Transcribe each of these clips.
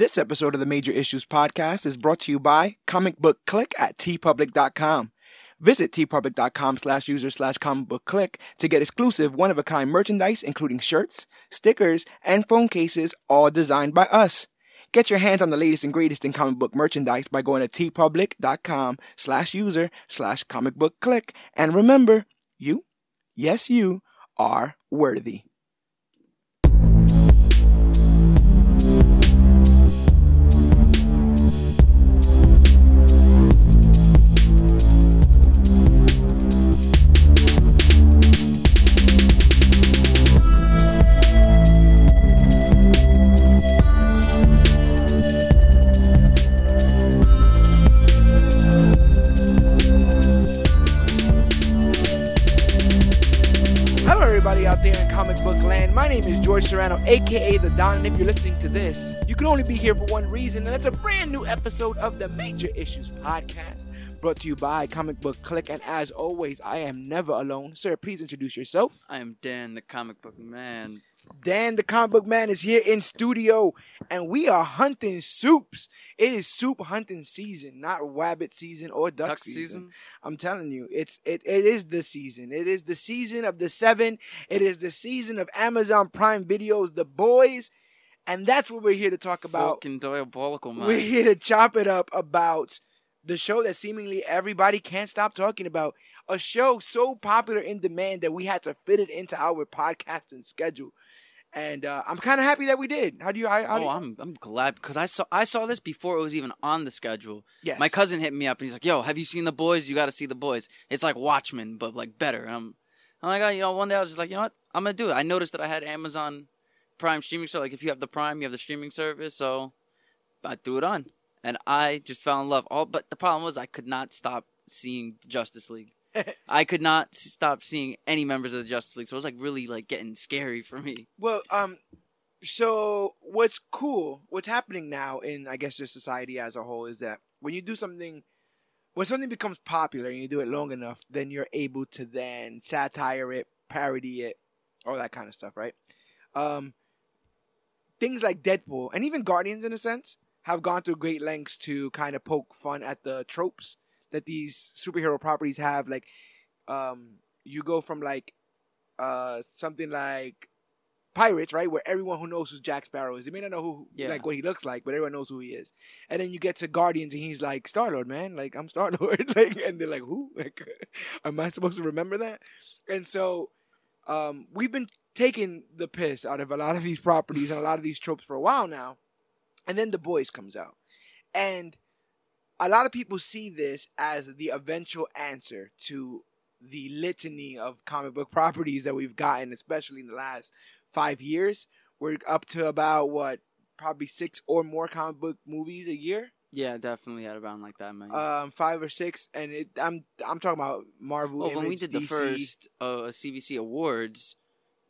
This episode of the Major Issues Podcast is brought to you by Comic Book Click at teepublic.com. Visit teepublic.com slash user slash comic book click to get exclusive one of a kind merchandise, including shirts, stickers, and phone cases, all designed by us. Get your hands on the latest and greatest in comic book merchandise by going to teepublic.com slash user slash comic book click. And remember, you, yes, you are worthy. Serrano, aka The Don, and if you're listening to this, you can only be here for one reason, and that's a brand new episode of the Major Issues Podcast, brought to you by Comic Book Click. And as always, I am never alone. Sir, please introduce yourself. I am Dan, the comic book man. Dan, the comic book man, is here in studio, and we are hunting soups. It is soup hunting season, not rabbit season or duck, Duck season. season? I'm telling you, it's it, it is the season. It is the season of the seven. It is the season of Amazon Prime Videos, The Boys, and that's what we're here to talk about. Fucking diabolical man. We're here to chop it up about the show that seemingly everybody can't stop talking about. A show so popular in demand that we had to fit it into our podcasting schedule. And uh, I'm kind of happy that we did. How do you? How, how do Oh, you, I'm I'm glad because I saw I saw this before it was even on the schedule. yes. My cousin hit me up and he's like, "Yo, have you seen the boys? You got to see the boys. It's like Watchmen, but like better." And I'm I'm like, oh, you know, one day I was just like, you know what, I'm gonna do it. I noticed that I had Amazon Prime streaming, so like if you have the Prime, you have the streaming service. So I threw it on, and I just fell in love. All but the problem was I could not stop seeing Justice League. I could not stop seeing any members of the Justice League, so it was like really like getting scary for me. Well, um, so what's cool, what's happening now in I guess just society as a whole is that when you do something, when something becomes popular and you do it long enough, then you're able to then satire it, parody it, all that kind of stuff, right? Um, things like Deadpool and even Guardians, in a sense, have gone through great lengths to kind of poke fun at the tropes that these superhero properties have. Like, um, you go from like uh something like Pirates, right, where everyone who knows who Jack Sparrow is, they may not know who Yeah. like what he looks like, but everyone knows who he is. And then you get to Guardians, and he's like Star Lord, man, like I'm Star Lord, like, and they're like, who? Like, am I supposed to remember that? And so, um, we've been taking the piss out of a lot of these properties and a lot of these tropes for a while now, and then the boys comes out, and a lot of people see this as the eventual answer to the litany of comic book properties that we've gotten, especially in the last five years. We're up to about what, probably six or more comic book movies a year, Yeah, definitely at around like that, man. um, five or six, and it, I'm I'm talking about Marvel. well, when we Image, did the first uh, CBC awards,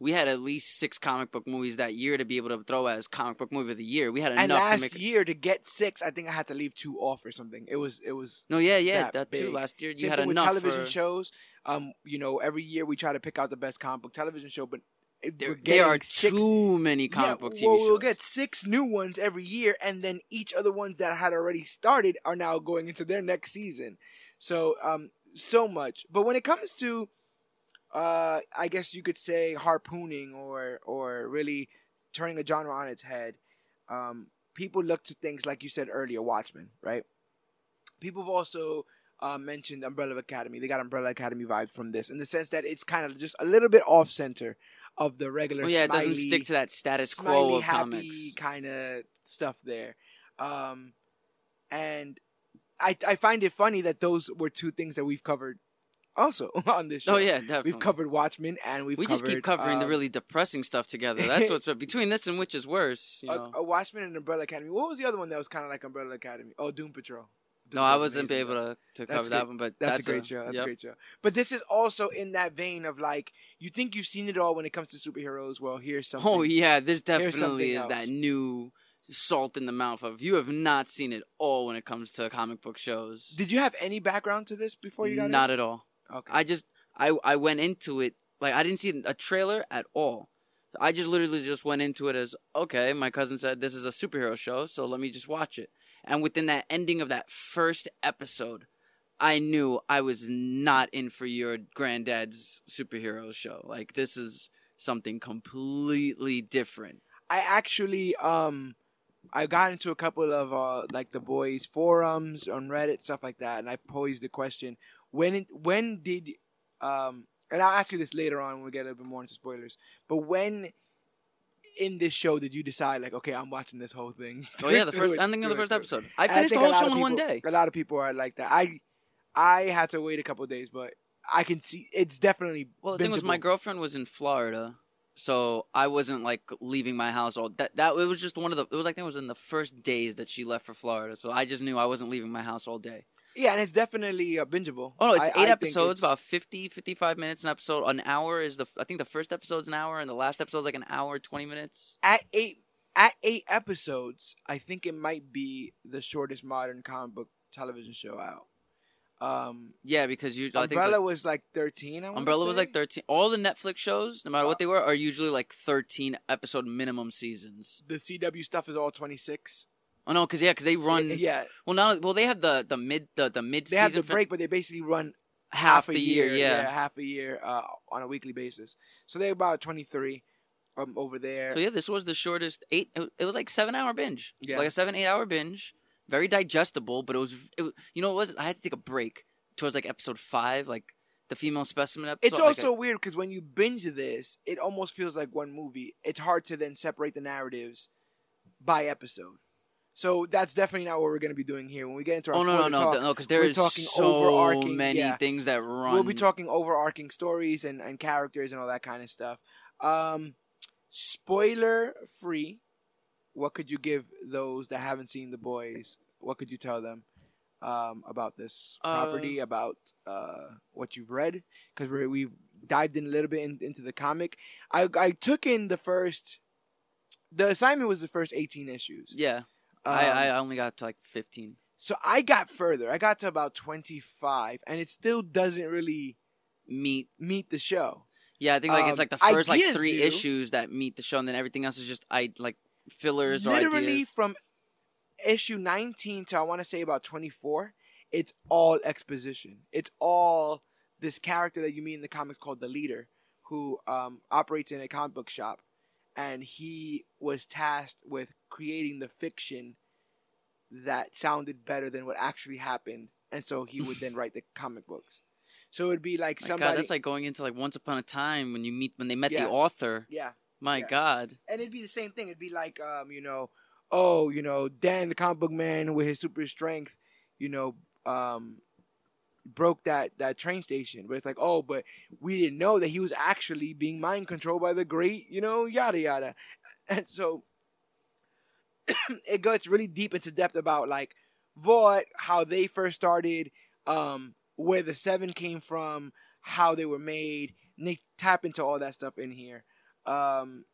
we had at least six comic book movies that year to be able to throw as comic book movie of the year. We had and enough to last make. year to get six, I think I had to leave two off or something. It was it was no, yeah, yeah, that that, too. Last year you had thing with enough television for, shows. Um, you know, every year we try to pick out the best comic book television show, but There, there are six, too many comic yeah, book TV well, shows. we'll get six new ones every year, and then each of the ones that had already started are now going into their next season. So, um, so much. But when it comes to, uh, I guess you could say harpooning or or really turning a genre on its head, um, people look to things like you said earlier, Watchmen, right? People have also uh, mentioned Umbrella Academy. They got Umbrella Academy vibes from this, in the sense that it's kind of just a little bit off center of the regular. well, yeah, it doesn't stick to that status smiley, quo of happy comics. kind of stuff there. Um, and I I find it funny that those were two things that we've covered also on this show. Oh yeah, definitely. we've covered Watchmen and we've we just keep covered, covering the um, really depressing stuff together. That's what's between this and which is worse. You a, know? a Watchmen and Umbrella Academy. What was the other one that was kind of like Umbrella Academy? Oh, Doom Patrol. Doom no, I wasn't amazing, able to, to cover that one, but That's, that's, a great show. That's yep. a great show. But this is also in that vein of like you think you've seen it all when it comes to superheroes. Well, here's something. Oh yeah, there's definitely is else. that new salt in the mouth of you have not seen it all when it comes to comic book shows. Did you have any background to this before you got not it? Not at all. Okay. I just I I went into it like I didn't see a trailer at all. I just literally just went into it as okay. My cousin said this is a superhero show, so let me just watch it. And within that ending of that first episode, I knew I was not in for your granddad's superhero show. Like this is something completely different. I actually um I got into a couple of uh like the boys forums on Reddit stuff like that, and I posed the question when when did um and I'll ask you this later on when we get a little bit more into spoilers, but when in this show did you decide like okay I'm watching this whole thing? Oh yeah, the first ending of the first episode. I finished the whole show in one day. A lot of people are like that. I I had to wait a couple days, but I can see it's definitely. Well, the thing was, my girlfriend was in Florida, so I wasn't like leaving my house all that. That it was just one of the. It was like it was in the first days that she left for Florida, so I just knew I wasn't leaving my house all day. Yeah, and it's definitely uh, bingeable. Oh no, it's I, eight I episodes, it's... about 50, 55 minutes an episode. An hour is the. I think the first episode's an hour, and the last episode's like an hour twenty minutes. At eight, at eight episodes, I think it might be the shortest modern comic book television show out. Um, yeah, because you I think Umbrella like, was like thirteen. Umbrella was like thirteen. All the Netflix shows, no matter uh, what they were, are usually like thirteen episode minimum seasons. The CW stuff is all twenty six. Oh no, because yeah, because they run. Yeah. Well, now, well, they have the the mid the the mid. They have the break, but they basically run half, half a year, year. Yeah. yeah, half a year uh, on a weekly basis. So they're about twenty three. Um, over there. So yeah, this was the shortest eight. It, was like seven hour binge. Yeah. Like a seven eight hour binge. Very digestible, but it was. It, you know, it was. I had to take a break towards like episode five, like the female specimen episode. It's also like weird because when you binge this, it almost feels like one movie. It's hard to then separate the narratives by episode. So that's definitely not what we're going to be doing here. When we get into our oh no no no talk, no because there is talking so overarching, many yeah. things that run. We'll be talking overarching stories and, and characters and all that kind of stuff. Um, spoiler free. What could you give those that haven't seen the boys? What could you tell them um, about this property? Uh, about uh, what you've read? Because we dived in a little bit in, into the comic. I I took in the first. The assignment was the first eighteen issues. Yeah, Um, I I only got to like fifteen. so I got further. I got to about twenty five, and it still doesn't really Meet. meet the show. Yeah, I think like Um, it's like the first like three do. issues that meet the show, and then everything else is just I like fillers or Literally from issue 19 to I want to say about 24, it's all exposition. It's all this character that you meet in the comics called the leader, who um, operates in a comic book shop, and he was tasked with creating the fiction that sounded better than what actually happened, and so he would then write the comic books. So it'd be like My somebody, God, that's like going into like Once Upon a Time when you meet when they met Yeah. the author. yeah, My Yeah. God. and it'd be the same thing. It'd be like, um, you know, oh, you know, Dan, the comic book man with his super strength, you know, um, broke that that train station. But it's like, oh, but we didn't know that he was actually being mind controlled by the great, you know, yada yada. And so it goes really deep into depth about like Vought, how they first started, um, where the seven came from, how they were made. And they tap into all that stuff in here. Um,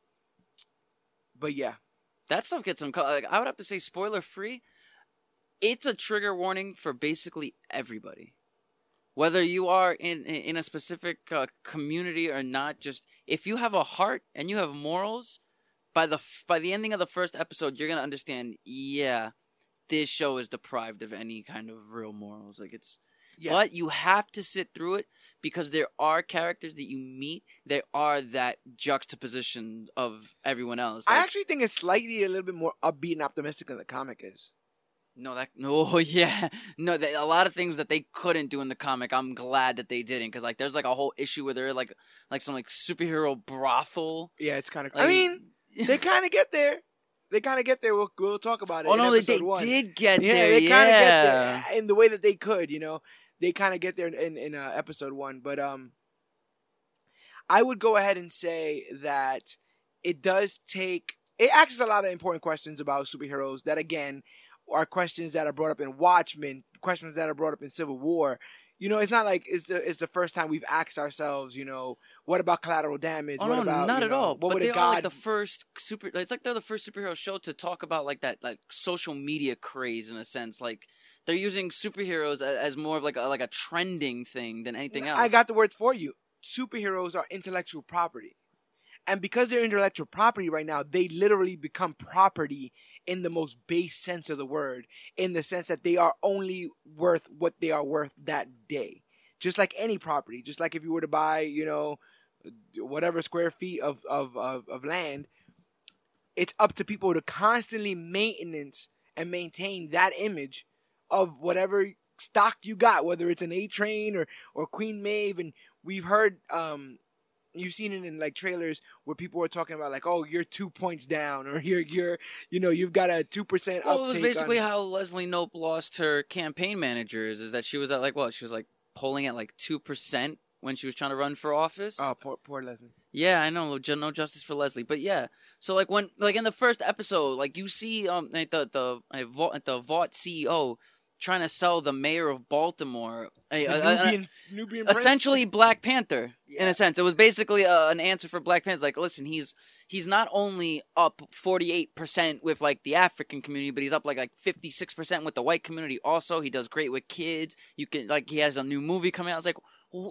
but yeah, That stuff gets some. Like, I would have to say, spoiler free. It's a trigger warning for basically everybody, whether you are in in a specific uh, community or not. Just if you have a heart and you have morals, by the f- by the ending of the first episode, you're gonna understand. Yeah, this show is deprived of any kind of real morals. Like it's yeah. But you have to sit through it because there are characters that you meet. There are that juxtaposition of everyone else. I actually think it's slightly a little bit more upbeat and optimistic than the comic is. No, that no, yeah, no. That, a lot of things that they couldn't do in the comic, I'm glad that they didn't. Because like, there's like a whole issue where they're like, like some like superhero brothel. Yeah, it's kind of. Like, I mean, they kind of get there. They kind of get there. We'll, we'll talk about it. oh no, they, they did get Yeah, there. they kind of yeah. get there in the way that they could. You know, they kind of get there in in, in uh, episode one. But um, I would go ahead and say that it does take. It asks a lot of important questions about superheroes that again are questions that are brought up in Watchmen, questions that are brought up in Civil War. You know, it's not like it's the it's the first time we've asked ourselves. You know, what about collateral damage? Oh what no, about, not at know, all. What but they are god? like the first super. It's like they're the first superhero show to talk about like that like social media craze in a sense. Like they're using superheroes as more of like a like a trending thing than anything else. I got the words for you. Superheroes are intellectual property. And because they're intellectual property right now, they literally become property in the most base sense of the word, in the sense that they are only worth what they are worth that day. Just like any property, just like if you were to buy, you know, whatever square feet of, of, of, of land, it's up to people to constantly maintenance and maintain that image of whatever stock you got, whether it's an A train or, or Queen Maeve. And we've heard um, you've seen it in like trailers where people are talking about like, oh, you're two points down, or you're you're you know you've got a two percent. Well, it was basically on... how Leslie Knope lost her campaign managers. Is that she was at like what? She was like polling at like two percent when she was trying to run for office. Oh, poor poor Leslie. Yeah, I know. No justice for Leslie, but yeah. So like when like in the first episode, like you see um the the the, the Vought CEO trying to sell the mayor of Baltimore, a, a, Nubian, Nubian essentially Black Panther yeah. in a sense. It was basically a, an answer for Black Panther. Like, listen, he's he's not only up forty eight percent with like the African community, but he's up like like fifty six percent with the white community. Also, he does great with kids. You can like he has a new movie coming out. It's like.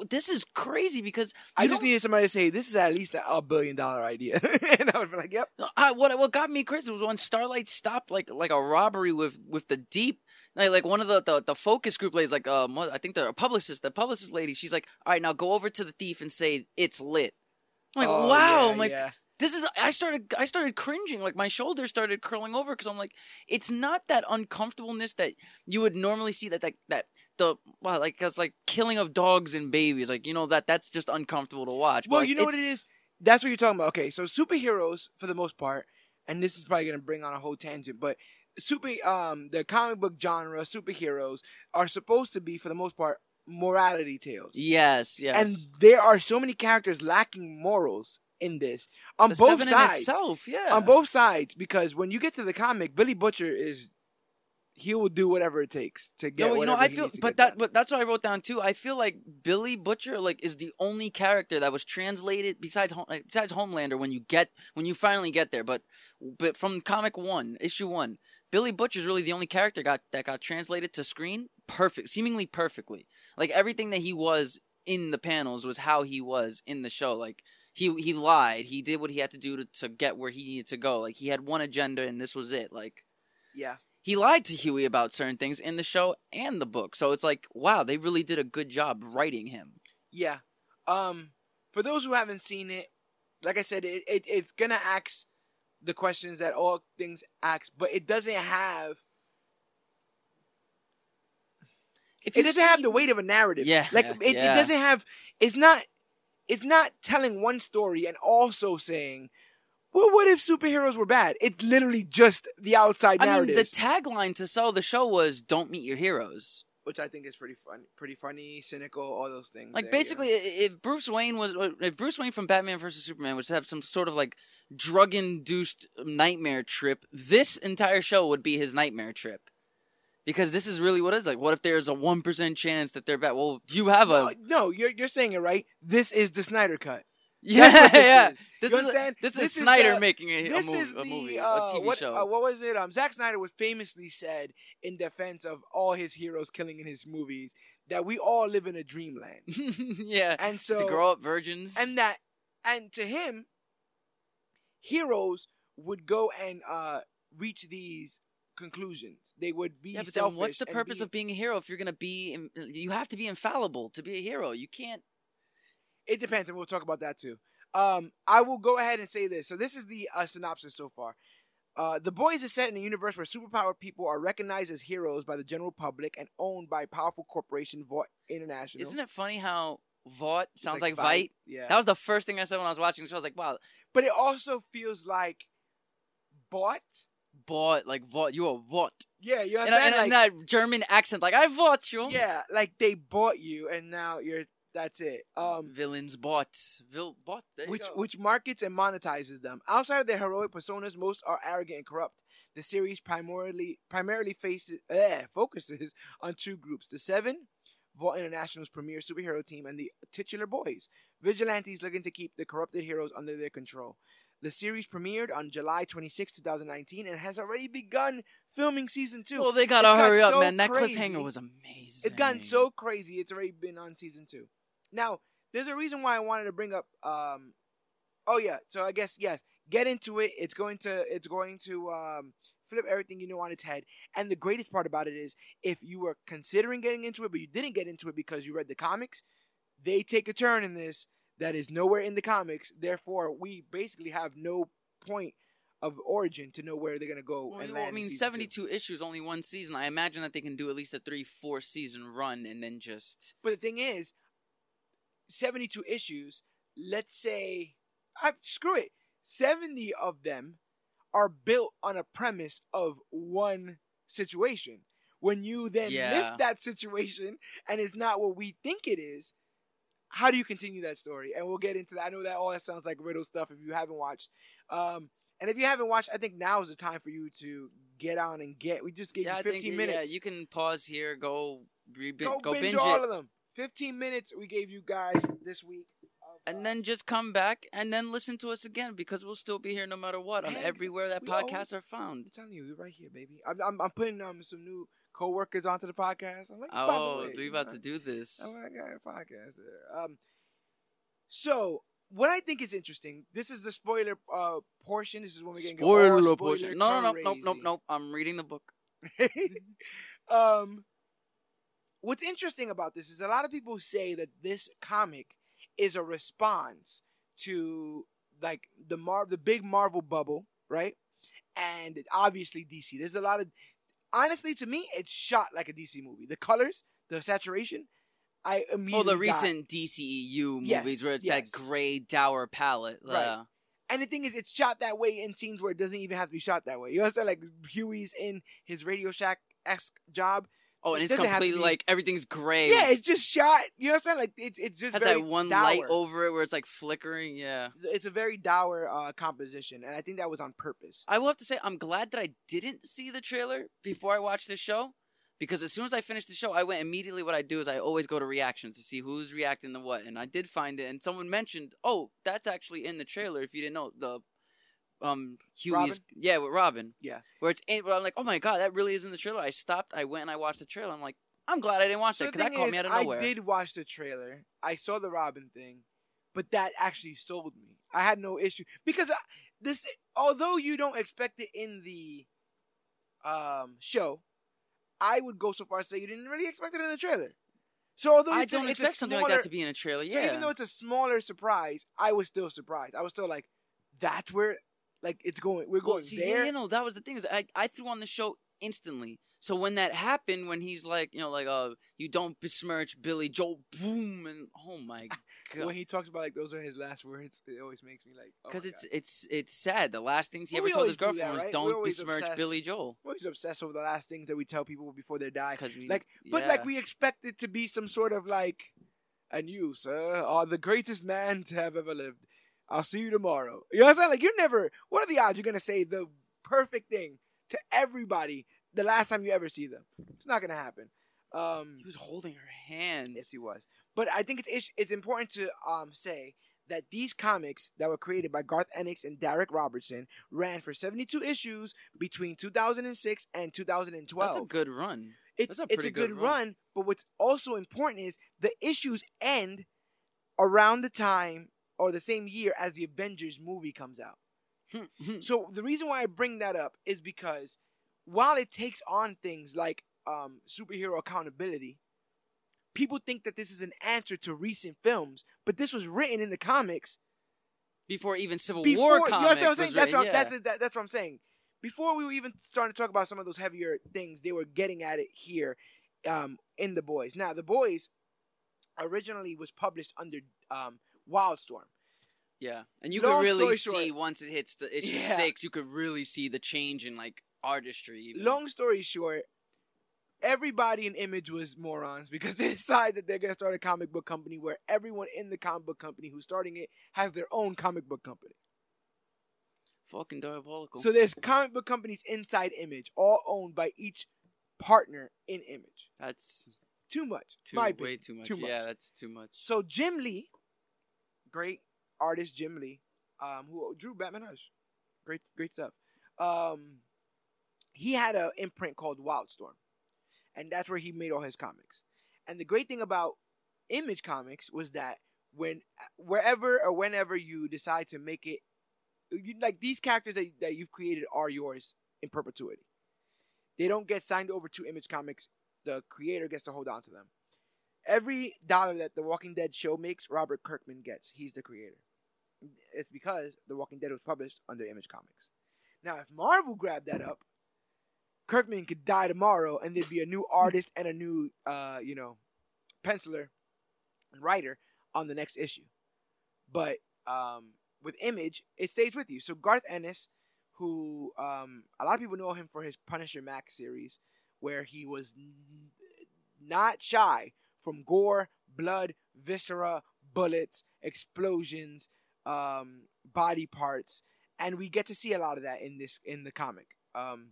this is crazy because I just needed somebody to say this is at least a billion dollar idea, and I was like, "Yep." I, what what got me crazy was when Starlight stopped like like a robbery with with the deep like, like one of the, the, the focus group ladies, like um, I think the publicist, the publicist lady, she's like, all right, now go over to the thief and say it's lit. I'm like, oh, wow, yeah, I'm like, yeah. this is. I started, I started cringing, like my shoulders started curling over because I'm like, it's not that uncomfortableness that you would normally see that that that the well, like because like killing of dogs and babies, like you know that that's just uncomfortable to watch. Well, but, like, you know what it is. That's what you're talking about. Okay, so superheroes for the most part, and this is probably gonna bring on a whole tangent, but super um the comic book genre superheroes are supposed to be for the most part morality tales. Yes, yes. And there are so many characters lacking morals in this on the both sides. Itself, yeah. On both sides because when you get to the comic Billy Butcher is he will do whatever it takes to get. No, you know, I feel, but that, done. but that's what I wrote down too. I feel like Billy Butcher, like, is the only character that was translated besides besides Homelander when you get when you finally get there. But but from comic one, issue one, Billy Butcher is really the only character got that got translated to screen perfect, seemingly perfectly. Like everything that he was in the panels was how he was in the show. Like he he lied, he did what he had to do to, to get where he needed to go. Like he had one agenda and this was it. Like yeah. He lied to Hughie about certain things in the show and the book. So it's like, wow, they really did a good job writing him. Yeah. Um for those who haven't seen it, like I said, it, it it's gonna act the questions that all things ask, but it doesn't have. If it doesn't see, have the weight of a narrative. Yeah, like it, yeah. it doesn't have. It's not. It's not telling one story and also saying, "Well, what if superheroes were bad?" It's literally just the outside narrative. I mean, the tagline to sell the show was "Don't meet your heroes." which I think is pretty fun, pretty funny, cynical, all those things. Like there, basically, if Bruce Wayne was, if Bruce Wayne from Batman versus Superman was to have some sort of like drug induced nightmare trip, this entire show would be his nightmare trip. Because this is really what it is like. What if there's a one percent chance that they're bad? Well, you have a no, no. You're you're saying it right. This is the Snyder cut. Yeah, this yeah. Is. This is, a, this, this is Snyder the, making a, a, movie, the, a movie, uh, a TV what, show. Uh, what was it? Um, Zack Snyder was famously said in defense of all his heroes killing in his movies that we all live in a dreamland. yeah, and so to grow up virgins, and that, and to him, heroes would go and uh, reach these conclusions. They would be yeah, but selfish. Then what's the purpose be... of being a hero if you're gonna be? You have to be infallible to be a hero. You can't it depends, and we'll talk about that too. Um, I will go ahead and say this. So this is the uh, synopsis so far. Uh, the Boys is set in a universe where superpowered people are recognized as heroes by the general public and owned by powerful corporation Vought International. Isn't it funny how Vought sounds like, like Vite? Yeah. That was the first thing I said when I was watching the show. I was like, wow. But it also feels like bought. Bought, like Vought. You are Vought. Yeah, you understand? In, like, that German accent, like, I bought you. Yeah, like they bought you and now you're that's it. Um, Villains bought. Vil- bought. which which markets and monetizes them. Outside of their heroic personas, most are arrogant and corrupt. The series primarily primarily faces eh, focuses on two groups: the Seven, Vought International's premier superhero team, and the titular boys, vigilantes looking to keep the corrupted heroes under their control. The series premiered on July 26, 2019, and has already begun filming season two. Well, they gotta it's hurry up, so man. That crazy. cliffhanger was amazing. It's gotten so crazy. It's already been on season two. Now, there's a reason why I wanted to bring up um, Oh yeah. So I guess yes. Get into it. It's going to it's going to um, flip everything you know on its head. And the greatest part about it is if you were considering getting into it but you didn't get into it because you read the comics, they take a turn in this that is nowhere in the comics. Therefore, we basically have no point of origin to know where they're gonna go Well, and well, land. I mean, season two. seventy-two issues, only one season. I imagine that they can do at least a three, four season run, and then just But the thing is, 72 issues, let's say, I, screw it, 70 of them are built on a premise of one situation. When you then Yeah. lift that situation and it's not what we think it is, how do you continue that story? And we'll get into that. I know that all that sounds like riddle stuff if you haven't watched. Um, and if you haven't watched, I think now is the time for you to get on and get. We just gave yeah, you 15 think minutes. yeah, you can pause here, go re- go, go binge, binge, all of them. 15 minutes we gave you guys this week. And then just come back and then listen to us again because we'll still be here no matter what on Ex- everywhere that we always- podcasts are found. I'm telling you, we're right here, baby. I'm, I'm, I'm putting um some new co-workers onto the podcast. I'm like, Oh, way, we about to do this. I'm like, I got a podcast there. Um, so what I think is interesting. This is the spoiler uh portion. This is when we're getting Spoiler spoiler portion. No, no, no, no, crazy. nope. I'm reading the book. um, what's interesting about this is a lot of people say that this comic is a response to like the Mar the big Marvel bubble, right? And obviously DC. There's a lot of honestly to me, it's shot like a DC movie. The colors, the saturation, I Oh, immediately the got. recent DCEU Yes, movies where it's yes. that gray dour palette. Right. Yeah. And the thing is, it's shot that way in scenes where it doesn't even have to be shot that way. You understand? Like Hughie's in his Radio Shack esque job. Oh, and It it's doesn't have to completely like everything's gray. Yeah, it's just shot. You understand? Like it's it's just has very that one dour. light over it where it's like flickering. Yeah. It's a very dour uh, composition, and I think that was on purpose. I will have to say I'm glad that I didn't see the trailer before I watched the show. Because as soon as I finished the show, I went immediately. What I do is I always go to reactions to see who's reacting to what, and I did find it. And someone mentioned, "Oh, that's actually in the trailer." If you didn't know, the um Hughie's Robin? yeah with Robin, Yeah. where it's in. Where I'm like, "Oh my god, that really is in the trailer." I stopped. I went and I watched the trailer. I'm like, I'm glad I didn't watch that the because that thing caught is, me out of nowhere I did watch the trailer. I saw the Robin thing, but that actually sold me. I had no issue because I, this, although you don't expect it in the um show, I would go so far as to say you didn't really expect it in the trailer. So although I it's a- don't it's a expect something like smaller- that to be in a trailer. So Yeah. even though it's a smaller surprise, I was still surprised. I was still like, "That's where, like, it's going. We're going Well, see, there." Yeah, no, that was the thing. Is I, I threw on the show instantly. So when that happened, when he's like, you know, like, uh, you don't besmirch Billy Joel, boom, and oh my god, when he talks about like those are his last words, it always makes me like, oh because my it's God. it's it's sad. The last things he Well, ever told his always do girlfriend that, was, right? We're "Don't besmirch obsessed. Billy Joel." We're always obsessed with the last things that we tell people before they die. Because we Like, but like we expect it to be some sort of like, and you, sir, are the greatest man to have ever lived. I'll see you tomorrow. You know what I'm saying? Like, you're never. What are the odds you're gonna say the perfect thing to everybody the last time you ever see them? It's not gonna happen. Um, he was holding her hand. Yes, he was. But I think it's it's, important to um say that these comics that were created by Garth Ennis and Darick Robertson ran for 72 issues between 2006 and 2012. That's a good run. it's that's a it's a pretty good, good run. run. but what's also important is the issues end around the time or the same year as the Avengers movie comes out. So the reason why I bring that up is because while it takes on things like um, superhero accountability, people think that this is an answer to recent films, but this was written in the comics Before even Civil before. War you comic understand what I'm saying? That's written, what, yeah. that's that, that's what I'm saying. Before we were even starting to talk about some of those heavier things, they were getting at it here um, in the boys. Now the boys originally was published under um, Wildstorm. Yeah, and you Long could really see short- once it hits the issue Yeah. six, you could really see the change in like artistry. Even. Long story short, everybody in Image was morons because they decided that they're gonna start a comic book company where everyone in the comic book company who's starting it has their own comic book company. fucking diabolical. So there's comic book companies inside Image, all owned by each partner in Image. that's Too much. too my way too much. Too much. Yeah, that's too much. So Jim Lee, great artist Jim Lee, um, who drew Batman Hush, great great stuff. Um, he had an imprint called Wildstorm, and that's where he made all his comics. And the great thing about Image Comics was that when wherever or whenever you decide to make it, you, like these characters that that you've created are yours in perpetuity. They don't get signed over to Image Comics. The creator gets to hold on to them. Every dollar that the Walking Dead show makes, Robert Kirkman gets. He's the creator. It's because The Walking Dead was published under Image Comics. Now, if Marvel grabbed that up, Kirkman could die tomorrow, and there'd be a new artist and a new, uh, you know, penciler and writer on the next issue. But um, with Image, it stays with you. So Garth Ennis, who um, a lot of people know him for his Punisher Max series, where he was n- not shy from gore, blood, viscera, bullets, explosions, um, body parts, and we get to see a lot of that in this in the comic. Um,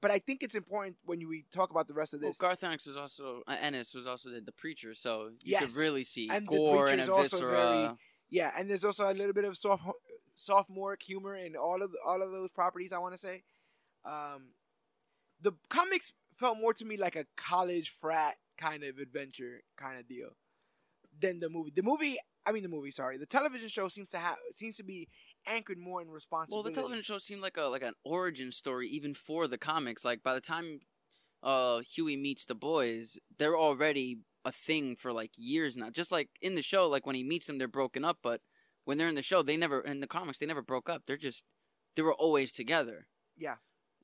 but I think it's important when we talk about the rest of Well, this. Garth Ennis was also uh, Ennis was also the, the preacher, so you Yes. could really see And gore and viscera. very- yeah, and there's also a little bit of soft sophomoric humor in all of all of those properties. I want to say, um, the comics felt more to me like a college frat kind of adventure kind of deal than the movie. The movie, I mean the movie. Sorry, the television show seems to have seems to be anchored more in response. Well, the television show seemed like a like an origin story even for the comics. Like by the time uh Hughie meets the boys, they're already a thing for like years now. Just like in the show, like when he meets them, they're broken up, but when they're in the show, they never in the comics they never broke up. They're just they were always together. Yeah.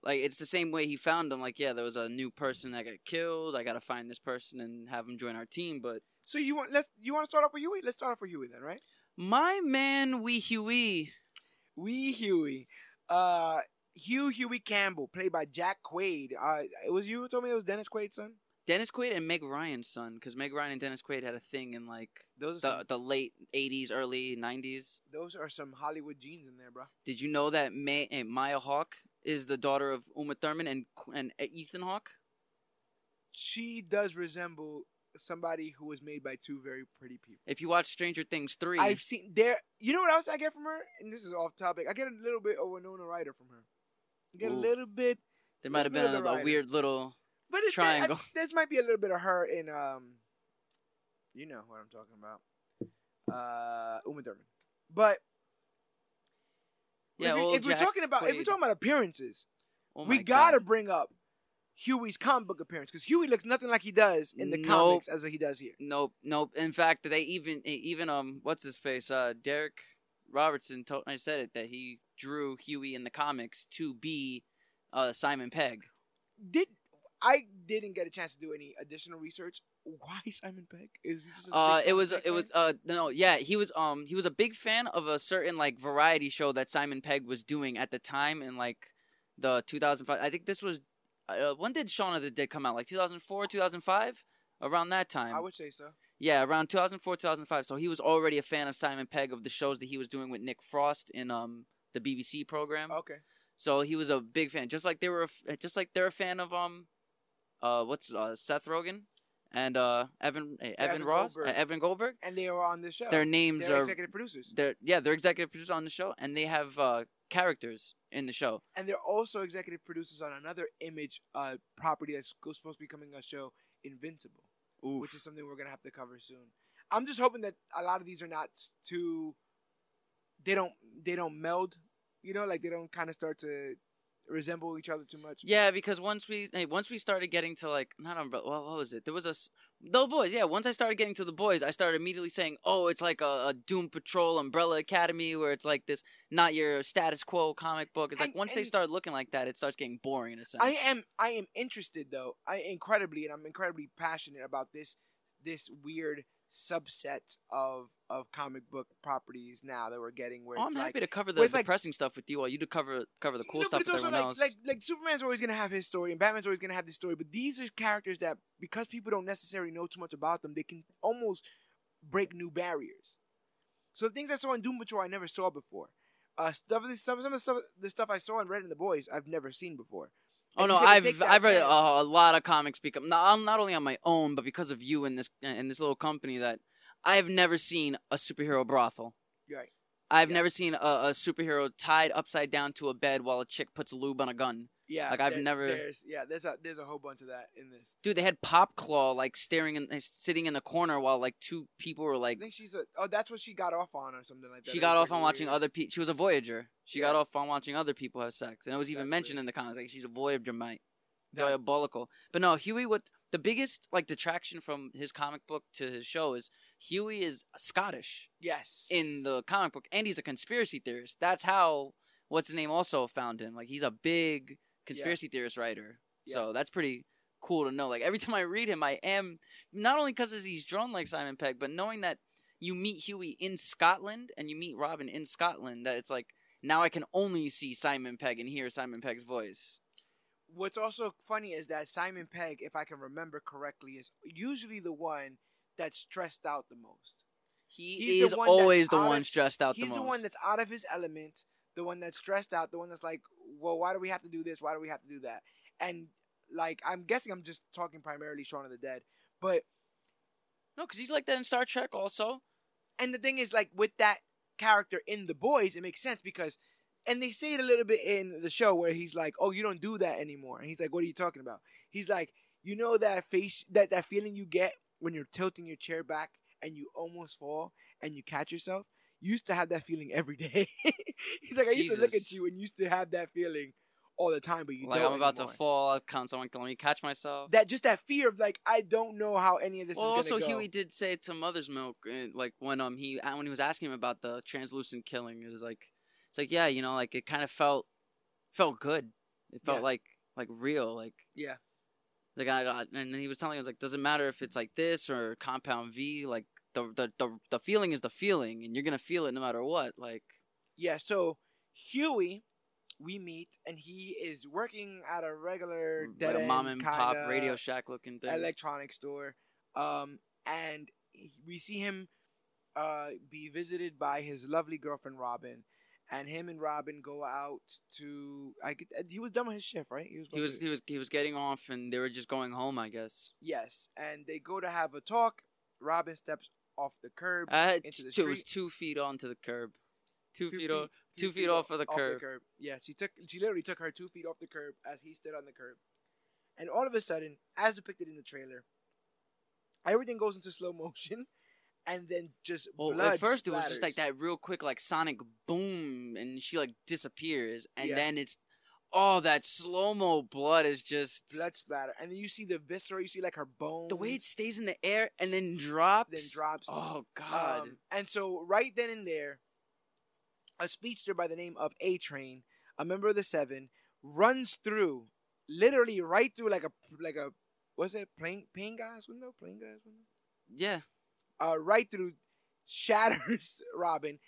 Like it's the same way he found them. Like yeah, there was a new person that got killed. I gotta find this person and have him join our team. But So you want let's you want to start off with Hughie? Let's start off with Hughie then, right? my man, Wee Hughie. Wee Hughie. Uh Hugh Hughie Campbell, played by Jack Quaid. Uh it was you who told me it was Dennis Quaid's son? Dennis Quaid and Meg Ryan's son, because Meg Ryan and Dennis Quaid had a thing in like Those are the some, the late '80s, early '90s. those are some Hollywood genes in there, bro. Did you know that May, Maya Hawke is the daughter of Uma Thurman and and Ethan Hawke? She does resemble somebody who was made by two very pretty people. If you watch Stranger Things three, I've seen there. You know what else I get from her? And this is off topic. I get a little bit of Winona Ryder from her. I get a little bit, there might have been a, a weird little. but it's Triangle. I, there's might be a little bit of her in um. You know what I'm talking about. Uh, Uma Thurman, but Yeah, if, you- we're talking about if we're talking about appearances, Oh we gotta God. bring up Hughie's comic book appearance because Hughie looks nothing like he does in the Nope. comics as he does here. Nope, nope. In fact, they even even um, what's his face? Uh, Darick Robertson told I said it that he drew Hughie in the comics to be uh Simon Pegg. Did I didn't get a chance to do any additional research? Why Simon Pegg? Is he just a Uh, it was Pegg it was uh no yeah he was um he was a big fan of a certain like variety show that Simon Pegg was doing at the time in like the 2005 I think this was uh, when did Shaun of the Dead come out like 2004 2005 around that time I would say so. yeah around 2004 2005 so he was already a fan of Simon Pegg of the shows that he was doing with Nick Frost in um the BBC program Okay. so he was a big fan just like they were a f- just like they're a fan of um uh what's uh Seth Rogen and uh Evan eh, Evan, Evan Ross Goldberg. uh, Evan Goldberg And they are on the show. their names They're are executive producers. they're yeah they're executive producers on the show and they have uh characters in the show And they're also executive producers on another image uh, property that's supposed to be coming a show, Invincible, which is something we're gonna have to cover soon. I'm just hoping that a lot of these are not too. They don't. They don't meld. You know, like they don't kind of start to resemble each other too much. yeah because once we hey, once we started getting to like not umbrella what, what was it there was a s- the boys yeah once i started getting to the boys i started immediately saying oh it's like a, a doom patrol umbrella academy where it's like this not your status quo comic book it's like And- once they start looking like that it starts getting boring in a sense I am. I am interested though. I incredibly, and I'm incredibly passionate about this. This weird subset of of comic book properties now that we're getting. Where oh, i'm like, happy to cover the it's like- depressing stuff with you while you do cover cover the cool No, stuff with everyone like, else like like Superman's always gonna have his story, and Batman's always gonna have this story. But these are characters that, because people don't necessarily know too much about them, they can almost break new barriers. So the things I saw in Doom Patrol, I never saw before. Uh, stuff, some, some of the stuff, the stuff I saw and read in the boys, I've never seen before. Oh no, I've I've read a, a lot of comics because not um, not only on my own, but because of you and this and this little company that I have never seen a superhero brothel. Right. I've Yeah. never seen a, a superhero tied upside down to a bed while a chick puts lube on a gun. Yeah, Like, I've there- never- There's, yeah, there's a there's a whole bunch of that in this. Dude, they had Popclaw like staring and sitting in the corner while like two people were like. I think she's a. Oh, that's what she got off on or something like that. she It got off like on a watching weird- other people. She was a Voyager. She got off on watching other people have sex, and it was even That's mentioned weird. in the comics like she's a Voyager That- diabolical. But no, Hughie. What the biggest like detraction from his comic book to his show is Hughie is Scottish Yes. in the comic book, and he's a conspiracy theorist. That's how what's his name also found him. Like he's a big conspiracy theorist writer. So that's pretty cool to know. Like every time I read him, I am not only because he's drawn like Simon Pegg, but knowing that you meet Hughie in Scotland and you meet Robin in Scotland, that it's like now I can only see Simon Pegg and hear Simon Pegg's voice. What's also funny is that Simon Pegg, if I can remember correctly, is usually the one that's stressed out the most. He He's is the always the out of- one stressed out He's the the, one that's out of his element, the one that's stressed out, the one that's like, well, why do we have to do this? Why do we have to do that? And like, I'm guessing I'm just talking primarily Shaun of the Dead, but no, because he's like that in Star Trek also. and the thing is, like, with that character in The Boys, it makes sense because, and they say it a little bit in the show where he's like, oh, you don't do that anymore, and he's like, what are you talking about? He's like, you know that face, that that feeling you get when you're tilting your chair back and you almost fall and you catch yourself. You used to have that feeling every day. he's like, I used to look at you and used to have that feeling all the time, but you like don't I'm about anymore. to fall, I'll count someone, let me catch myself. That just that fear of like, I don't know how any of this well, also go. Hughie did say to Mother's Milk, uh, like when um he when he was asking him about the translucent killing, it was like it's like yeah, you know, like it kind of felt felt good. It felt Yeah. like like real, like Yeah. Like I got, and then he was telling us like, doesn't matter if it's like this or Compound V, like the the the the feeling is the feeling, and you're gonna feel it no matter what. Like Yeah, so Hughie, we meet, and he is working at a regular dead like a mom and pop Radio Shack looking thing. electronic store. Um, and he- we see him uh, be visited by his lovely girlfriend Robin, and him and Robin go out to. I get, he was done with his shift, right? he was to- he was he was getting off, and they were just going home, I guess. yes, and they go to have a talk. Robin steps off the curb. I had Into the two, it was street. two feet onto the curb, two, feet, off, two feet off of the curb. Yeah, she took she literally took her two feet off the curb as he stood on the curb, and all of a sudden, as depicted in the trailer, everything goes into slow motion, and then just Well, blood at first it was just like splatters. that real quick, like sonic boom, and she like disappears, and Yeah. then it's oh that slow mo blood is just blood splatter, and then you see the viscera, you see like her bones, the way it stays in the air and then drops. then drops. Oh god. Um, and so right then and there, a speedster by the name of A Train, a member of the Seven, runs through, literally right through like a like a what's it plane plane gas window plane gas window. yeah. uh, right through, shatters Robin,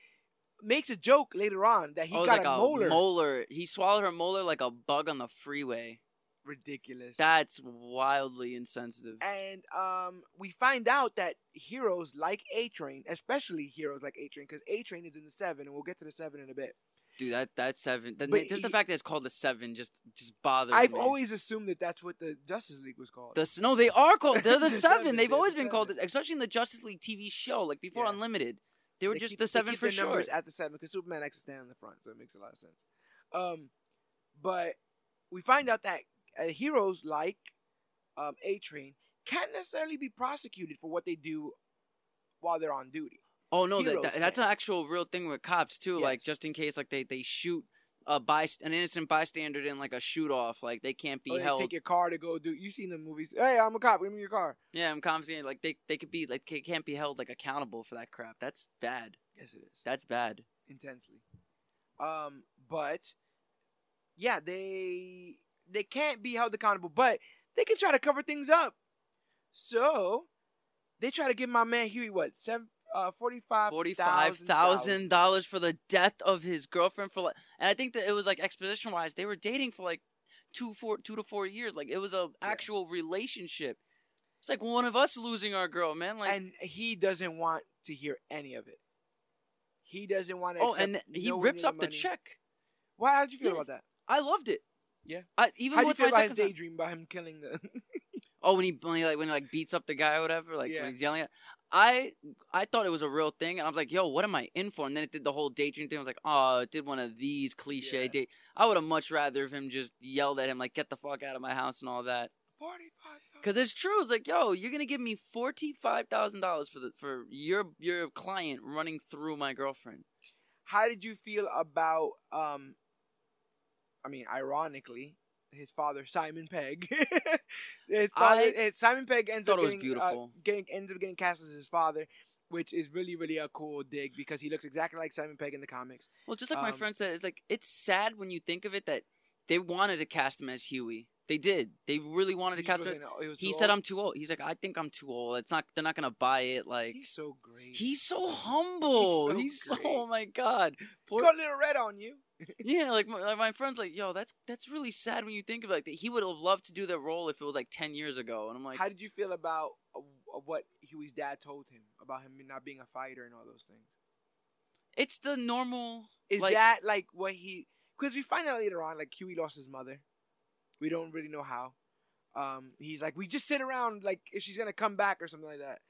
makes a joke later on that he oh, got like a molar. molar. He swallowed her molar like a bug on the freeway. Ridiculous. That's wildly insensitive. and um, we find out that heroes like A Train, especially heroes like A Train, because A Train is in the seven, and we'll get to the seven in a bit. Dude, that that seven. The, But just the fact that it's called the seven just just bothers me. I've me. always assumed that that's what the Justice League was called. The, no, they are called. They're the, The seven. seven, They've always the been called, seven. it, especially in the Justice League TV show, like before Yeah. Unlimited. They were They just keep- the seven for short. at the seven because Superman X is standing on the front, so it makes a lot of sense. Um, but we find out that uh, heroes like um, A Train can't necessarily be prosecuted for what they do while they're on duty. Oh no, that, that- that's an actual real thing with cops too. Like just in case, like they they shoot a byst- an innocent bystander in like a shoot off, like they can't be Or they held. take your car to go do. You seen the movies? Hey, I'm a cop. Give me your car. Yeah, I'm confident. Like they they could be like they can't be held like accountable for that crap. That's bad. Yes, it is That's bad. intensely. Um, but yeah, they they can't be held accountable, but they can try to cover things up. So they try to give my man Hughie what seven uh forty five Forty five thousand dollars for the death of his girlfriend for like, and I think that it was like exposition wise, they were dating for like two four two to four years. Like it was a Yeah. actual relationship. It's like one of us losing our girl, man. Like and he doesn't want to hear any of it. He doesn't want to. oh, and he rips up the check. Why? How did you feel Yeah. about that? I loved it. Yeah. I, even How do you with feel my about his daydream about him killing the? Oh, when he when he like when he like beats up the guy or whatever, like Yeah. when he's yelling at. I I thought it was a real thing, and I was like, "Yo, what am I in for?" And then it did the whole daydream thing. I was like, "Oh, it did one of these cliche Yeah. date." I would have much rather if him just yelled at him like, "Get the fuck out of my house" and all that. Forty-five. Because it's true. It's like, yo, you're gonna give me forty five thousand dollars for the for your your client running through my girlfriend. How did you feel about um? I mean, ironically, his father Simon Pegg. his father, I Simon Pegg ends up it was getting, uh, getting ends up getting cast as his father, which is really really a cool dig because he looks exactly like Simon Pegg in the comics. Well, just like my Um, friend said, it's like it's sad when you think of it that they wanted to cast him as Hughie. They did. They really wanted to cast him. saying, "Oh, it was He said, old." "I'm too old." He's like, "I think I'm too old. It's not. They're not gonna buy it." Like He's so great. he's so humble. so He's so. Oh my god. Poor, got a little red on you. Yeah, like my, like my friend's like, "Yo, that's that's really sad when you think of it like that." He would have loved to do that role if it was like ten years ago. And I'm like, How did you feel about uh, what Hughie's dad told him about him not being a fighter and all those things? it's the normal. Is like, that like what he? Because we find out later on, like Hughie lost his mother. We don't really know how. Um, he's like, we just sit around like if she's gonna come back or something like that.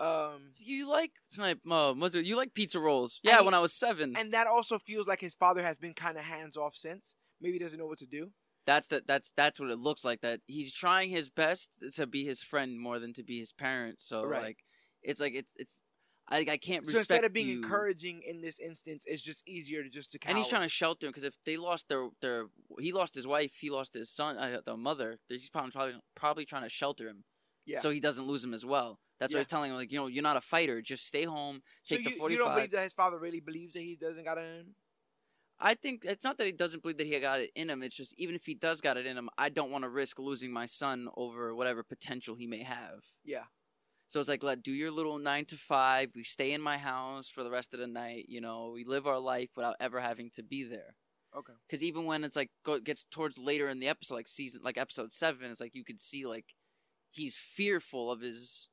Um, You like my uh, it? You like pizza rolls? Yeah, when I was seven. and that also feels like his father has been kind of hands off since. Maybe he doesn't know what to do. that's the, that's that's what it looks like. That he's trying his best to be his friend more than to be his parent. So Right. like, it's like it's it's. I I can't So instead of being you. encouraging in this instance, it's just easier to just to. and he's trying to shelter him because if they lost their their he lost his wife, he lost his son, uh, the mother. He's probably probably probably trying to shelter him, Yeah. so he doesn't lose him as well. That's what Yeah. he's telling him like, you know, you're not a fighter. Just stay home, So take you, the you don't believe that his father really believes that he doesn't got it in him? I think it's not that he doesn't believe that he got it in him. It's just even if he does got it in him, I don't want to risk losing my son over whatever potential he may have. Yeah. So it's like, let do your little nine to five. We stay in my house for the rest of the night. You know, we live our life without ever having to be there. Okay. Because even when it's like go, gets towards later in the episode, like season, like episode seven, it's like you could see like he's fearful of his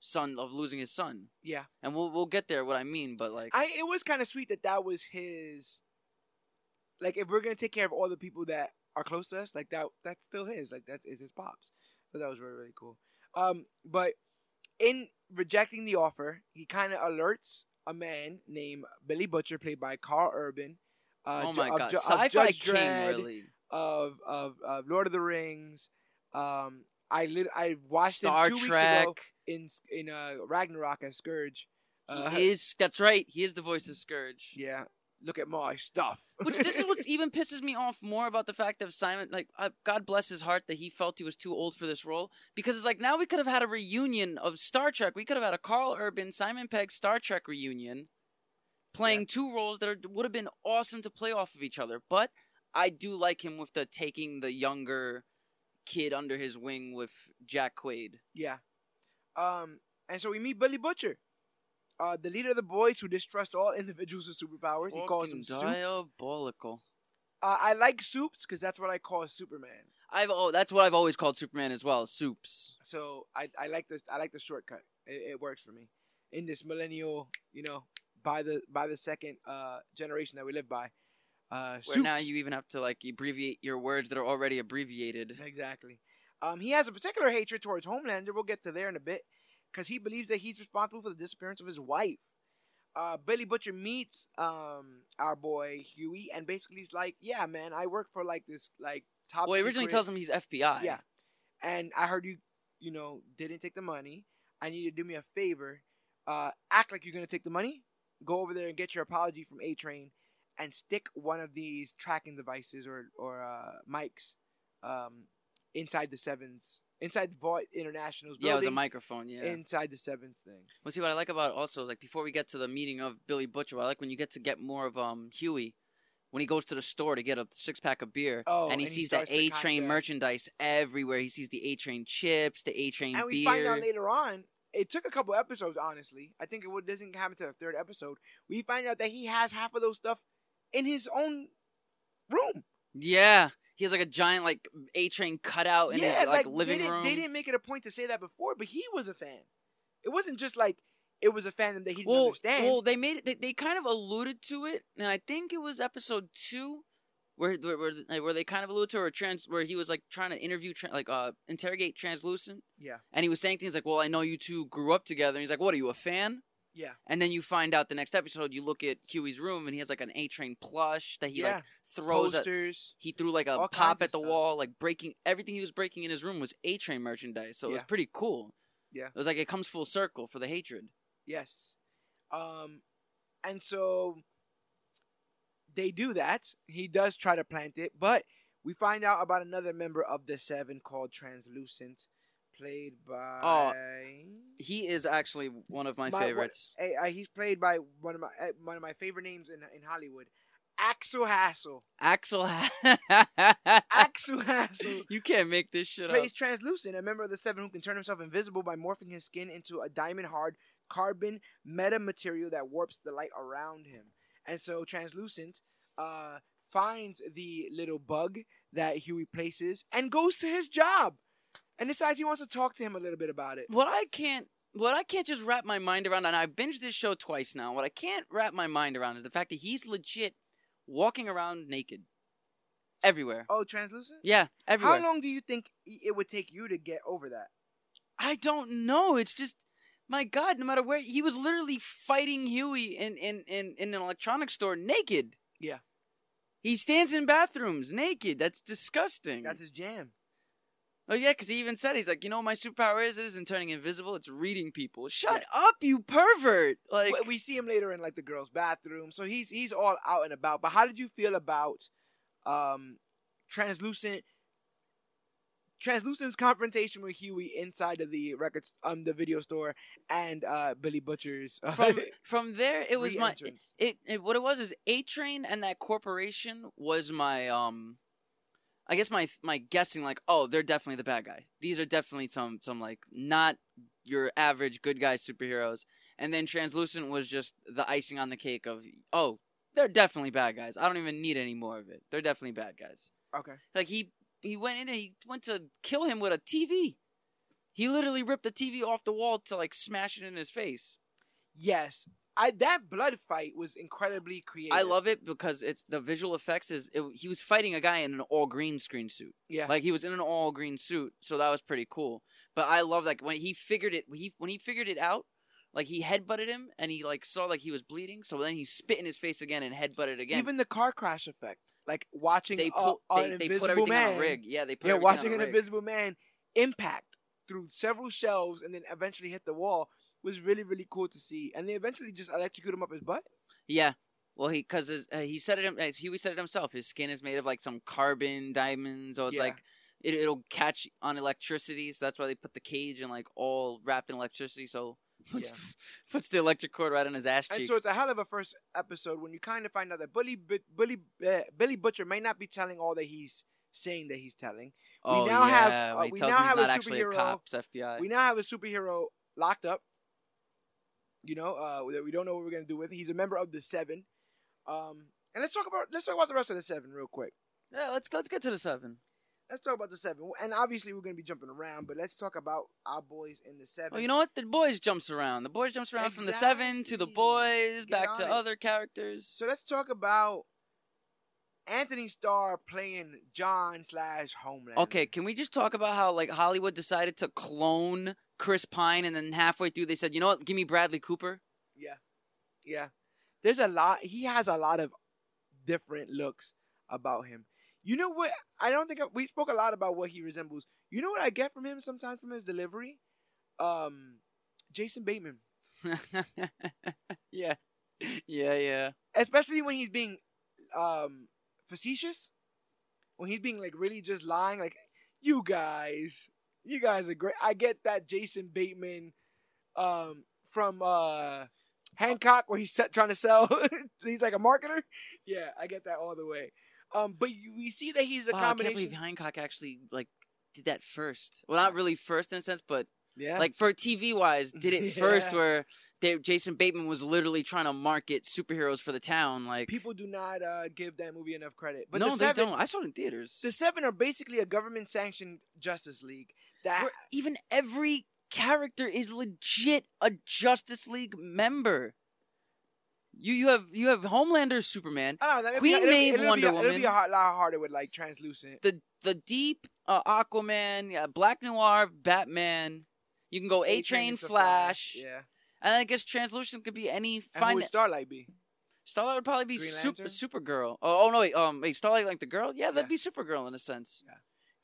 son of losing his son, Yeah. and we'll we'll get there. What I mean, but like, I it was kind of sweet that that was his. Like, if we're gonna take care of all the people that are close to us, like that, that's still his. Like that is his pops. So that was really really cool. Um, but in rejecting the offer, he kind of alerts a man named Billy Butcher, played by Karl Urban. Uh, oh my of god, Ju- of sci-fi Judge king Dredd, really. of, of of Lord of the Rings. Um, I lit- I watched Star him two Trek. weeks ago in in uh, Ragnarok as Skurge. Uh, he is that's right. He is the voice of Skurge. yeah, look at my stuff. Which this is what even pisses me off more about the fact of Simon. Like, uh, God bless his heart that he felt he was too old for this role because it's like now we could have had a reunion of Star Trek. We could have had a Karl Urban, Simon Pegg Star Trek reunion, playing Yeah. two roles that are, would have been awesome to play off of each other. But I do like him with the taking the younger kid under his wing with Jack Quaid. Yeah. Um, and so we meet Billy Butcher, uh, the leader of the boys who distrust all individuals with superpowers. He calls them diabolical. Uh, I like soups because that's what I call Superman. I've oh, that's what I've always called Superman as well. Soups. So I, I like the I like the shortcut. It, it works for me in this millennial, you know, by the by the second uh, generation that we live by. Uh, Where soups. now you even have to like abbreviate your words that are already abbreviated. Exactly. Um, he has a particular hatred towards Homelander. We'll get to there in a bit, because he believes that he's responsible for the disappearance of his wife. Uh, Billy Butcher meets um our boy Hughie, and basically he's like, "Yeah, man, I work for like this like top." Well, he originally secret- tells him he's FBI. Yeah, and I heard you, you know, didn't take the money. I need you to do me a favor. Uh, act like you're gonna take the money. Go over there and get your apology from A Train, and stick one of these tracking devices or or uh, mics, um, inside the sevens, inside Vought International's Yeah, it was a microphone. Yeah. inside the seventh thing. well, see what I like about also like before we get to the meeting of Billy Butcher, I like when you get to get more of um Hughie when he goes to the store to get a six pack of beer Oh, and he and he sees the starts A Train merchandise everywhere. He sees the A Train chips, the A Train And we beer. find out later on. It took a couple episodes, honestly. I think it doesn't happen to the third episode. We find out that he has half of those stuff in his own room. Yeah, he has like a giant like A Train cutout in his like, living they didn't, room. They didn't make it a point to say that before, but he was a fan. It wasn't just like it was a fandom that he didn't well, understand. well, they made it. They, they kind of alluded to it, and I think it was episode two where where where, like, where they kind of alluded to or trans where he was like trying to interview tra- like uh interrogate translucent Yeah. and he was saying things like well i know you two grew up together and he's like what are you a fan Yeah. and then you find out the next episode you look at hughie's room and he has like an a train plush that he yeah. like throws at Posters. he threw like a pop at the stuff. wall like breaking everything he was breaking in his room was a train merchandise so it was pretty cool Yeah. it was like it comes full circle for the hatred Yes. Um, and so they do that. He does try to plant it, but we find out about another member of the Seven called Translucent, played by. Oh, he is actually one of my, My- what- favorites Eh, uh, he's played by one of my eh, one of my favorite names in in Hollywood, Axel Hassell. axel ha- Axel Hassell you can't make this shit up plays Translucent, a member of the Seven who can turn himself invisible by morphing his skin into a diamond hard carbon meta material that warps the light around him. And so Translucent uh, finds the little bug that Hughie places and goes to his job and decides he wants to talk to him a little bit about it. what I can't what I can't just wrap my mind around and I've binged this show twice now. What I can't wrap my mind around is the fact that he's legit walking around naked. Everywhere. Oh, Translucent? Yeah, everywhere. How long do you think it would take you to get over that? I don't know. It's just my God, no matter where he was literally fighting Hughie in, in, in, in an electronics store naked. Yeah. He stands in bathrooms naked. That's disgusting. That's his jam. Oh yeah, because he even said he's like, you know, what my superpower is it isn't turning invisible. It's reading people. Shut up, you pervert! Like, We- see him later in like the girls' bathroom, so he's he's all out and about. But how did you feel about um, translucent? Translucent's confrontation with Hughie inside of the records, um, the video store, and uh, Billy Butcher's uh, from from there, it was my re-entrance. it, it. What it was is A Train and that corporation was my um. I guess my my guessing like oh they're definitely the bad guy. These are definitely some some like not your average good guy superheroes. And then Translucent was just the icing on the cake of oh they're definitely bad guys. I don't even need any more of it. They're definitely bad guys. okay. Like he he went in there, he went to kill him with a TV. He literally ripped the TV off the wall to like smash it in his face. Yes, I that blood fight was incredibly creative. I love it because it's the visual effects is it, he was fighting a guy in an all green screen suit. Yeah, Like he was in an all green suit, so that was pretty cool. But I love like when he figured it he when he figured it out, like he headbutted him and he like saw like he was bleeding, so then he spit in his face again and headbutted again. even the car crash effect, like watching they a- they, they put everything man, on a rig. Yeah, they put yeah, watching an invisible man impact through several shelves and then eventually hit the wall was really really cool to see. And they eventually just electrocute him up his butt. Yeah. Well, he because uh, he said it. He said it himself. His skin is made of like some carbon diamonds, so it's Yeah. like it, it'll catch on electricity. So that's why they put the cage and like all wrapped in electricity. So puts Yeah. the, puts the electric cord right on his ass And so it's a hell of a first episode when you kind of find out that Billy Billy uh, Billy Butcher may not be telling all that he's saying that he's telling. oh now yeah, have- uh, we now have a not a superhero. cops FBI. We now have a superhero locked up. You know, uh, that we don't know what we're gonna do with. He's a member of the Seven. Um, and let's talk about let's talk about the rest of the Seven real quick. yeah, let's let's get to the seven. Let's talk about the Seven, and obviously we're gonna be jumping around, but let's talk about our boys in the Seven. Well, you know what? The boys jumps around. The boys jumps around from the seven to the boys, Get back to it. other characters. So let's talk about Antony Starr playing John slash Homeland. Okay, can we just talk about how like Hollywood decided to clone Chris Pine, and then halfway through they said, you know what, give me Bradley Cooper. Yeah, yeah. There's a lot. He has a lot of different looks about him. You know what? I don't think I, we spoke a lot about what he resembles. You know what I get from him sometimes from his delivery? Um, Jason Bateman, yeah, yeah, yeah. especially when he's being um facetious. When he's being like really just lying, like you guys, you guys are great. I get that Jason Bateman, um, from uh Hancock, where he's trying to sell. he's like a marketer. Yeah, I get that all the way. Um, but you, we see that he's a Wow, I can't combination. believe Hancock actually like did that first. Well, not really first in a sense, but yeah, like for TV wise, did it first where they, Jason Bateman was literally trying to market superheroes for the town. Like, people do not uh, give that movie enough credit. But no, the they seven, don't. I saw it in theaters. the seven are basically a government-sanctioned Justice League. That Where even every character is legit a Justice League member. You you have you have Homelander, Superman, I don't know, that'd Queen it'll be- it'll be, Wonder It'll be Woman. a hard- lot harder with like translucent. the the Deep, uh, Aquaman, yeah, Black Noir, Batman. You can go A Train, Flash, Yeah. and I guess Translucent could be any. And who would Starlight be? Starlight would probably be Green super, Lantern? Supergirl. Oh, oh no, wait, um, wait, Starlight like the girl? Yeah, that'd Yeah. be Supergirl in a sense. Yeah.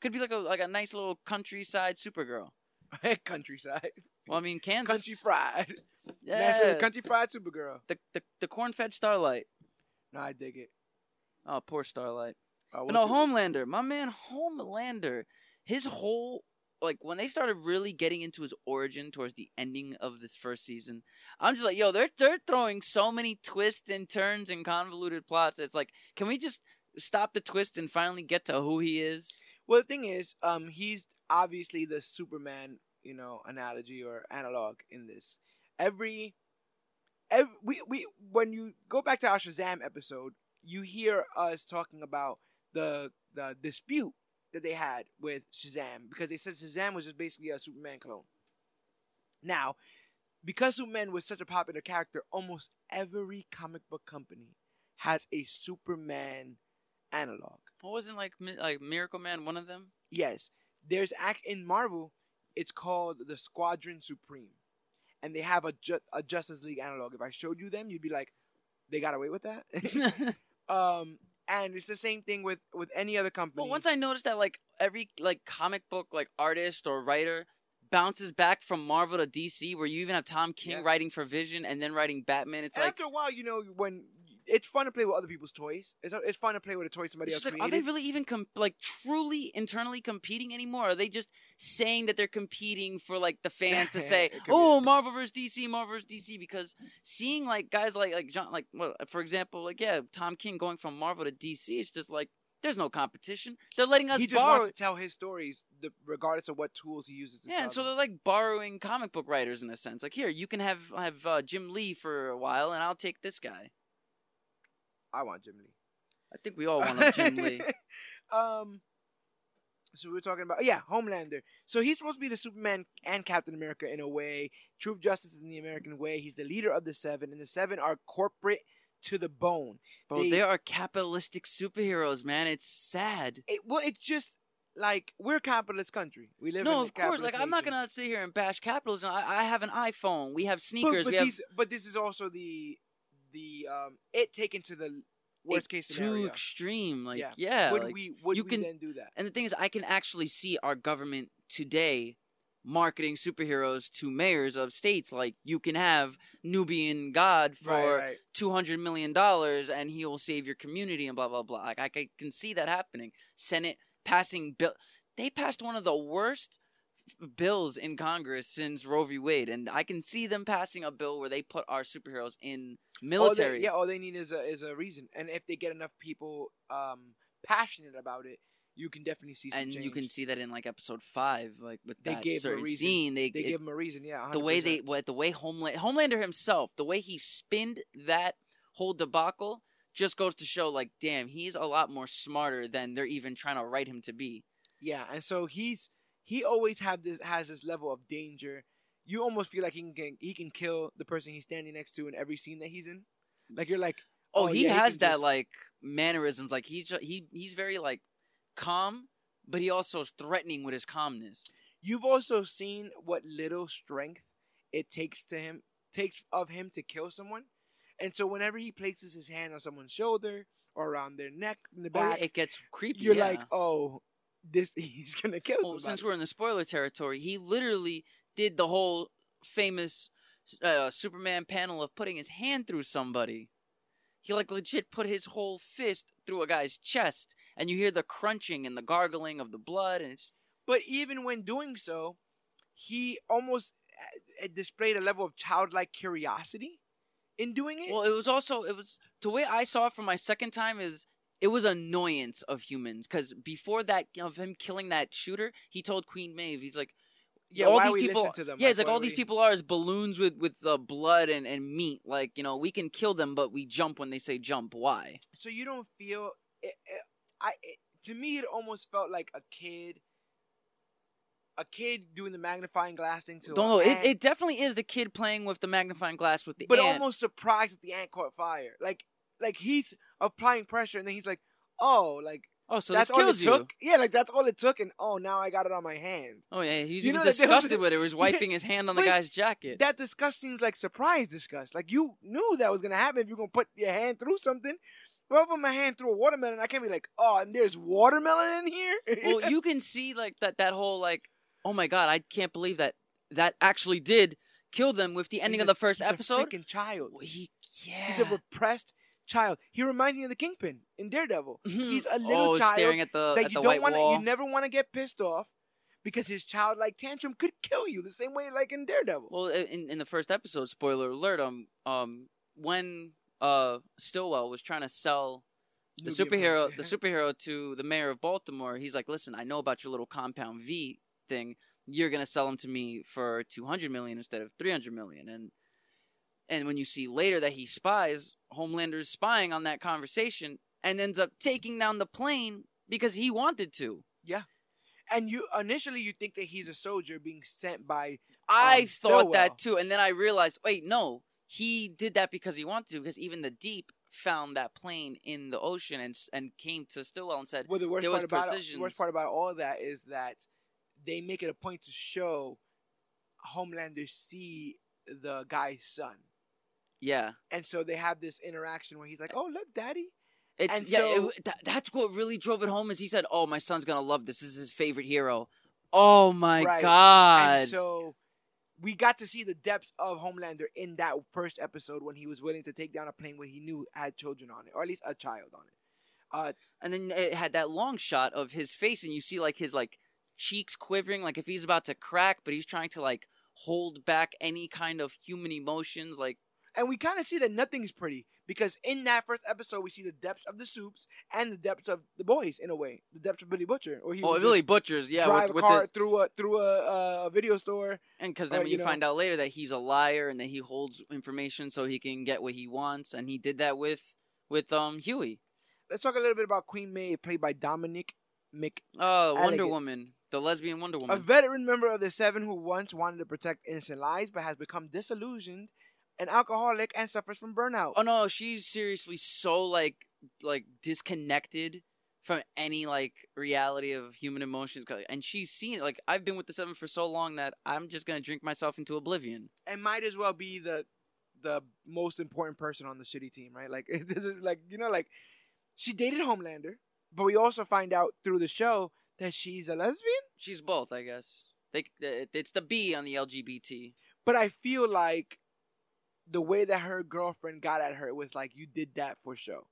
Could be like a like a nice little countryside Supergirl. Countryside. Well, I mean, Kansas. Country fried. yeah. Country fried Supergirl. the, the the corn-fed Starlight. No, I dig it. Oh, poor Starlight. But no, Homelander, my man, Homelander, his whole like when they started really getting into his origin towards the ending of this first season, I'm just like, yo, they're they're throwing so many twists and turns and convoluted plots. It's like, can we just stop the twist and finally get to who he is? Well, the thing is, um, he's obviously the Superman, you know, analogy or analog in this. Every, every we we when you go back to our Shazam episode, you hear us talking about the the dispute that they had with Shazam because they said Shazam was just basically a Superman clone. Now, because Superman was such a popular character, almost every comic book company has a Superman analog. What wasn't like like Miracleman one of them? Yes, there's act in Marvel. It's called the Squadron Supreme, and they have a ju- a Justice League analog. If I showed you them, you'd be like, they got away with that. um, and it's the same thing with with any other company. Well, once I noticed that like every like comic book like artist or writer bounces back from Marvel to DC, where you even have Tom King Yeah. writing for Vision and then writing Batman, it's and like, after a while, you know, when it's fun to play with other people's toys. It's it's fun to play with a toy somebody it's else like are they really even com- like truly internally competing anymore? Are they just saying that they're competing for like the fans to say, It could be "Oh. Marvel vs. DC, Marvel vs. DC"? Because seeing like guys like like John, like well, for example, like yeah, Tom King going from Marvel to DC, it's just like there's no competition. They're letting us he just borrow. wants to tell his stories, the, regardless of what tools he uses. Yeah, and so they're like borrowing comic book writers in a sense. Like here, you can have have uh, Jim Lee for a while, and I'll take this guy. I want Jim Lee. I think we all want Jim Lee. um, so we were talking about yeah, Homelander. So he's supposed to be the Superman and Captain America in a way. Truth, justice, in the American way. He's the leader of the Seven, and the Seven are corporate to the bone. Bro, They- they are capitalistic superheroes, man. It's sad. It, well, it's just like we're a capitalist country. We live in No, a of course. Like I'm not gonna sit here and bash capitalism. I, I have an iPhone. We have sneakers. but we have these, but this is also the the um it taken to the worst case scenario. too extreme. Like Yeah. yeah, would like- we would you we can- then do that? And the thing is, I can actually see our government today marketing superheroes to mayors of states. Like you can have Nubian God for right, right. two hundred million dollars, and he will save your community and blah blah blah. Like I can see that happening. Senate passing bill. They passed one of the worst bills in Congress since Roe v. Wade, and I can see them passing a bill where they put our superheroes in military. All they, yeah, all they need is a is a reason, and if they get enough people um passionate about it, you can definitely see some and change. you can see that in like episode five, like with They that gave a certain reason. scene. They, they it- give them a reason. Yeah, 100%. the way they what the way Homeland Homelander himself, the way he spinned that whole debacle just goes to show like damn, he's a lot more smarter than they're even trying to write him to be. yeah, and so he's he always have this has this level of danger. You almost feel like he can he can kill the person he's standing next to in every scene that he's in. Like you're like, Oh, Oh, he yeah, has can that just- like mannerisms like he's he he's very like calm, but he also is threatening with his calmness. You've also seen what little strength it takes to him takes of him to kill someone. And so whenever he places his hand on someone's shoulder or around their neck in the Oh, back, it gets creepy. you're yeah. like, "Oh, this he's to kill Well, somebody." since we're in the spoiler territory, he literally did the whole famous uh, Superman panel of putting his hand through somebody. He like legit put his whole fist through a guy's chest, and you hear the crunching and the gargling of the blood, and it's but even when doing so, he almost uh, displayed a level of childlike curiosity in doing it. well. It was also it was the way I saw it for my second time is it was annoyance of humans because before that of him killing that shooter, he told Queen Maeve, he's like. yeah, all these we people, listen to them? yeah, it's like all these people are is balloons with with uh, blood and and meat. Like you know, we can kill them, but we jump when they say jump. Why? So you don't feel it, it, I it, to me it almost felt like a kid a kid doing the magnifying glass thing to Don't know. It, it definitely is the kid playing with the magnifying glass with the but ant. almost surprised that the ant caught fire. Like like he's applying pressure, and then he's like, "Oh, like oh, so that's all kills it you. took." Yeah, like that's all it took, and oh, now I got it on my hand. Oh yeah, he's You know disgusted with it. He was wiping his hand on the guy's jacket. That disgust seems like surprise disgust. Like you knew that was gonna happen if you're gonna put your hand through something. I put my hand through a watermelon, I can't be like, "Oh, and there's watermelon in here." well, you can see like that that whole like, oh my god, I can't believe that that actually did kill them with the ending He's of the first he's a episode. freaking child. Well, He yeah. He's a repressed child. He reminds me of the Kingpin in Daredevil. He's a little oh, child staring at the that at you the don't want You never want to get pissed off because his childlike tantrum could kill you the same way like in Daredevil. Well, in in the first episode, spoiler alert, um, um, when uh Stillwell was trying to sell the superhero, the superhero to the mayor of Baltimore, he's like, "Listen, I know about your little compound V thing. You're gonna sell them to me for two hundred million instead of three hundred million. And and when you see later that he spies, Homelander's spying on that conversation and ends up taking down the plane because he wanted to. Yeah. And you initially you think that he's a soldier being sent by I Um, thought Stillwell. that too, and then I realized, wait, no, he did that because he wanted to. Because even the Deep found that plane in the ocean and and came to Stillwell and said, Well, the worst There part was about it, the worst part about all of that is that they make it a point to show Homelander see the guy's son, "Yeah, and so they have this interaction where he's like, "Oh, look, daddy." it's And yeah." so- it, that, that's what really drove it home. Is he said, "Oh, my son's gonna love this. This is his favorite hero." Oh my Right. god! And so we got to see the depths of Homelander in that first episode when he was willing to take down a plane where he knew had children on it, or at least a child on it. Uh, and then it had that long shot of his face, and you see like his like cheeks quivering, like if he's about to crack, but he's trying to like hold back any kind of human emotions, like. And we kind of see that nothing's pretty because in that first episode we see the depths of the soups and the depths of the boys in a way, the depths of Billy Butcher, or he Oh, just butchers, yeah. drive with, a car this- through a through a, a video store. and because then or, when you you, know- find out later that he's a liar and that he holds information so he can get what he wants, and he did that with with um Hughie. Let's talk a little bit about Queen Maeve, played by Dominique Mc, Oh, Wonder Woman, the lesbian Wonder Woman. a veteran member of the Seven who once wanted to protect innocent lives but has become disillusioned, an alcoholic, and suffers from burnout. oh no, she's seriously so like like disconnected from any like reality of human emotions and she's seen it. Like I've been with the Seven for so long that I'm just gonna drink myself into oblivion. and might as well be the the most important person on the shitty team, right? Like it doesn't like you know like she dated Homelander, but we also find out through the show that she's a lesbian. She's both, I guess. They, uh, it's the B on the LGBT. But I feel like the way that her girlfriend got at her was like you did that for show.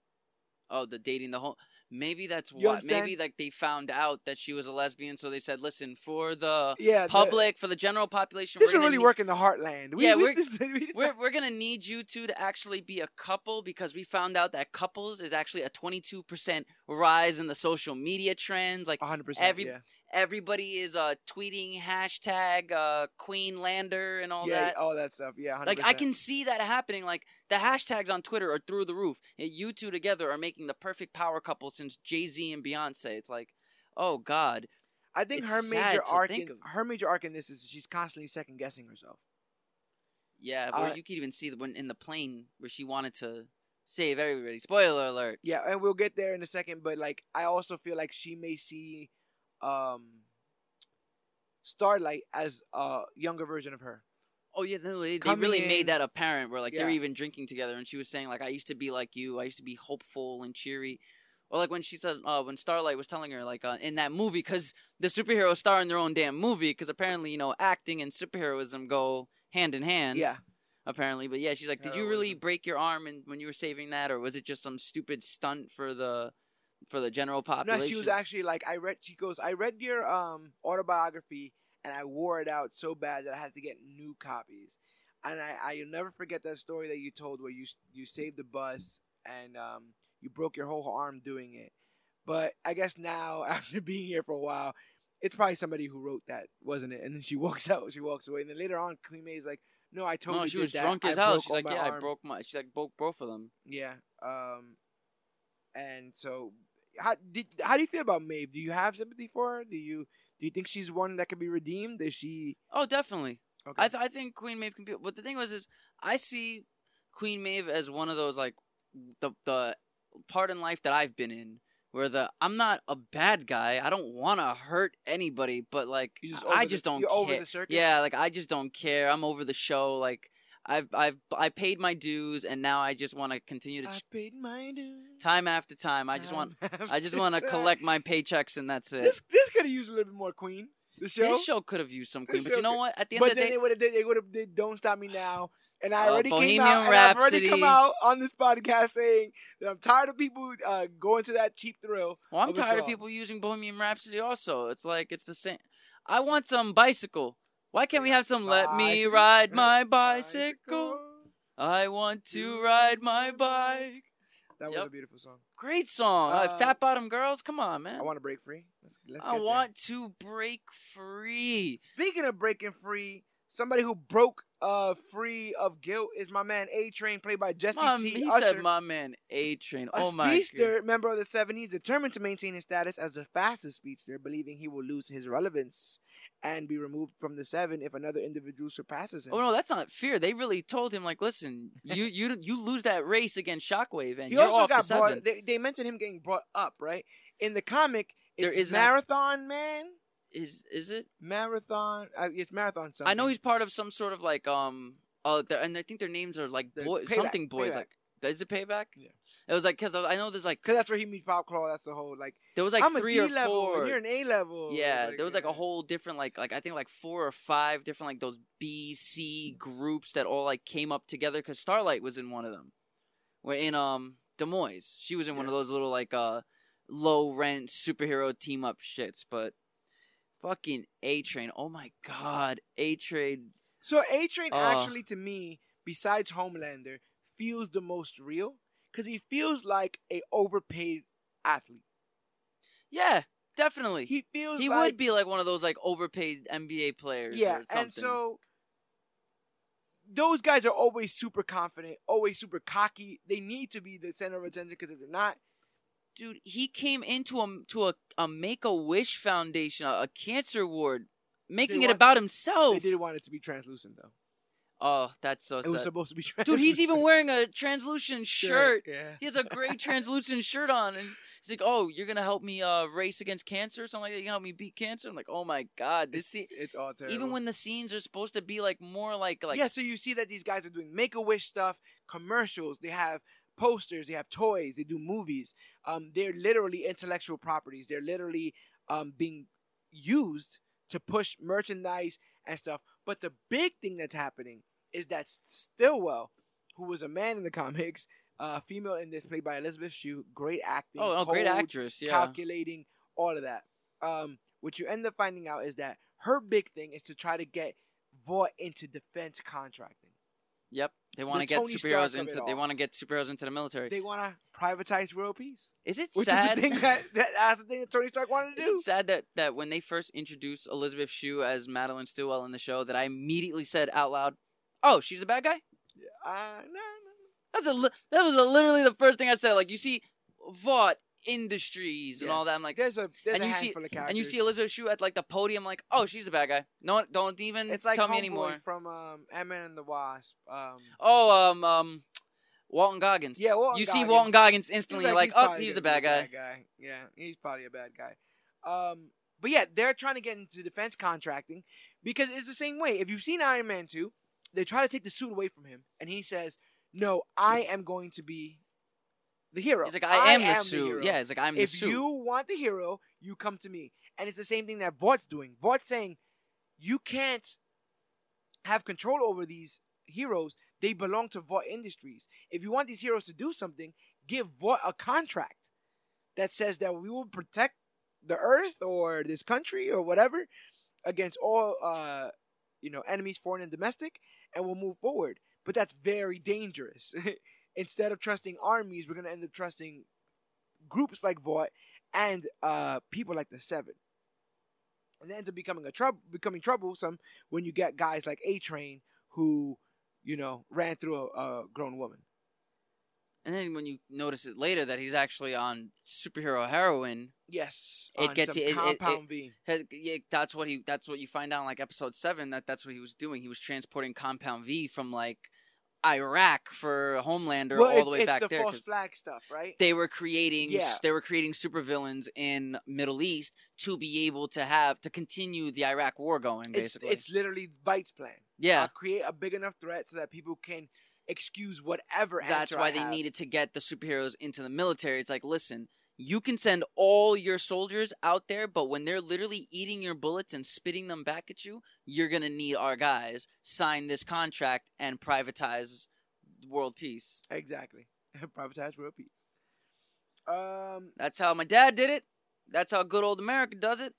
Oh, the dating the whole. Maybe that's You why. understand? Maybe like they found out that she was a lesbian, so they said, "Listen, for the Yeah, the- public, for the general population, this we're will really need- work in the heartland. We, Yeah, we we're- just- we We're we're gonna need you two to actually be a couple because we found out that couples is actually a twenty two percent rise in the social media trends. Like 100%. every- yeah. Everybody is uh tweeting hashtag uh Queen Lander and all yeah, that. all that stuff. Yeah, 100%. Like I can see that happening. Like the hashtags on Twitter are through the roof. And You two together are making the perfect power couple since Jay Z and Beyonce. It's like, oh God, I think it's her major arc in, her major arc in this is she's constantly second guessing herself. yeah. Uh, you could even see the when in the plane where she wanted to save everybody. Spoiler alert. Yeah, and we'll get there in a second, but like I also feel like she may see um Starlight as a younger version of her. Oh yeah, no, they, they really in- made that apparent. Where like they're even drinking together, and she was saying like, "I used to be like you. I used to be hopeful and cheery." Or like when she said, uh, when Starlight was telling her like uh, in that movie, because the superheroes star in their own damn movie, because apparently you know acting and superheroism go hand in hand. Yeah. apparently. But yeah, she's like, "Did you really break your arm in, when you were saving that, or was it just some stupid stunt for the for the general population?" No, she was actually like I read she goes, I read your um autobiography and I wore it out so bad that I had to get new copies. And I I'll never forget that story that you told where you you saved the bus and um you broke your whole arm doing it. But I guess now after being here for a while, it's probably somebody who wrote that, wasn't it? And then she walks out, she walks away, and then later on, Queen May's like, "No, I totally no, she was that. drunk I as hell. She's like, "Yeah, I broke my." She's like, "Broke both of them." Yeah. Um. And so, how did how do you feel about Maeve? Do you have sympathy for her? Do you Do you think she's one that can be redeemed? Is she? Oh, definitely. Okay. I th- I think Queen Maeve can be. But the thing was is I see Queen Maeve as one of those like the the part in life that I've been in where the I'm not a bad guy. I don't want to hurt anybody, but like just I over the- just don't you're care. over the circus? Yeah, like I just don't care. I'm over the show. Like I've I've I paid my dues, and now I just want to continue to I paid my dues. time after time. I just want I just want to collect my paychecks, and that's it. This this could have used a little bit more Queen. The show. This show could have used some This Queen, but you know could- what? At the end but of the then day, they would have they would have did "Don't Stop Me Now," and I Uh, already came Bohemian out and I've already come out on this podcast saying that I'm tired of people uh, going to that cheap thrill. Well, I'm of tired of people using Bohemian Rhapsody. Also, it's like it's the same. I want some bicycle. Why can't we have some "Let Me Ride My Bicycle"? I want to ride my bike. That was Yep. a beautiful song. Great song. Uh, Uh, Fat Bottom Girls. Come on, man. I want to break free. Let's, let's I get there. want to break free. Speaking of breaking free, somebody who broke uh free of guilt is my man A Train, played by Jesse Mom, T. he Usher. said, "My man, A Train." Oh my. speedster member of the 70s determined to maintain his status as the fastest speedster, believing he will lose his relevance and be removed from the seven if another individual surpasses him. Oh no, that's not fear. They really told him like, listen, you you you lose that race against Shockwave, and he also got the brought. They, they mentioned him getting brought up, right? In the comic, There it's is not- Marathon Man. Is is it? Marathon. Uh, it's Marathon something. I know he's part of some sort of like um uh and I think their names are like boy, something boys Payback. like is it payback? Yeah. It was like because I know there's like because that's where he meets Popclaw. That's the whole like. there was like I'm three or four. and you're an A level. yeah, there was like a whole different like like I think like four or five different like those B C groups that all like came up together because Starlight was in one of them. We're in um Des Moines. She was in one of those little like uh low rent superhero team up shits, but fucking A Train. Oh my god, A Train. So A Train Uh. actually, to me, besides Homelander, feels the most real because he feels like a overpaid athlete. Yeah, definitely. He feels He like, would be like one of those like overpaid NBA players. yeah, or something. and so those guys are always super confident, always super cocky. They need to be the center of attention because if they're not, dude, he came into a to a, a Make a Wish Foundation, a, a cancer ward, making it about they himself. didn't want it to be translucent though. Oh, that's so It was supposed to be translucent. Dude, he's even wearing a translucent shirt. Yeah. He has a gray translucent shirt on, and he's like, "Oh, you're gonna help me uh, race against cancer or something like that. You can help me beat cancer." I'm like, "Oh my god, this It's, scene." it's all terrible. Even when the scenes are supposed to be like more like like yeah, so you see that these guys are doing Make a Wish stuff, commercials. They have posters. They have toys. They do movies. Um, they're literally intellectual properties. They're literally um being used to push merchandise and stuff. But the big thing that's happening is that Stillwell, who was a man in the comics, uh, female in this, played by Elizabeth Shue, great acting. oh, oh, great actress, yeah. calculating, all of that. Um, what you end up finding out is that her big thing is to try to get Vought into defense contracting. Yep, they want to get Tony superheroes into. They want to get superheroes into the military. They want to privatize world peace, is it which sad? is the thing that, that that's the thing that Tony Stark wanted to Is do. it sad that, that when they first introduced Elizabeth Shue as Madeline Stillwell in the show, that I immediately said out loud, "Oh, she's a bad guy." Uh, no, no. That's a that was a, literally the first thing I said. Like you see, Vought Industries and Yeah. all that. I'm like, There's a there's and a you see handful of characters. and you see Elizabeth Shue at like the podium. Like, oh, she's a bad guy. No, don't even It's like tell me Homeboy anymore. from um, Ant-Man and the Wasp. Um, Oh, um, um, Walton Goggins. yeah, Walton you see Goggins. Walton Goggins instantly. You're like, oh, probably he's the gonna bad be a guy. Yeah, he's probably a bad guy. Um, but yeah, they're trying to get into defense contracting because it's the same way. If you've seen Iron Man 2, they try to take the suit away from him, and he says, "No, I am going to be the hero. He's like, I, am the hero. suit. yeah, it's like I'm the if you want the hero, you come to me. And it's the same thing that Vought's doing. Vought's saying, you can't have control over these heroes. They belong to Vought Industries. If you want these heroes to do something, give Vought a contract that says that we will protect the Earth or this country or whatever against all, uh, you know, enemies, foreign and domestic, and we'll move forward. But that's very dangerous. Instead of trusting armies, we're gonna end up trusting groups like Vought and uh, people like the Seven. And that ends up becoming a trouble, becoming troublesome when you get guys like A Train who, you know, ran through a, a grown woman. And then when you notice it later that he's actually on superhero heroin, Yes, It gets some you- it- it- Compound V. has- that's what he that's what you find out in like episode 7 that that's what he was doing. He was transporting compound V from like Iraq for Homelander Well, all the way it's back the there false flag stuff, right? they were creating Yeah. they were creating supervillains in Middle East to be able to have to continue the Iraq war going basically. it's literally Vought's plan. yeah. Uh, create a big enough threat so that people can excuse whatever. That's why I they have. needed to get the superheroes into the military. It's like, listen, you can send all your soldiers out there, but when they're literally eating your bullets and spitting them back at you, you're gonna need our guys sign this contract and privatize world peace. exactly privatize world peace. Um, That's how my dad did it. That's how good old America does it.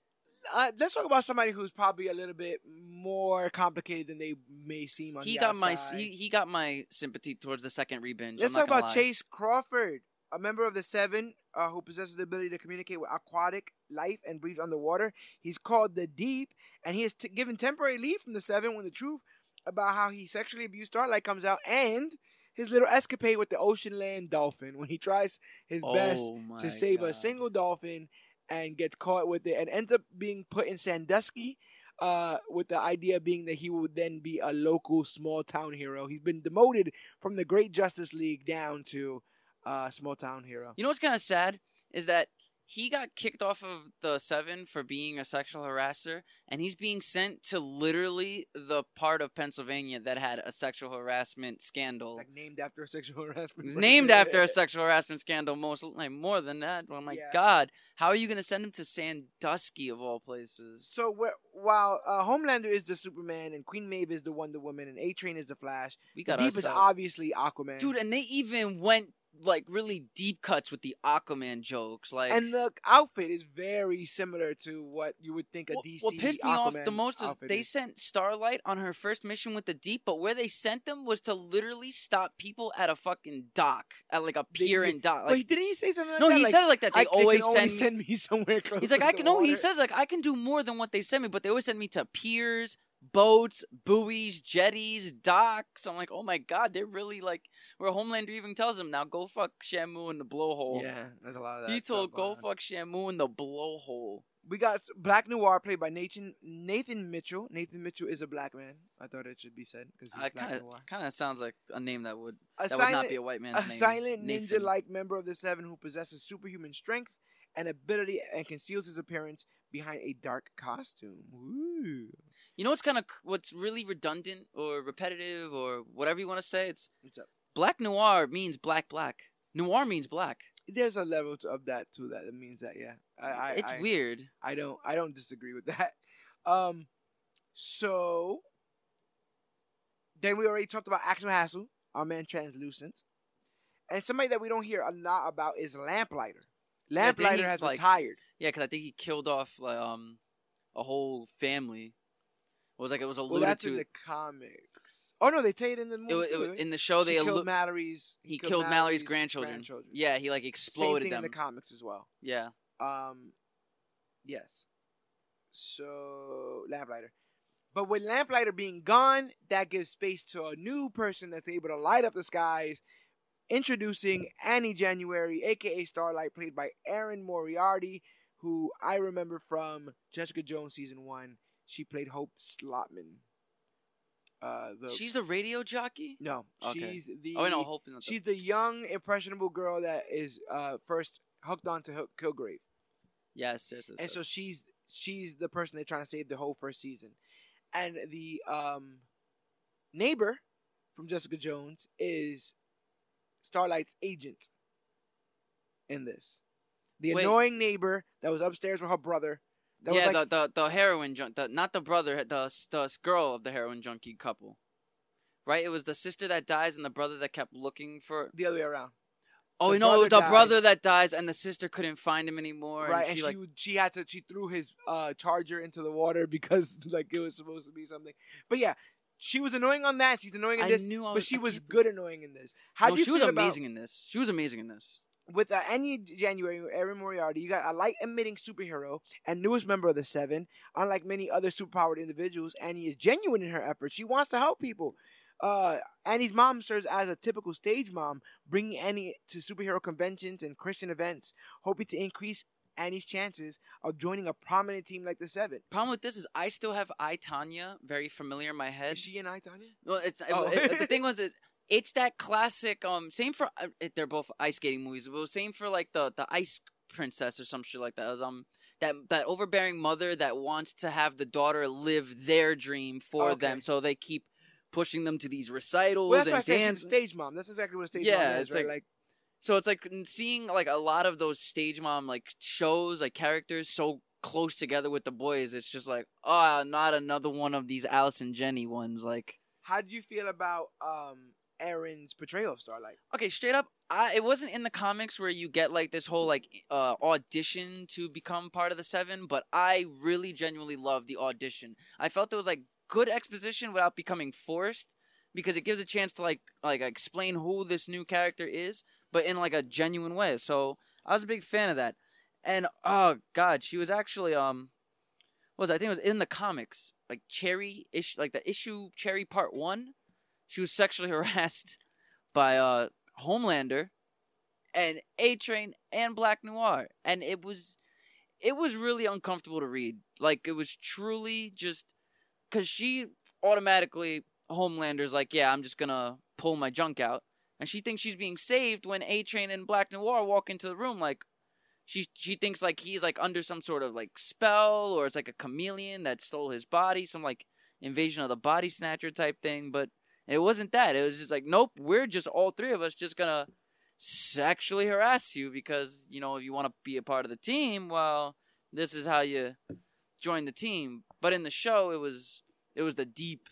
uh, let's talk about somebody who's probably a little bit more complicated than they may seem on He got my he, he got my sympathy towards the second rebinge. Let's talk about lie. Chace Crawford, a member of the Seven uh, who possesses the ability to communicate with aquatic life and breathes underwater. He's called the Deep, and he is t- given temporary leave from the Seven when the truth about how he sexually abused Starlight comes out, and his little escapade with the ocean land dolphin when he tries his best Oh my to save a single dolphin and gets caught with it and ends up being put in Sandusky. Uh, with the idea being that he would then be a local small town hero. He's been demoted from the Great Justice League down to uh, small town hero. You know what's kind of sad is that he got kicked off of the seven for being a sexual harasser, and he's being sent to literally the part of Pennsylvania that had a sexual harassment scandal. Like named after a sexual harassment. It's named after a sexual harassment scandal. Most like more than that. Oh my Yeah. God! How are you going to send him to Sandusky of all places? So wh- while uh, Homelander is the Superman and Queen Maeve is the Wonder Woman and A Train is the Flash, We got Deep is obviously Aquaman. dude, and they even went like really deep cuts with the Aquaman jokes. Like, and the outfit is very similar to what you would think a What- DC. What pissed me off the most is they is. sent Starlight on her first mission with the Deep, but where they sent them was to literally stop people at a fucking dock, at like a pier they- and dock. But Like, didn't he say something like no, that? he Like, said it like that. They I, always they send. send me somewhere close. He's like, I can. No, he says like I can do more than what they send me, but they always send me to piers, boats, buoys, jetties, docks. I'm like, oh my god, they're really like. Where Homelander even tells him now, go fuck Shamu in the blowhole. Yeah, there's a lot of that. He told go on. fuck Shamu in the blowhole. We got Black Noir played by Nathan Nathan Mitchell. Nathan Mitchell is a black man. I thought it should be said because he's I Black kind of Noir. kind of sounds like a name that would A that would not be a white man's a name. silent ninja-like member of the Seven who possesses superhuman strength and ability and conceals his appearance behind a dark costume. Ooh. You know what's kind of what's really redundant or repetitive or whatever you want to say? It's What's up? black noir means black black. Noir means black. There's a level to, of that too. That means that yeah. I, I, it's I, weird. I don't I don't disagree with that. Um, so then we already talked about Axel Hassell, our man Translucent, and somebody that we don't hear a lot about is Lamplighter. Lamplighter he, has like- retired. Yeah, because I think he killed off like, um a whole family. It was like it was Well, alluded that's to. in the comics. Oh no, they tell it in the movie. it, wa- it too, wa- right? in the show, She they killed allu- Mallory's. he killed Mallory's grandchildren. grandchildren. Yeah, he like exploded Same thing them. in the comics as well. yeah, Um, yes. So Lamplighter, but with Lamplighter being gone, that gives space to a new person that's able to light up the skies. Introducing Annie January, aka Starlight, played by Erin Moriarty, who I remember from Jessica Jones season one. She played Hope Shlottman. Uh, the she's a radio jockey. no, Okay. she's the Oh no, Hope. that she's the young impressionable girl that is uh first hooked onto Hil- Kilgrave. yes, yes, yes, and so she's she's the person they're trying to save the whole first season, and the um neighbor from Jessica Jones is Starlight's agent in this. The Wait. annoying neighbor that was upstairs with her brother. That yeah, was like the, the the heroin junk, the, not the brother, the the girl of the heroin junkie couple, right? It was the sister that dies and the brother that kept looking for. the other way around, Oh, The no, it was the brother brother that dies and the sister couldn't find him anymore. right? and And she like, she had to she threw his uh charger into the water because like it was supposed to be something. But yeah, she was annoying on that. She's annoying in I this. knew I but she I was good annoying in this. How no, do you she was feel about- amazing in this. She was amazing in this. With uh, Annie January, Erin Moriarty, you got a light emitting superhero and newest member of the Seven. Unlike many other superpowered individuals, Annie is genuine in her efforts. She wants to help people. Uh, Annie's mom serves as a typical stage mom, bringing Annie to superhero conventions and Christian events, hoping to increase Annie's chances of joining a prominent team like the Seven. Problem with this is I still have I Tonya very familiar in my head. Is she and I, Tonya? Well, it's Oh. it- it- the thing was is it's that classic. Um, same for uh, they're both ice skating movies, but same for like the the Ice Princess or some shit like that. It was, um, that that overbearing mother that wants to have the daughter live their dream for Okay. them, so they keep pushing them to these recitals Well, that's and dance. stage mom. That's exactly what a stage Yeah, mom is, it's right? like- Like, So it's like seeing like a lot of those stage mom like shows, like characters so close together with the boys. It's just like, oh, not another one of these Alice and Jenny ones. Like, how do you feel about um Erin's portrayal of Starlight? okay, straight up, I it wasn't in the comics where you get like this whole like uh audition to become part of the Seven, but I really genuinely loved the audition. I felt it was like good exposition without becoming forced because it gives a chance to like like explain who this new character is, but in like a genuine way. So I was a big fan of that. And oh god, she was actually um was? I think it was in the comics, like Cherry issue like the issue Cherry Part One. She was sexually harassed by uh Homelander and A Train and Black Noir. And it was it was really uncomfortable to read. Like it was truly just cause she automatically Homelander's like, Yeah, I'm just gonna pull my junk out. And she thinks she's being saved when A Train and Black Noir walk into the room like she she thinks like he's like under some sort of like spell or it's like a chameleon that stole his body, some like invasion of the body snatcher type thing, but it wasn't that. It was just like, nope, we're just all three of us just gonna sexually harass you because you know if you want to be a part of the team, well, this is how you join the team. But in the show, it was it was the deep,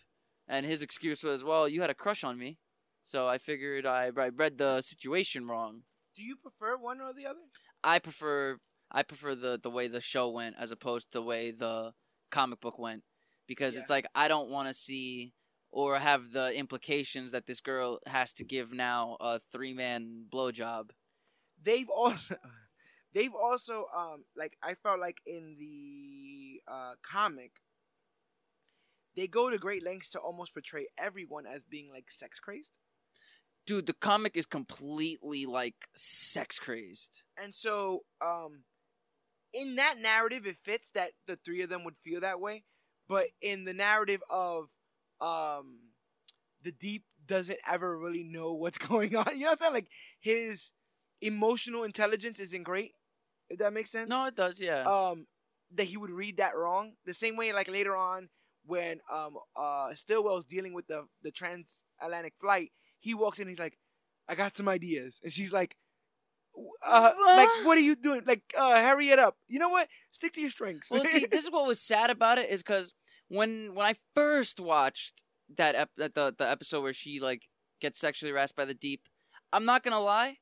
and his excuse was, well, you had a crush on me, so I figured I, I read the situation wrong. Do you prefer one or the other? I prefer I prefer the the way the show went as opposed to the way the comic book went because Yeah. it's like I don't want to see or have the implications that this girl has to give now a three man blowjob. They've also they've also um like I felt like in the uh comic they go to great lengths to almost portray everyone as being like sex crazed. Dude, the comic is completely like sex crazed. And so, um, in that narrative, it fits that the three of them would feel that way. But in the narrative of, um, the deep doesn't ever really know what's going on. You know what I'm saying? Like his emotional intelligence isn't great. If that makes sense. No, it does, yeah. Um, that he would read that wrong. The same way, like later on, when um uh Stillwell's dealing with the the transatlantic flight, he walks in. He's like, "I got some ideas," and she's like, "Uh, like what are you doing? Like, uh, hurry it up. You know what? Stick to your strengths." well, see, this is what was sad about it is because when when I first watched that ep- the the episode where she like gets sexually harassed by the deep, I'm not gonna lie,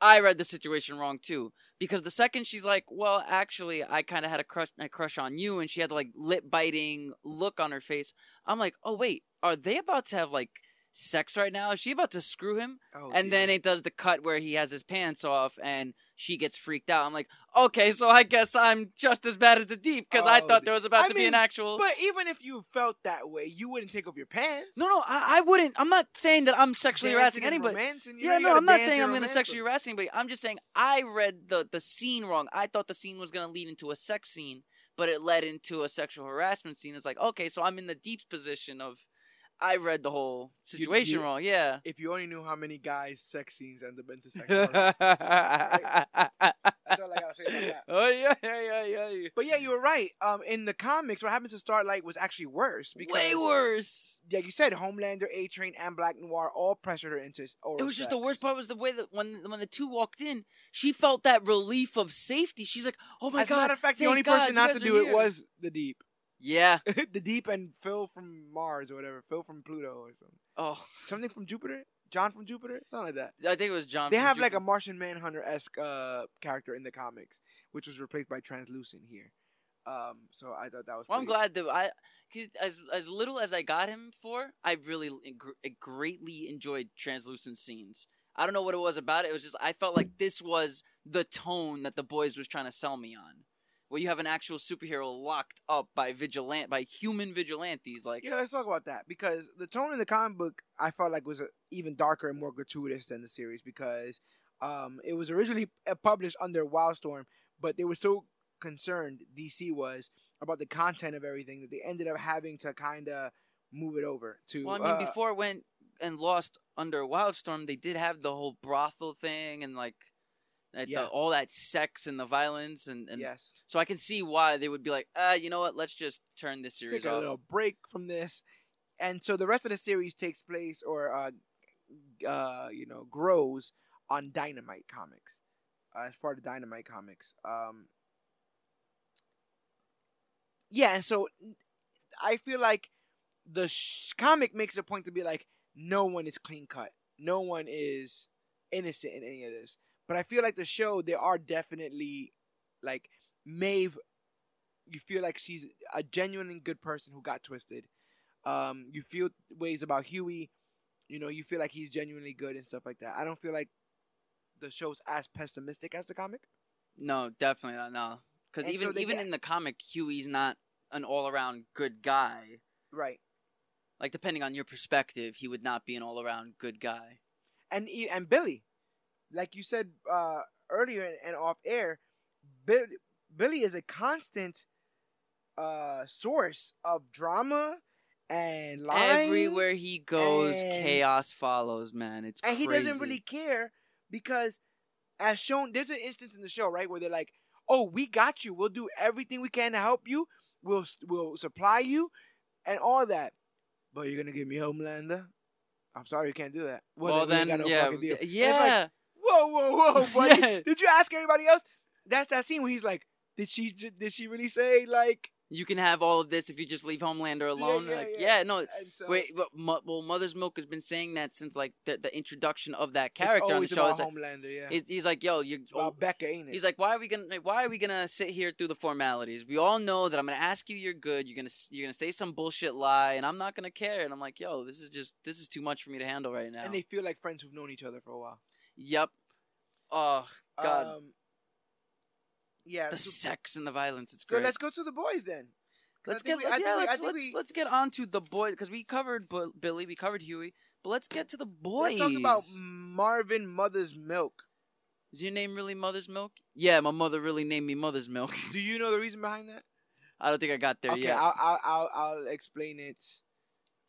I read the situation wrong too. Because the second she's like, "Well, actually, I kind of had a crush a crush on you," and she had like lip biting look on her face, I'm like, "Oh wait, are they about to have like?" Sex right now? Is she about to screw him? Oh, and dear. then it does the cut where he has his pants off and she gets freaked out. I'm like, okay, so I guess I'm just as bad as the deep because I Oh, thought there was about I to be an actual. But even if you felt that way, you wouldn't take off your pants. no, no, I, I wouldn't. I'm not saying that I'm sexually harassing Dancing and anybody. romancing, Yeah, know, no, I'm not saying I'm gonna sexually harass anybody. I'm just saying I read the the scene wrong. I thought the scene was gonna lead into a sex scene, but it led into a sexual harassment scene. It's like, okay, so I'm in the deep position of I read the whole situation you- wrong. Yeah. If you only knew how many guys' sex scenes end up into sex. scenes, right? That's all I gotta say about that. Oh yeah, yeah, yeah, yeah. But yeah, you were right. Um, in the comics, what happens to Starlight was actually worse because, Way worse. like you said, Homelander, A Train, and Black Noir all pressured her into oral It was just the worst part was the way that when when the two walked in, she felt that relief of safety. She's like, "Oh my As god!" a matter of fact, the only God, person not to do it was the Deep, yeah. the Deep, and Phil from Mars or whatever, Phil from Pluto or something, Oh, something from Jupiter, John from Jupiter, something like that. I think it was John. They have like a Martian Manhunter esque uh, character in the comics, which was replaced by Translucent here. Um, so I thought that was. Well, I'm glad that I, 'cause as as little as I got him for, I really gr- greatly enjoyed translucent scenes. I don't know what it was about it. It was just I felt like this was the tone that the boys was trying to sell me on. Where you have an actual superhero locked up by vigilant by human vigilantes. Like, Yeah, let's talk about that because the tone in the comic book I felt like was uh, even darker and more gratuitous than the series because um, it was originally uh, published under Wildstorm, but they were so concerned DC was about the content of everything that they ended up having to kind of move it over to. well, I mean, uh, before it went and lost under Wildstorm, they did have the whole brothel thing and like. Uh, the- Yeah. all that sex and the violence and, and yes, so I can see why they would be like, uh, you know what? Let's just turn this series take a off. little break from this, and so the rest of the series takes place or uh, uh, you know grows on Dynamite Comics uh, as part of Dynamite Comics. Um, yeah, and so I feel like the sh- comic makes a point to be like, no one is clean cut, no one is innocent in any of this. But I feel like the show, there are definitely like Maeve. You feel like she's a genuinely good person who got twisted. Um, you feel ways about Hughie. You know, you feel like he's genuinely good and stuff like that. I don't feel like the show's as pessimistic as the comic. No, definitely not. No, because even so even get- in the comic, Hughie's not an all around good guy. Right. Like depending on your perspective, he would not be an all around good guy. and and Billy, like you said uh, earlier and, and off air, Bill, Billy is a constant uh, source of drama and lying. Everywhere he goes, and- chaos follows. Man, it's and he doesn't really care because, as shown, there's an instance in the show right where they're like, "Oh, we got you. We'll do everything we can to help you. We'll we'll supply you, and all that. But you're gonna give me Homelander." I'm sorry, you can't do that. Well, we ain't then, no yeah, fucking deal. d- And it's like, yeah. Whoa, whoa, whoa, buddy. Yeah. Did you ask anybody else? That's that scene where he's like, did she did she really say like? you can have all of this if you just leave Homelander alone. yeah, like, yeah. yeah, no. So, Wait, but well, Mother's Milk has been saying that since like the, the introduction of that character on the show. about It's like, Homelander, yeah. he's, he's like, yo, you. About oh, Becca, ain't it? He's like, why are we gonna why are we gonna sit here through the formalities? We all know that I'm gonna ask you, you're good. You're gonna you're gonna say some bullshit lie, and I'm not gonna care. And I'm like, yo, this is just this is too much for me to handle right now. and they feel like friends who've known each other for a while. Yep. Oh God, Um, yeah. the so, sex and the violence. It's so great. let's go to the boys then. Let's get we- yeah. we- let's let's, we- let's get on to the boy because we covered Bu- Billy, we covered Hughie, but let's get to the boys. Let's talk about Marvin Mother's Milk. Is your name really Mother's Milk? Yeah, my mother really named me Mother's Milk. Do you know the reason behind that? I don't think I got there okay, yet. I'll, I'll I'll I'll explain it.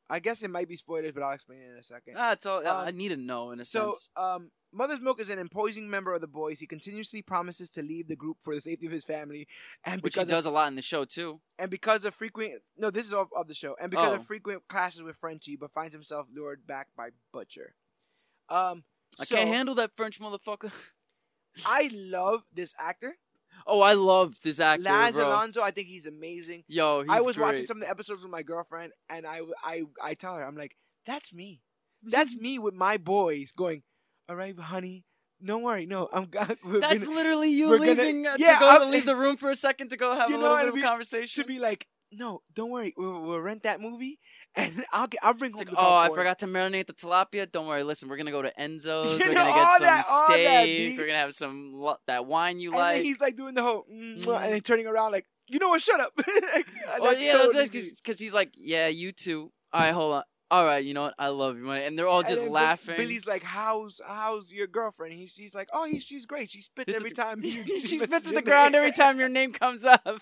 I guess it might be spoilers, but I'll explain it in a second. Ah, it's all, I Um, need to know in a So, sense. um, Mother's Milk is an imposing member of the boys. He continuously promises to leave the group for the safety of his family, and Which he does of, a lot in the show too. and because of frequent no, this is of, of the show, and because Oh. of frequent clashes with Frenchie, but finds himself lured back by Butcher. Um, I so, can't handle that French motherfucker. I love this actor, Oh, I love this actor, Laz bro. Alonso. I think he's amazing. Yo, he's I was great. watching some of the episodes with my girlfriend, and I, I, I tell her, I'm like, that's me. That's me with my boys going, all right, honey, don't worry. No, I'm That's gonna, literally you we're gonna- leaving uh, Yeah, to go I'm- to leave the room for a second to go have a know, little bit be- conversation. to be like, no, don't worry. We'll, we'll rent that movie, and I'll get, I'll bring It's home like, the oh, I forgot to marinate the tilapia. Don't worry. Listen, we're gonna go to Enzo's. You we're know, gonna get some that- steak. that, we're gonna have some lo- that wine you And like. then he's like doing the whole, mm, Mm. and then turning around like, you know what? Shut up. Like, oh yeah, that's totally nice because he's like, yeah, you too. All right, hold on. All right, you know what? I love you, man. And they're all just laughing. Billy's like, "How's how's your girlfriend?" He's she's like, "Oh, he's, she's great. She spits every time you." she spits spits at the ground every time your name comes up.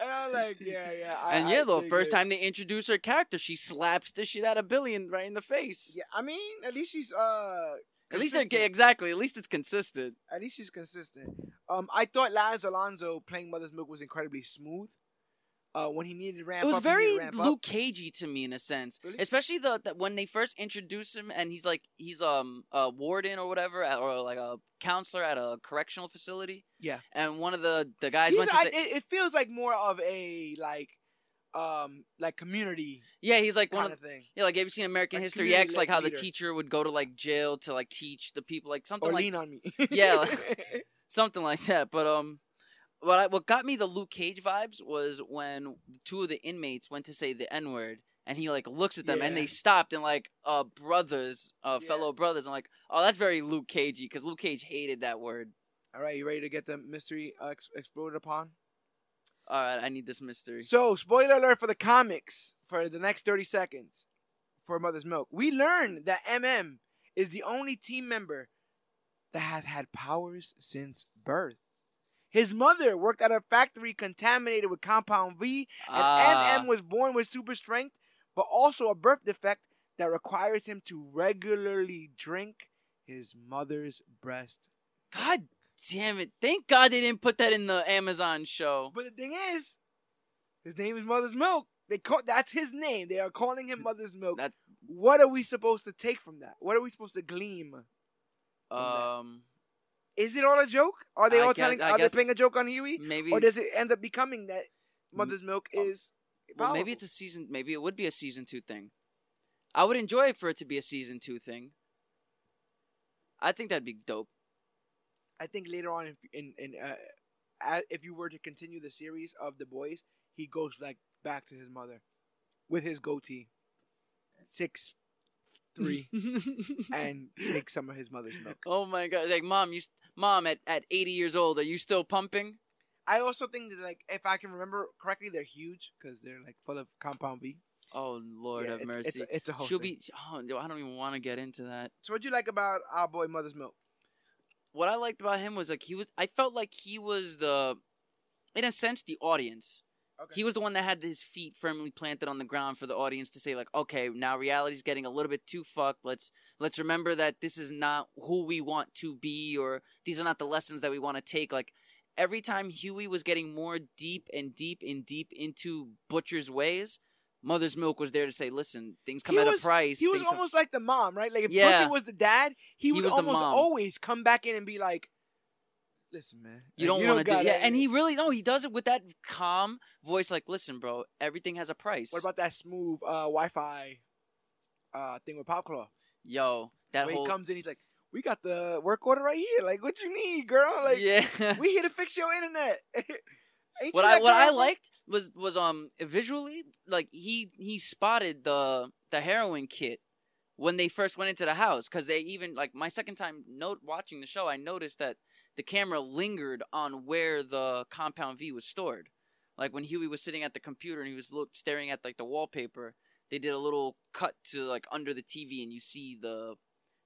And I'm like, "Yeah, yeah." I, and yeah, the dig first it. time they introduce her character, she slaps the shit out of Billy and right in the face. Yeah, I mean, at least she's uh. At least exactly. At least it's consistent. At least she's consistent. Um, I thought Laz Alonso playing Mother's Milk was incredibly smooth. Uh, when he needed to ramp It was up, very ramp up. Luke Cagey to me in a sense, Really? especially the, the when they first introduced him and he's like he's um a warden or whatever at, or like a counselor at a correctional facility. Yeah. and one of the the guys He's- went to say, it, it feels like more of a like, um, like community yeah, he's like one of of thing, yeah, like have you seen American Like History X? Like how the teacher would go to like jail to like teach the people like something or like lean on me. Yeah, something like that. But um, what I, what got me the Luke Cage vibes was when two of the inmates went to say the N word, and he like looks at them, and they stopped and like uh brothers, uh Yeah. fellow brothers. I'm like, oh, that's very Luke Cagey because Luke Cage hated that word. All right, you ready to get the mystery uh, ex- exploded upon? All right, I need this mystery. So, spoiler alert for the comics for the next 30 seconds for Mother's Milk. We learn that MM is the only team member that has had powers since birth. His mother worked at a factory contaminated with compound V, and Ah. MM was born with super strength, but also a birth defect that requires him to regularly drink his mother's breast. God damn it! Thank God they didn't put that in the Amazon show. But the thing is, his name is Mother's Milk. They call that's his name. They are calling him Mother's Milk. That what are we supposed to take from that? What are we supposed to glean? um Is it all a joke? Are they I all guess- telling? I are guess- they playing a joke on Hughie, maybe or does it end up becoming that Mother's Milk oh, is? well, maybe it's a season. Maybe it would be a season two thing. I would enjoy it for it to be a season two thing. I think that'd be dope. I think later on, in, in, in uh, if you were to continue the series of the boys, he goes like back to his mother with his goatee, six three, and takes some of his mother's milk. oh my god! Like mom, you, s- mom, at at eighty years old, are you still pumping? I also think that like if I can remember correctly, they're huge because they're like full of compound V. Oh Lord Yeah, have it's, mercy. It's a, it's a whole She'll thing. be. Oh, I don't even want to get into that. So what'd you like about our boy Mother's Milk? What I liked about him was like he was. I felt like he was the, in a sense, the audience. Okay. He was the one that had his feet firmly planted on the ground for the audience to say like, okay, now reality's getting a little bit too fucked. Let's let's remember that this is not who we want to be, or these are not the lessons that we want to take. Like every time Hughie was getting more deep and deep and deep into Butcher's ways, Mother's Milk was there to say, listen, things come He at was- a price. he was things come- almost like the mom, right? Like if Yeah. Butcher was the dad, he, He would almost always come back in and be like, "Listen, man, You like, don't want to do, yeah, and he really no, he does it with that calm voice. Like, listen, bro, everything has a price. What about that smooth uh, Wi-Fi uh, thing with Popclaw? yo that When whole he comes in, he's like, "We got the work order right here. Like, what you need, girl? Like, yeah. we here to fix your internet." What I what I liked was was um visually like he he spotted the the heroin kit when they first went into the house because they even like my second time note watching the show I noticed that the camera lingered on where the compound V was stored. Like when Hughie was sitting at the computer and he was look staring at like the wallpaper, they did a little cut to like under the TV and you see the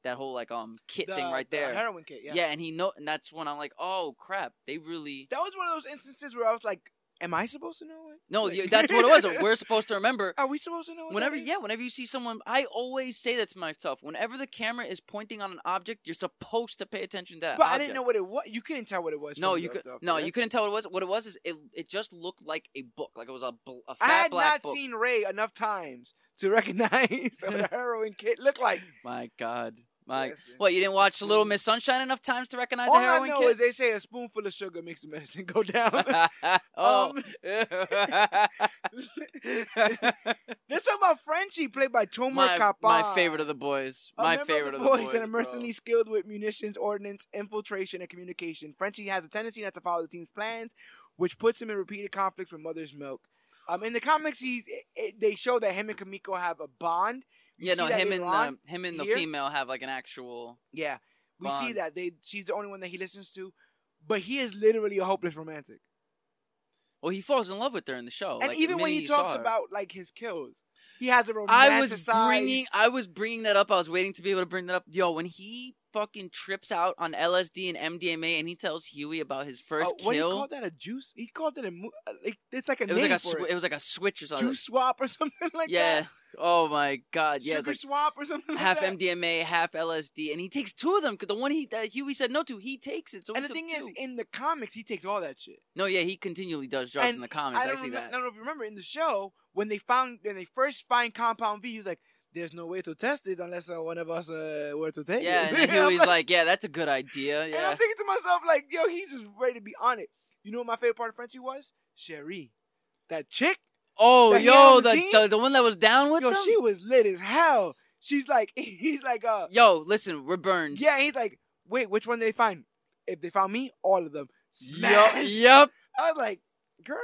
that whole like um kit The- thing right the there. heroin kit. Yeah. yeah. and he know and that's when I'm like, oh crap, they really That was one of those instances where I was like, "Am I supposed to know it? no, Like- that's what it was. We're supposed to remember Are we supposed to know? Whenever yeah whenever you see someone i always say that to myself whenever the camera is pointing on an object you're supposed to pay attention to that But I didn't know what it was. You couldn't tell what it was. no you could the- no the- you couldn't tell what it was what it was is it, it just looked like a book like it was a, bl- a I fat had black not book seen Ray enough times to recognize what a heroin kit looked like. my god my Yes, what you didn't watch little miss sunshine enough times to recognize All a heroin I know kit is they say a spoonful of sugar makes the medicine go down. oh Um, Let's talk about Frenchie, played by Tomer my, Kappa. my favorite of the boys A my favorite of of the boys, boys and a mercenary skilled with munitions, ordnance, infiltration, and communication. Frenchie has a tendency not to follow the team's plans, which puts him in repeated conflicts with Mother's Milk. Um, in the comics, he's it, it- they show that him and Kimiko have a bond. You yeah no him and the um, him and the here? female have like an actual Yeah, we see that they she's the only one that he listens to, but he is literally a hopeless romantic. well he falls in love with her in the show and like, even when he talks about like his kills, he has a romanticized. I was bringing I was bringing that up. I was waiting to be able to bring that up. Yo, when he fucking trips out on LSD and MDMA and he tells Hughie about his first Uh, what do you kill. call that? A juice? He called it a. mo- uh, Like, it's like a it was like a sw- it. it was like a switch or something. juice swap or something like yeah. that. Yeah. Oh my god. Yeah. Sugar like swap or something half like. MDMA, half LSD, and he takes two of them because the one he that Hughie said no to, he takes it. So And the thing two. is, in the comics, he takes all that shit. no, yeah, he continually does drugs and in the comics. I I, don't, see remem- that. I don't know if you remember in the show when they found when they first find Compound V, he's like, "There's no way to test it unless uh, one of us uh, were to take Yeah, it." and then Hughie's like, "Yeah, that's a good idea." and Yeah. I'm thinking to myself, like, "Yo, he's just ready to be on it." You know what my favorite part of Frenchie was? Cherie, that chick. Oh, that yo, the the, the the one that was down with Yo, them. she was lit as hell. She's like, he's like, uh, Yo, listen, we're burned. yeah. He's like, wait, which one did they find? If they found me, all of them. Yup. Yep. Yup. I was like, girl.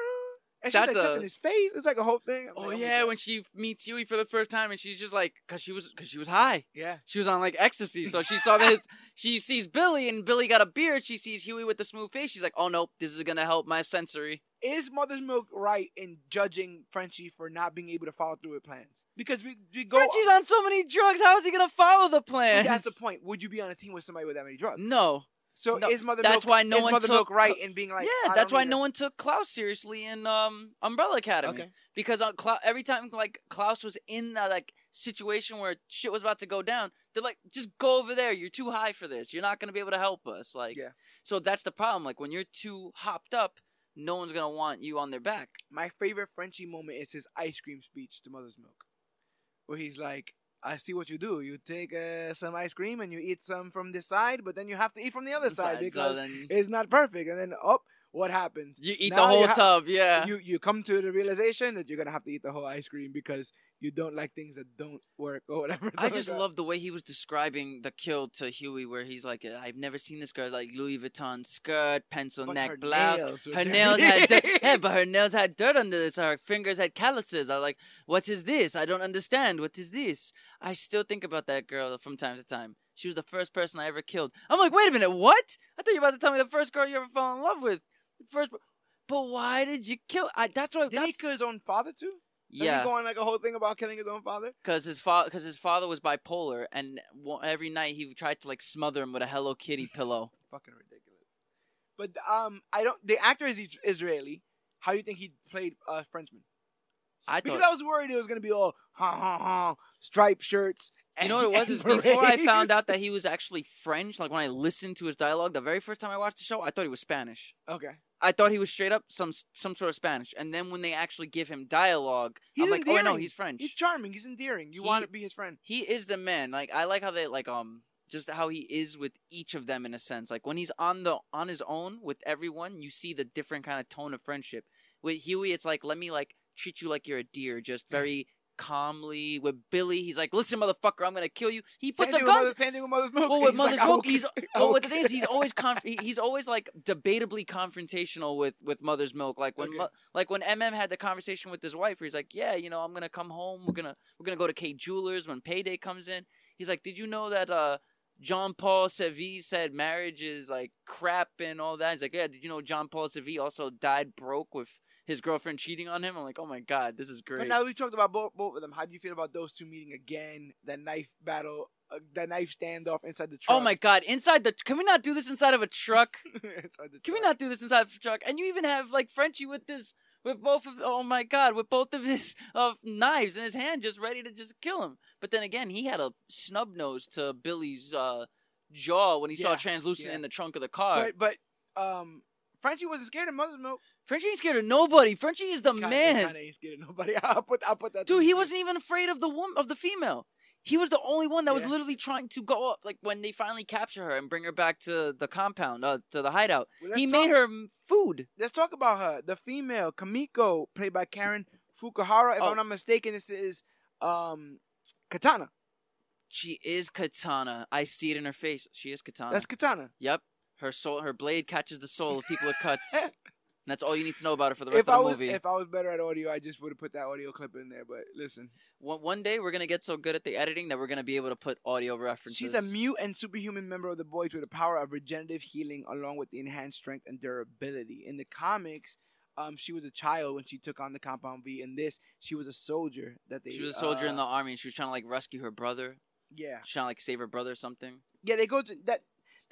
And she's That's like a- touching his face. It's like a whole thing. I'm Oh like, oh yeah, when she meets Hughie for the first time, and she's just like, cause she was, cause she was high. Yeah. She was on like ecstasy, so she saw this. She sees Billy, and Billy got a beard. She sees Hughie with the smooth face. She's like, "Oh nope, this is gonna help my sensory." Is Mother's Milk right in judging Frenchie for not being able to follow through with plans? Because we we go. Frenchie's on so many drugs. How is he gonna follow the plan? That's the point. Would you be on a team with somebody with that many drugs? No, So No, is Mother that's Milk, why no one Mother took- Milk right in being like yeah, that's why no her- one took Klaus seriously in um Umbrella Academy. Okay. Because on Cla- every time like Klaus was in that like situation where shit was about to go down, they're like, "Just go over there. You're too high for this. You're not gonna be able to help us." Like, Yeah. so that's the problem. Like when you're too hopped up, no one's gonna want you on their back. My favorite Frenchie moment is his ice cream speech to Mother's Milk, where he's like, "I see what you do. You take uh, some ice cream and you eat some from this side, but then you have to eat from the other side So because then it's not perfect." And then, oh, what happens? you eat Now the whole ha- tub. Yeah. You you come to the realization that you're gonna have to eat the whole ice cream because you don't like things that don't work or whatever. I just love the way he was describing the kill to Hughie, where he's like, uh, "I've never seen this girl like Louis Vuitton skirt, pencil But neck blouse. nails her nails had dirt. yeah, but her nails had dirt under this. Her fingers had calluses. I was like, what is this? I don't understand. What is this? I still think about that girl from time to time. She was the first person I ever killed. I'm like, wait a minute, what? I thought you were about to tell me the first girl you ever fell in love with. The first, but why did you kill? I that's what. Did he kill his own father too? Yeah, he go on like a whole thing about killing his own father? because his father, because his father was bipolar, and every night he tried to like smother him with a Hello Kitty pillow. Fucking ridiculous. But um, I don't. The actor is Is- Israeli. How do you think he played uh, Frenchman? I Because thought. I was worried it was gonna be all ha ha ha striped shirts. You know what it was? and Is before I found out that he was actually French, like when I listened to his dialogue, the very first time I watched the show, I thought he was Spanish. Okay. I thought he was straight up some some sort of Spanish. And then when they actually give him dialogue, He's I'm like, oh no, he's French. He's charming. He's endearing. You He- want to be his friend. he is the man. Like I like how they like um just how he is with each of them in a sense. Like when he's on the on his own with everyone, you see the different kind of tone of friendship. With Hughie, it's like let me like treat you like you're a deer, just very calmly. With Billy, he's like, listen, motherfucker, I'm gonna kill you. He Same puts a gun. with Mother's, same thing with Mother's Milk. Well, with He's Mother's I Milk, he's well. the thing is, he's always conf- he's always like debatably confrontational with with Mother's Milk. Like when Okay. Mo- like when MM had the conversation with his wife, where he's like, "Yeah, you know, I'm gonna come home. We're gonna we're gonna go to Kay Jewelers when payday comes in." He's like, "Did you know that uh John Paul Seville said marriage is like crap and all that?" He's like, "Yeah, did you know John Paul Seville also died broke with his girlfriend cheating on him?" I'm like, "Oh my god, this is great. But great." now we talked about both both of them. How do you feel about those two meeting again? That knife battle, uh, that knife standoff inside the truck. Oh my god, inside the can we not do this inside of a truck? inside the Can we not do this inside of a truck? And you even have like Frenchie with this, with both of, oh my god, with both of his uh, knives in his hand, just ready to just kill him. But then again, he had a snub nose to Billy's uh, jaw when he saw translucent yeah. in the trunk of the car. But but um, Frenchie wasn't scared of Mother's Milk. Frenchie ain't scared of nobody. Frenchie is the Kinda- man, Kinda ain't scared of nobody. I'll put I'll put that. dude. He wasn't even afraid of the woman of the female. He was the only one that was literally trying to go up. Like when they finally capture her and bring her back to the compound, uh, to the hideout. Well, he talk- made her food. Let's talk about her. The female Kimiko, played by Karen Fukuhara. If Oh. I'm not mistaken, this is um Katana. She is Katana. I see it in her face. She is Katana. That's Katana. Yep. Her soul, her blade catches the soul of people it cuts. and that's all you need to know about it for the rest If of I the was movie. if I was better at audio, I just would have put that audio clip in there. But listen, one, one day we're gonna get so good at the editing that we're gonna be able to put audio references. she's a mute and superhuman member of the boys with the power of regenerative healing, along with the enhanced strength and durability. In the comics, um, she was a child when she took on the Compound V. In this, she was a soldier that they. She was a soldier in uh, the army and she was trying to like rescue her brother. Yeah, She's trying to like save her brother or something. yeah. They go to that.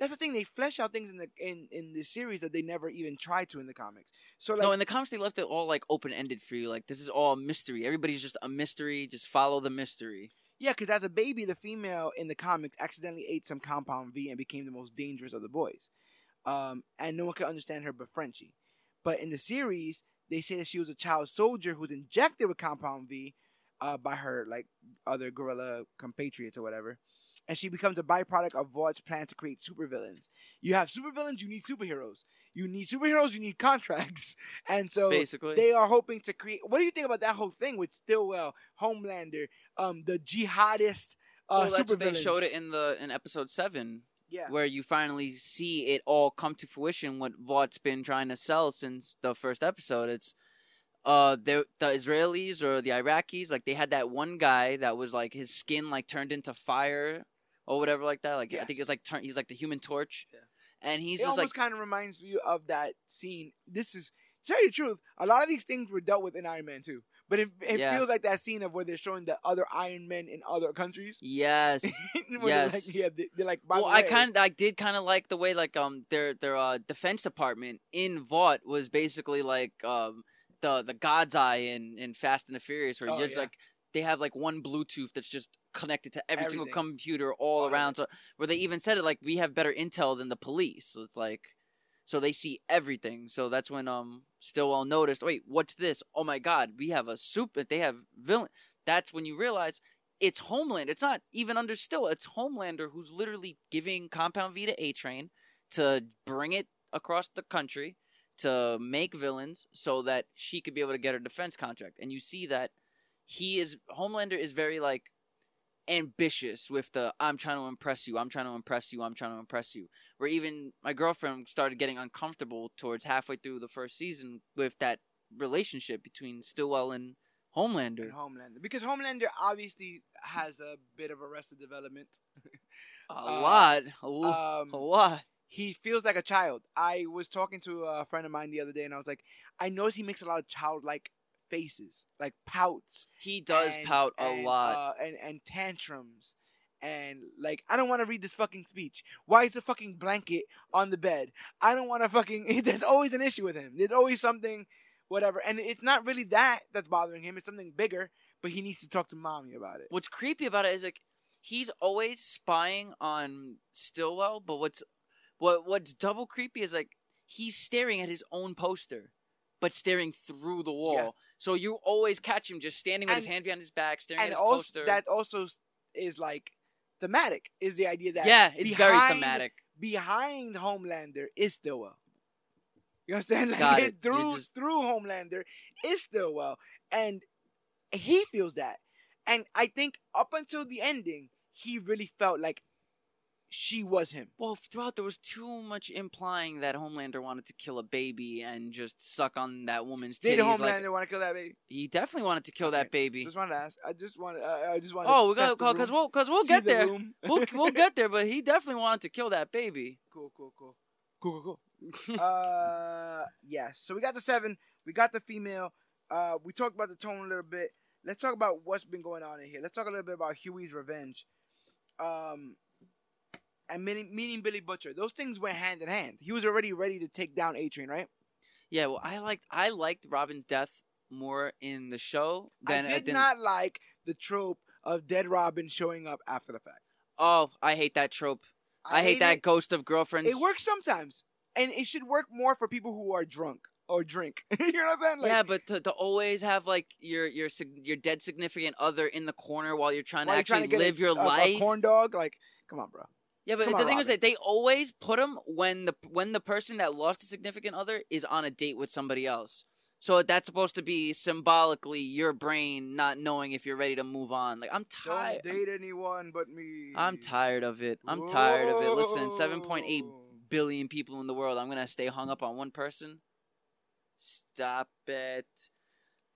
That's the thing. They flesh out things in the in in the series that they never even tried to in the comics. So like, no, in the comics they left it all like open ended for you. Like this is all mystery. Everybody's just a mystery. Just follow the mystery. Yeah, because as a baby, the female in the comics accidentally ate some compound V and became the most dangerous of the boys. Um, and no one could understand her but Frenchie. But in the series, they say that she was a child soldier who was injected with compound V uh, by her like other guerrilla compatriots or whatever. And she becomes a byproduct of Vought's plan to create supervillains. You have supervillains, you need superheroes. You need superheroes, you need contracts. And so Basically. they are hoping to create. What do you think about that whole thing with Stillwell, Homelander, um, the jihadist uh, well, that's what they showed it in the in episode seven. Yeah, where you finally see it all come to fruition what Vought's been trying to sell since the first episode. It's uh the the Israelis or the Iraqis like they had that one guy that was like his skin like turned into fire or whatever like that like I Yes. think it's like turn he's like the human torch Yeah. and he's it just like almost kind of reminds you of that scene. This is to tell you the truth. A lot of these things were dealt with in Iron Man 2, but it, it Yeah. feels like that scene of where they're showing the other Iron Men in other countries. yes Where they're Yes. like, yeah, they- they're like. By well the I kind I did kind of like the way like um their their uh defense department in Vought was basically like um the the God's Eye in in Fast and the Furious where Oh, you're yeah. like they have like one Bluetooth that's just connected to every single computer all of around. So where they even said it like we have better intel than the police. So it's like so they see everything. So that's when um Stillwell noticed. Wait, what's this? Oh my God, we have a soup. They have villain. That's when you realize it's Homeland. It's not even under Still. It's Homelander who's literally giving Compound V to A Train to bring it across the country to make villains so that she could be able to get her defense contract. And you see that he is Homelander is very like ambitious with the I'm trying to impress you, I'm trying to impress you, I'm trying to impress you. Where even my girlfriend started getting uncomfortable towards halfway through the first season with that relationship between Stillwell and Homelander. and Homelander because Homelander obviously has a bit of arrested development. A Uh, lot, a, Um, a lot. He feels like a child. I was talking to a friend of mine the other day, and I was like, I notice he makes a lot of childlike faces, like pouts. He does and- pout a and, lot. uh, and and tantrums. And like, I don't want to read this fucking speech. Why is the fucking blanket on the bed? I don't want to fucking. There's always an issue with him. There's always something, whatever. And it's not really that that's bothering him. It's something bigger. But he needs to talk to mommy about it. what's creepy about it is like he's always spying on Stillwell, but what's what what's double creepy is like he's staring at his own poster, but staring through the wall. Yeah. So you always catch him just standing with his hand behind his back, staring at And his also, poster. that also is like thematic. Is the idea that yeah, it's very thematic. behind Homelander is Stillwell. You understand? Like it. You're through just- through Homelander is Stillwell, and he feels that. And I think up until the ending, he really felt like she was him. Well, throughout there was too much implying that Homelander wanted to kill a baby and just suck on that woman's Did. Homelander Like, want to kill that baby? he definitely wanted to kill Okay. that baby. Just wanted to ask. I just wanted. Uh, I just wanted. Oh, we got because we'll because we'll get the there. We'll we'll get there, but he definitely wanted to kill that baby. Cool, cool, cool, cool, cool, cool. uh, yes. So we got the seven. We got the female. Uh, we talked about the tone a little bit. Let's talk about what's been going on in here. Let's talk a little bit about Hughie's revenge. Um, and meeting, Billy Butcher. Those things went hand in hand. He was already ready to take down A Train, right? Yeah, well, I liked I liked Robin's death more in the show than I did than- not like the trope of dead Robin showing up after the fact. Oh, I hate that trope. I, hate that it. ghost of girlfriends. It works sometimes, and it should work more for people who are drunk or drink. you know what I'm saying? Like, yeah, but to, to always have like your your your dead significant other in the corner while you're trying while to you're trying actually to live a, your a- a life. corn dog. Like, come on, bro. Yeah, but Come the on, thing is that they always put them when the when the person that lost a significant other is on a date with somebody else. So that's supposed to be symbolically your brain not knowing if you're ready to move on. Like I'm tired. Don't date anyone but me. I'm tired of it. I'm tired of it. Listen, 7.8 billion people in the world. I'm gonna stay hung up on one person. Stop it.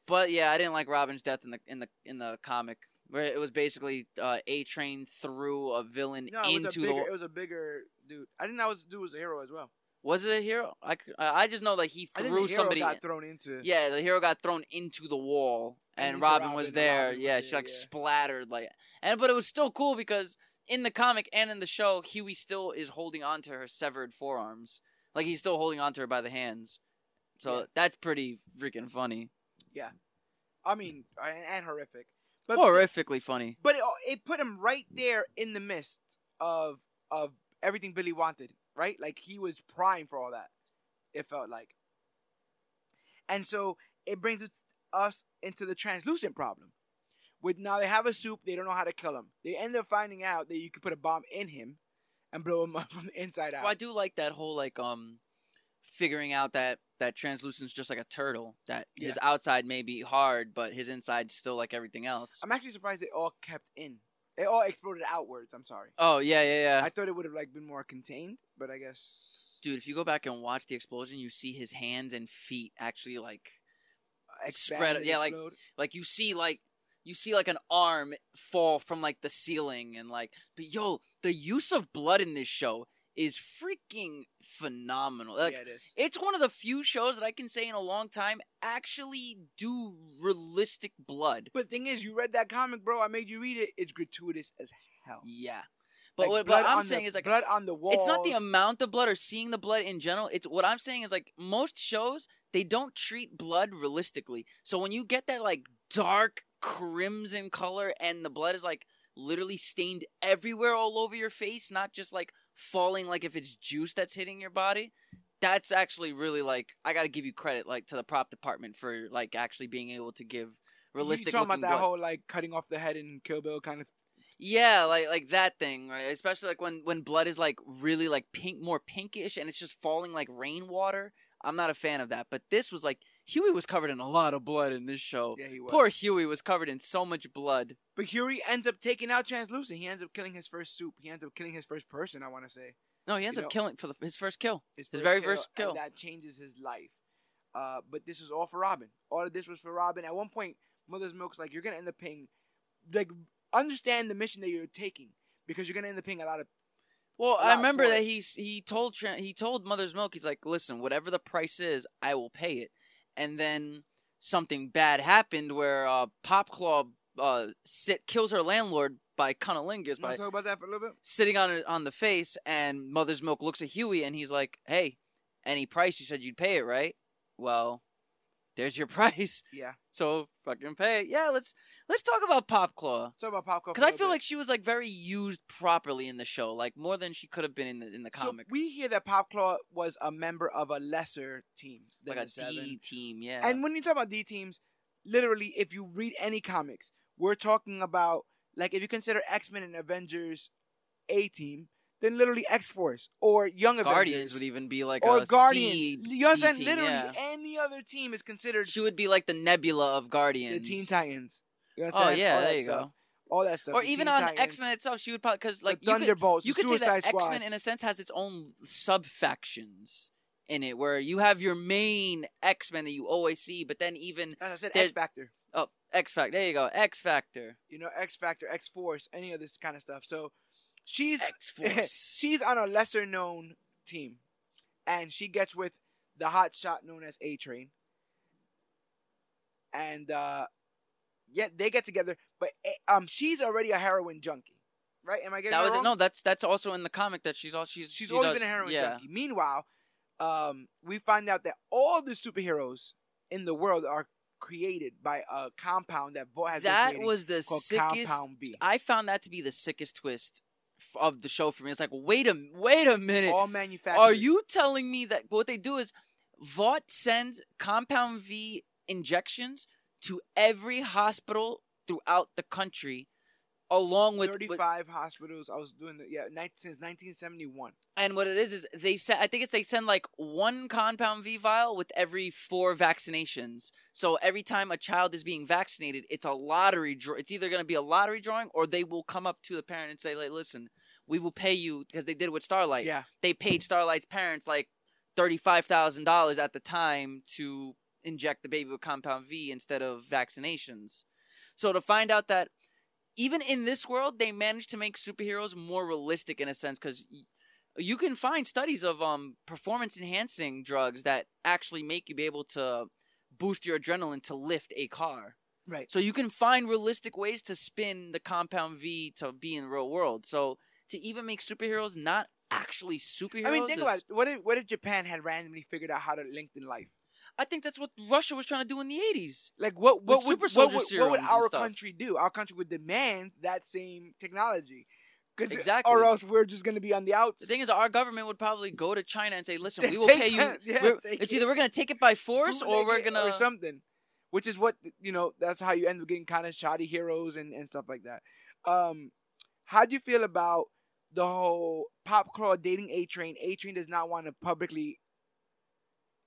But yeah, I didn't like Robin's death in the in the in the comic, where it was basically uh, a train threw a villain No, it into bigger. the. It was a bigger dude. I think that was dude was a hero as well. Was it a hero? I, I just know that he threw the hero somebody. got thrown into. yeah, the hero got thrown into the wall, And and, Robin, Robin, was there. Robin yeah, she like yeah. splattered like, and but it was still cool because in the comic and in the show, Hughie still is holding on to her severed forearms, like he's still holding on to her by the hands. So Yeah. that's pretty freaking funny, Yeah. I mean, and horrific. But horrifically funny. But it, it put him right there in the midst of of everything Billy wanted, right? Like he was prime for all that. It felt like. And so it brings us, into the translucent problem. With now they have a soup, they don't know how to kill him. They end up finding out that you can put a bomb in him and blow him up from the inside out. Well, I do like that whole like um figuring out that that translucent's just like a turtle. That his outside may be hard, but his inside's still like everything else. I'm actually surprised they all kept in. It all exploded outwards. I'm sorry. Oh yeah, yeah, yeah. I thought it would have like been more contained, but I guess Dude, if you go back and watch the explosion, you see his hands and feet actually like uh, expand Spread- and yeah, like- like you see like you see like an arm fall from like the ceiling and like but yo the use of blood in this show is freaking phenomenal like yeah, it is. it's one of the few shows that i can say in a long time actually do realistic blood But thing is, you read that comic, bro. I made you read it. It's gratuitous as hell. yeah but Like, what, what i'm saying the, is like blood on the walls. it's not the amount of blood or seeing the blood in general. It's what I'm saying is like most shows they don't treat blood realistically. So when you get that like dark crimson color and the blood is like literally stained everywhere all over your face, not just like falling like if it's juice that's hitting your body. That's actually really like I got to give you credit like to the prop department for like actually being able to give realistic You talking about that whole like cutting off the head in Kill Bill kind of. Yeah, like like that thing, right? Especially like when when blood is like really like pink, more pinkish, and it's just falling like rainwater. I'm not a fan of that. But this was like Hughie was covered in a lot of blood in this show. Yeah, he was. Poor Hughie was covered in so much blood. But Hughie ends up taking out Translucent. He ends up killing his first soup. He ends up killing his first person. I want to say No, he ends You up know- killing for the, his first kill. his, His very first and kill. that changes his life. Uh, but this was all for Robin. All of this was for Robin. At one point, Mother's Milk's like, "You're gonna end up paying, like, understand the mission that you're taking because you're gonna end up paying a lot of." Well, I remember that he's he told he told Mother's Milk he's like, listen, whatever the price is, I will pay it. And then something bad happened where uh, Popclaw uh, sit kills her landlord by cunnilingus by talk about that for a little bit? sitting on on the face, and Mother's Milk looks at Hughie and he's like, "Hey, any price? You said you'd pay it, right? Well, there's your price. Yeah. So fucking pay. Yeah, let's let's talk about Popclaw Talk about Popclaw because I feel like she was like very used properly in the show, like more than she could have been in the in the so comic, we hear that Popclaw was a member of a lesser team than like a. D team. Yeah, And when you talk about D teams, literally, if you read any comics, we're talking about like if you consider X Men and Avengers A team, then literally X Force or Young Guardians Avengers would even be like or a Guardians. C you team, Literally, yeah. any other team is considered She would be like the Nebula of Guardians. the Guardians. Teen Titans. You Oh yeah, All there you stuff. go. All that stuff. Or even Teen on X Men itself, she would probably because like the you could, you could say Suicide that X Men in a sense has its own sub factions in it, where you have your main X Men that you always see, but then even As I said, X Factor. oh X Factor, there you go, X Factor, You know, X Factor, X Force, any of this kind of stuff. So she's X Force. she's on a lesser known team, and she gets with the hot shot known as A Train, and uh, yeah, they get together. But eh, um, she's already a heroin junkie, right? Am I getting that that was it. No, that's that's also in the comic that she's all she's she's she always does- been a heroin yeah. junkie. Meanwhile, um, we find out that all the superheroes in the world are created by a compound that Bo has That was the sickest. Compound V. I found that to be the sickest twist of the show for me. It's like, wait a wait a minute. all manufactured. Are you telling me that what they do is Vought sends Compound V injections to every hospital throughout the country, along with, with 35 hospitals. I was doing the yeah, nine, since 1971. and what it is is they send. I think it's they send like one Compound V vial with every four vaccinations. So every time a child is being vaccinated, it's a lottery draw. It's either going to be a lottery drawing or they will come up to the parent and say, like, "Listen, we will pay you because they did it with Starlight." yeah, they paid Starlight's parents like thirty-five thousand dollars at the time to inject the baby with Compound V instead of vaccinations. So to find out that even in this world, they managed to make superheroes more realistic in a sense, because you can find studies of um performance-enhancing drugs that actually make you be able to boost your adrenaline to lift a car. right. So you can find realistic ways to spin the compound V to be in the real world. So to even make superheroes not actually superheroes, I mean, think is- about it. What if what if Japan had randomly figured out how to lengthen life? I think that's what Russia was trying to do in the eighties. Like what what With would, super what would, what would our country do? Our country would demand that same technology. Exactly. Or else we're just going to be on the outs. The thing is, our government would probably go to China and say, "Listen, we will pay you. that- yeah, it's it. either we're gonna take it by force or we're gonna." or something. Which is what you know. That's how you end up getting kind of shoddy heroes and, and stuff like that. Um, how do you feel about the whole Popclaw dating A Train? A Train does not want to publicly,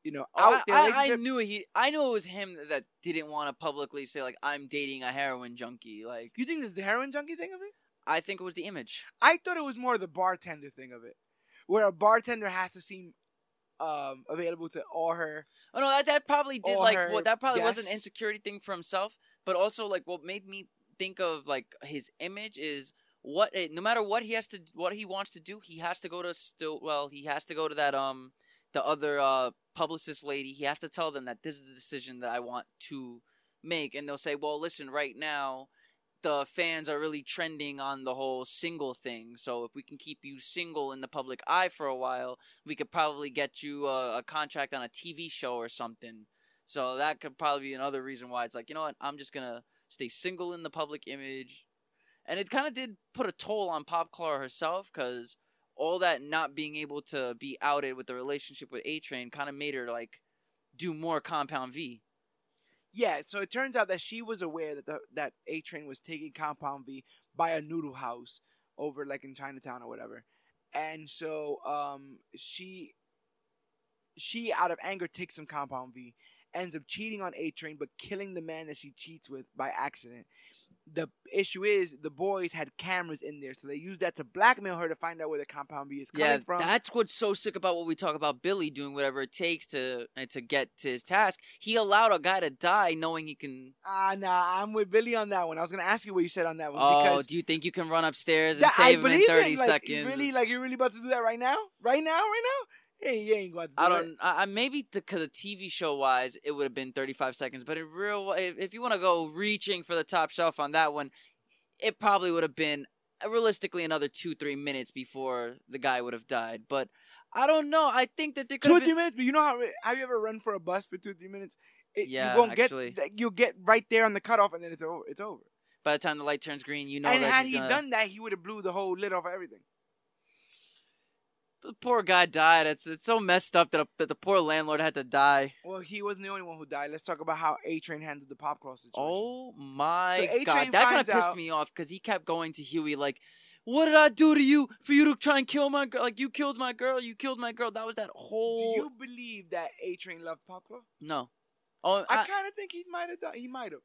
you know, out I, their I, I knew he. I knew it was him that didn't want to publicly say like I'm dating a heroin junkie. Like you think this is the heroin junkie thing of it? I think it was the image. I thought it was more the bartender thing of it, where a bartender has to seem um available to all her. Oh no, that that probably did like her what that probably was an insecurity thing for himself, but also like what made me think of like his image is what no matter what he has to what he wants to do, he has to go to Stillwell, he has to go to that um the other uh publicist lady. He has to tell them that this is the decision that I want to make and they'll say, "Well, listen, right now the fans are really trending on the whole single thing. So if we can keep you single in the public eye for a while, we could probably get you a, a contract on a TV show or something. So that could probably be another reason why it's like, you know what, I'm just gonna stay single in the public image. And it kind of did put a toll on Popclaw herself because all that not being able to be outed with the relationship with A Train kind of made her like do more Compound V. Yeah, so it turns out that she was aware that the, that A Train was taking Compound V by a noodle house over like in Chinatown or whatever, and so um she she out of anger takes some Compound V, ends up cheating on A Train but killing the man that she cheats with by accident. The issue is the boys had cameras in there, so they used that to blackmail her to find out where the Compound V is coming Yeah, from. that's what's so sick about what we talk about Billy doing whatever it takes to uh, to get to his task. He allowed a guy to die knowing he can. Ah, nah, I'm with Billy on that one. I was gonna ask you what you said on that one Oh, because do you think you can run upstairs and Yeah, save him in thirty him. Like, seconds? Really, like you're really about to do that right now? Right now? Right now? Hey, you ain't going to do I don't. I, I maybe because the TV show wise, it would have been thirty five seconds. But in real, if, if you want to go reaching for the top shelf on that one, it probably would have been uh, realistically another two three minutes before the guy would have died. But I don't know. I think that there could Two or three minutes, but you know how have you ever run for a bus for two three minutes? It, Yeah, you won't actually. get you'll get right there on the cutoff, and then it's over. It's over. By the time the light turns green, you know and had he gonna- done that, he would have blew the whole lid off of everything. The poor guy died. It's it's so messed up that, a, that the poor landlord had to die. Well, he wasn't the only one who died. Let's talk about how A Train handled the Popclaw situation. Oh my So god, that kind of pissed out- me off because he kept going to Hughie like, "What did I do to you for you to try and kill my girl? Like you killed my girl, you killed my girl." That was that whole. Do you believe that A Train loved Popclaw? no. Oh, I, I, kind of think he might have done. He might have.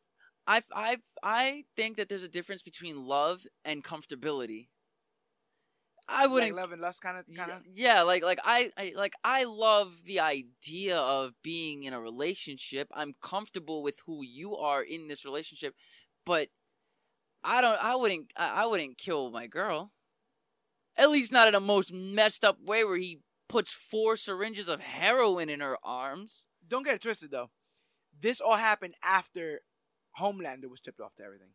I, I, I think that there's a difference between love and comfortability. I wouldn't like love and lust, kind of. Kind Yeah, of. yeah, like like I, I like I love the idea of being in a relationship. I'm comfortable with who you are in this relationship, but I don't. I wouldn't. I, I wouldn't kill my girl. At least not in a most messed up way where he puts four syringes of heroin in her arms. Don't get it twisted though. This all happened after Homelander was tipped off to everything.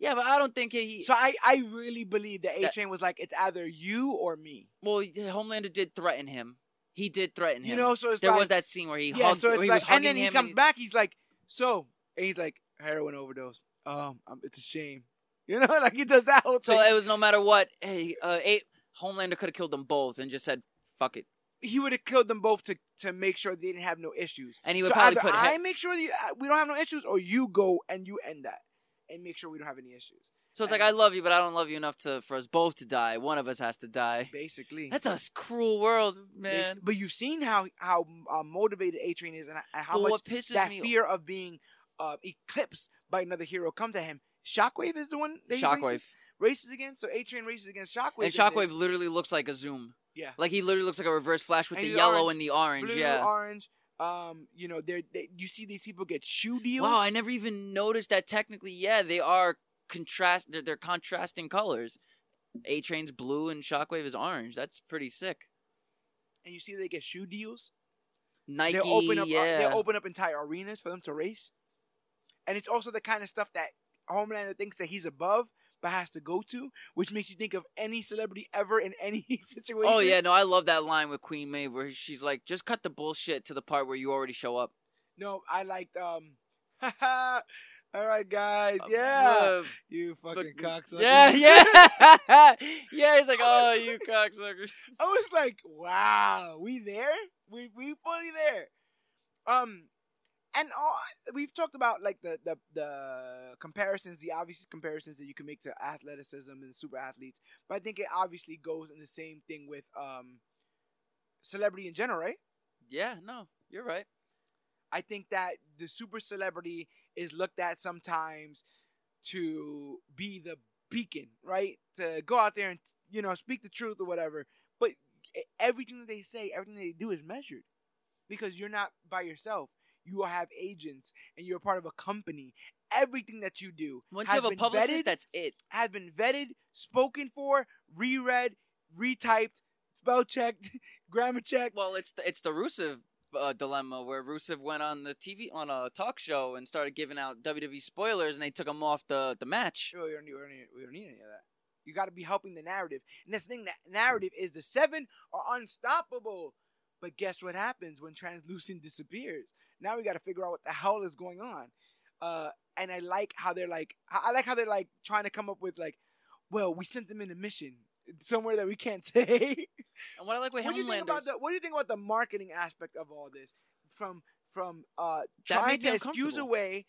Yeah, but I don't think he. So I, I really believe that A Train was like, it's either you or me. well, Homelander did threaten him. He did threaten him. You know, so it's there like, was that scene where he yeah, hugged, so it's like, and then he comes back, he's like, so, and he's like, heroin overdose. Um, it's a shame. You know, like he does that whole So thing. it was no matter what. Hey, uh, eight, Homelander could have killed them both and just said, "Fuck it." he would have killed them both to to make sure they didn't have no issues. And he would so probably put I he- make sure you, uh, we don't have no issues, or you go and you end that and make sure we don't have any issues. So it's like I love you, but I don't love you enough to for us both to die. One of us has to die. Basically, That's a cruel world, man. But you've seen how how uh, motivated A Train is, and, and how But much that me fear of being uh, eclipsed by another hero comes at him. Shockwave is the one that Shockwave. races, races against. So A Train races against Shockwave. And Shockwave literally looks like a zoom. Yeah. Like he literally looks like a reverse flash with And the yellow orange. and the orange. blue, yeah. orange. Um, you know, they're, they you see these people get shoe deals. Wow, I never even noticed that. Technically, yeah, they are contrast. They're, they're contrasting colors. A Train's blue and Shockwave is orange. That's pretty sick. And you see they get shoe deals. Nike, they open up. uh, yeah. they open up entire arenas for them to race. And it's also the kind of stuff that Homelander thinks that he's above, but has to go to, which makes you think of any celebrity ever in any situation. Oh yeah, no, I love that line with Queen Maeve where she's like, "Just cut the bullshit to the part where you already show up." No, I liked um. All right, guys. Yeah, Uh, you fucking fuck- cocksucker. yeah, yeah, yeah. He's like, "Oh, you cocksuckers." I was like, wow, we there? We we fully there. Um, and all, we've talked about like the, the the comparisons, the obvious comparisons that you can make to athleticism and super athletes. But I think it obviously goes in the same thing with um celebrity in general, right? Yeah, no, you're right. I think that the super celebrity is looked at sometimes to be the beacon, right? To go out there and you know speak the truth or whatever. But everything that they say, everything they do is measured, because you're not by yourself. You have agents, and you're part of a company. Everything that you do Once you has have a publicist, vetted, that's it. has been vetted, spoken for, reread, retyped, spell checked, grammar checked. Well, it's the, it's the Rusev uh, dilemma where Rusev went on the TV on a talk show and started giving out WWE spoilers, and they took him off the the match. We don't, need, we, don't need, we don't need any of that. You got to be helping the narrative, and that's the thing. That narrative is the seven are unstoppable. But guess what happens when translucent disappears? Now we got to figure out what the hell is going on. Uh, and I like how they're like, I like how they're like trying to come up with like, well, we sent them in a mission somewhere that we can't say. And what I like with what do you think about the What do you think about the marketing aspect of all this? From from uh trying to excuse away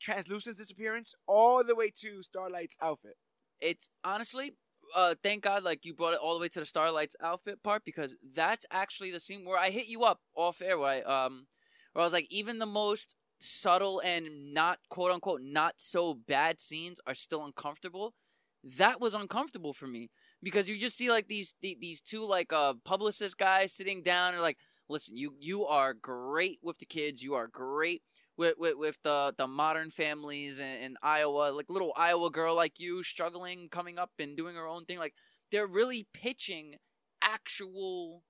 Translucent's disappearance all the way to Starlight's outfit. it's honestly, uh, thank God, like you brought it all the way to the Starlight's outfit part because that's actually the scene where I hit you up off air. Where I, um, where I was like, even the most subtle and not quote unquote not so bad scenes are still uncomfortable. That was uncomfortable for me because you just see like these these two like uh publicist guys sitting down and like, listen, you you are great with the kids, you are great with with, with the the modern families in, in Iowa, like little Iowa girl like you struggling, coming up and doing her own thing. Like they're really pitching actual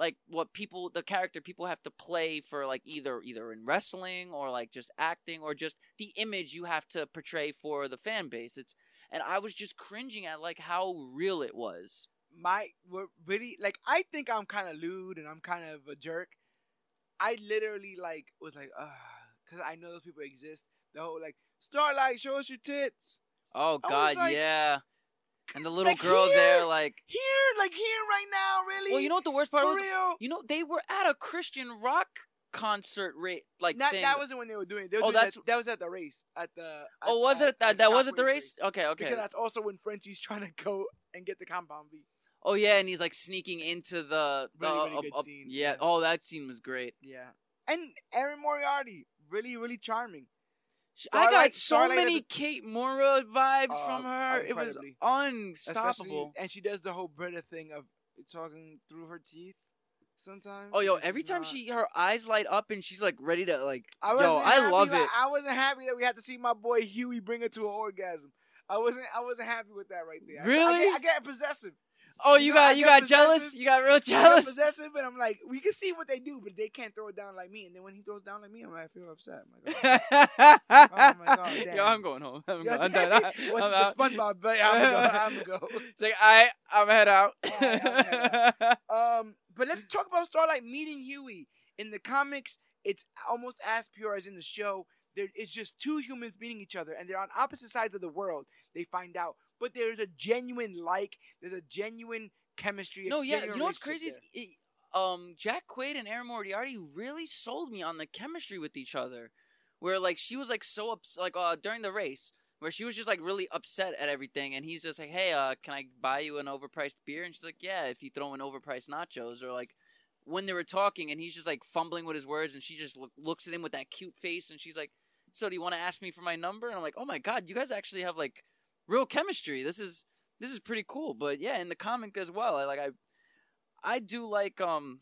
like what people the character people have to play for like either either in wrestling or like just acting or just the image you have to portray for the fan base. It's and I was just cringing at like how real it was. My what really like I think I'm kind of lewd and I'm kind of a jerk. I literally like was like, uh, because I know those people exist. The whole like Starlight, show us your tits. Oh god, like- yeah. And the little Like, girl here? there like Here, like here, right now, really. Well, you know what the worst part for was? real. You know, they were at a Christian rock concert rate like Not, thing. that wasn't when they were doing it. They were Oh, doing that's- that, that was at the race at the. At, oh, was at- it that? at That was at the Shockwave's race. Okay, okay. Because that's also when Frenchie's trying to go and get the compound V. Oh yeah, and he's like sneaking into the. the Really, really uh, good uh, scene, Yeah. yeah. Oh, that scene was great. Yeah, and Erin Moriarty, really, really charming. Sh- I got so Starlight many a- Kate Mara vibes Uh, from her. It was unstoppable. Especially, and she does the whole Britta thing of talking through her teeth sometimes. Oh yo, every time not- she her eyes light up and she's like ready to like. I yo, I love it. I wasn't happy that we had to see my boy Hughie bring her to an orgasm. I wasn't. I wasn't happy with that right there. I- I, Really? get, I get possessive. Oh, you you know, got you got jealous. You got real I jealous. possessive, but I'm like, we can see what they do, but they can't throw it down like me. And then when he throws down like me, I'm like, I feel upset. I'm like, oh. oh my God, Yo. I'm going home. I'm, going, I'm done. I'm the out. SpongeBob? But I'm gonna go. I'm gonna go. It's like I, I'm head out. Alright, I'm head Um, but let's talk about Starlight meeting Hughie. In the comics, it's almost as pure as in the show. There, it's just two humans meeting each other, and they're on opposite sides of the world. They find out, but there's a genuine like, there's a genuine chemistry. no, yeah. You know what's crazy is, it, um, Jack Quaid and Erin Moriarty really sold me on the chemistry with each other. Where like she was like so ups like uh during the race where she was just like really upset at everything, and he's just like, "Hey, uh, can I buy you an overpriced beer?" And she's like, "Yeah, if you throw in overpriced nachos." Or like when they were talking, and he's just like fumbling with his words, and she just look, looks at him with that cute face, and she's like, "So do you want to ask me for my number?" And I'm like, "Oh my god, you guys actually have like real chemistry. This is this is pretty cool." But yeah, in the comic as well, I like I I do like um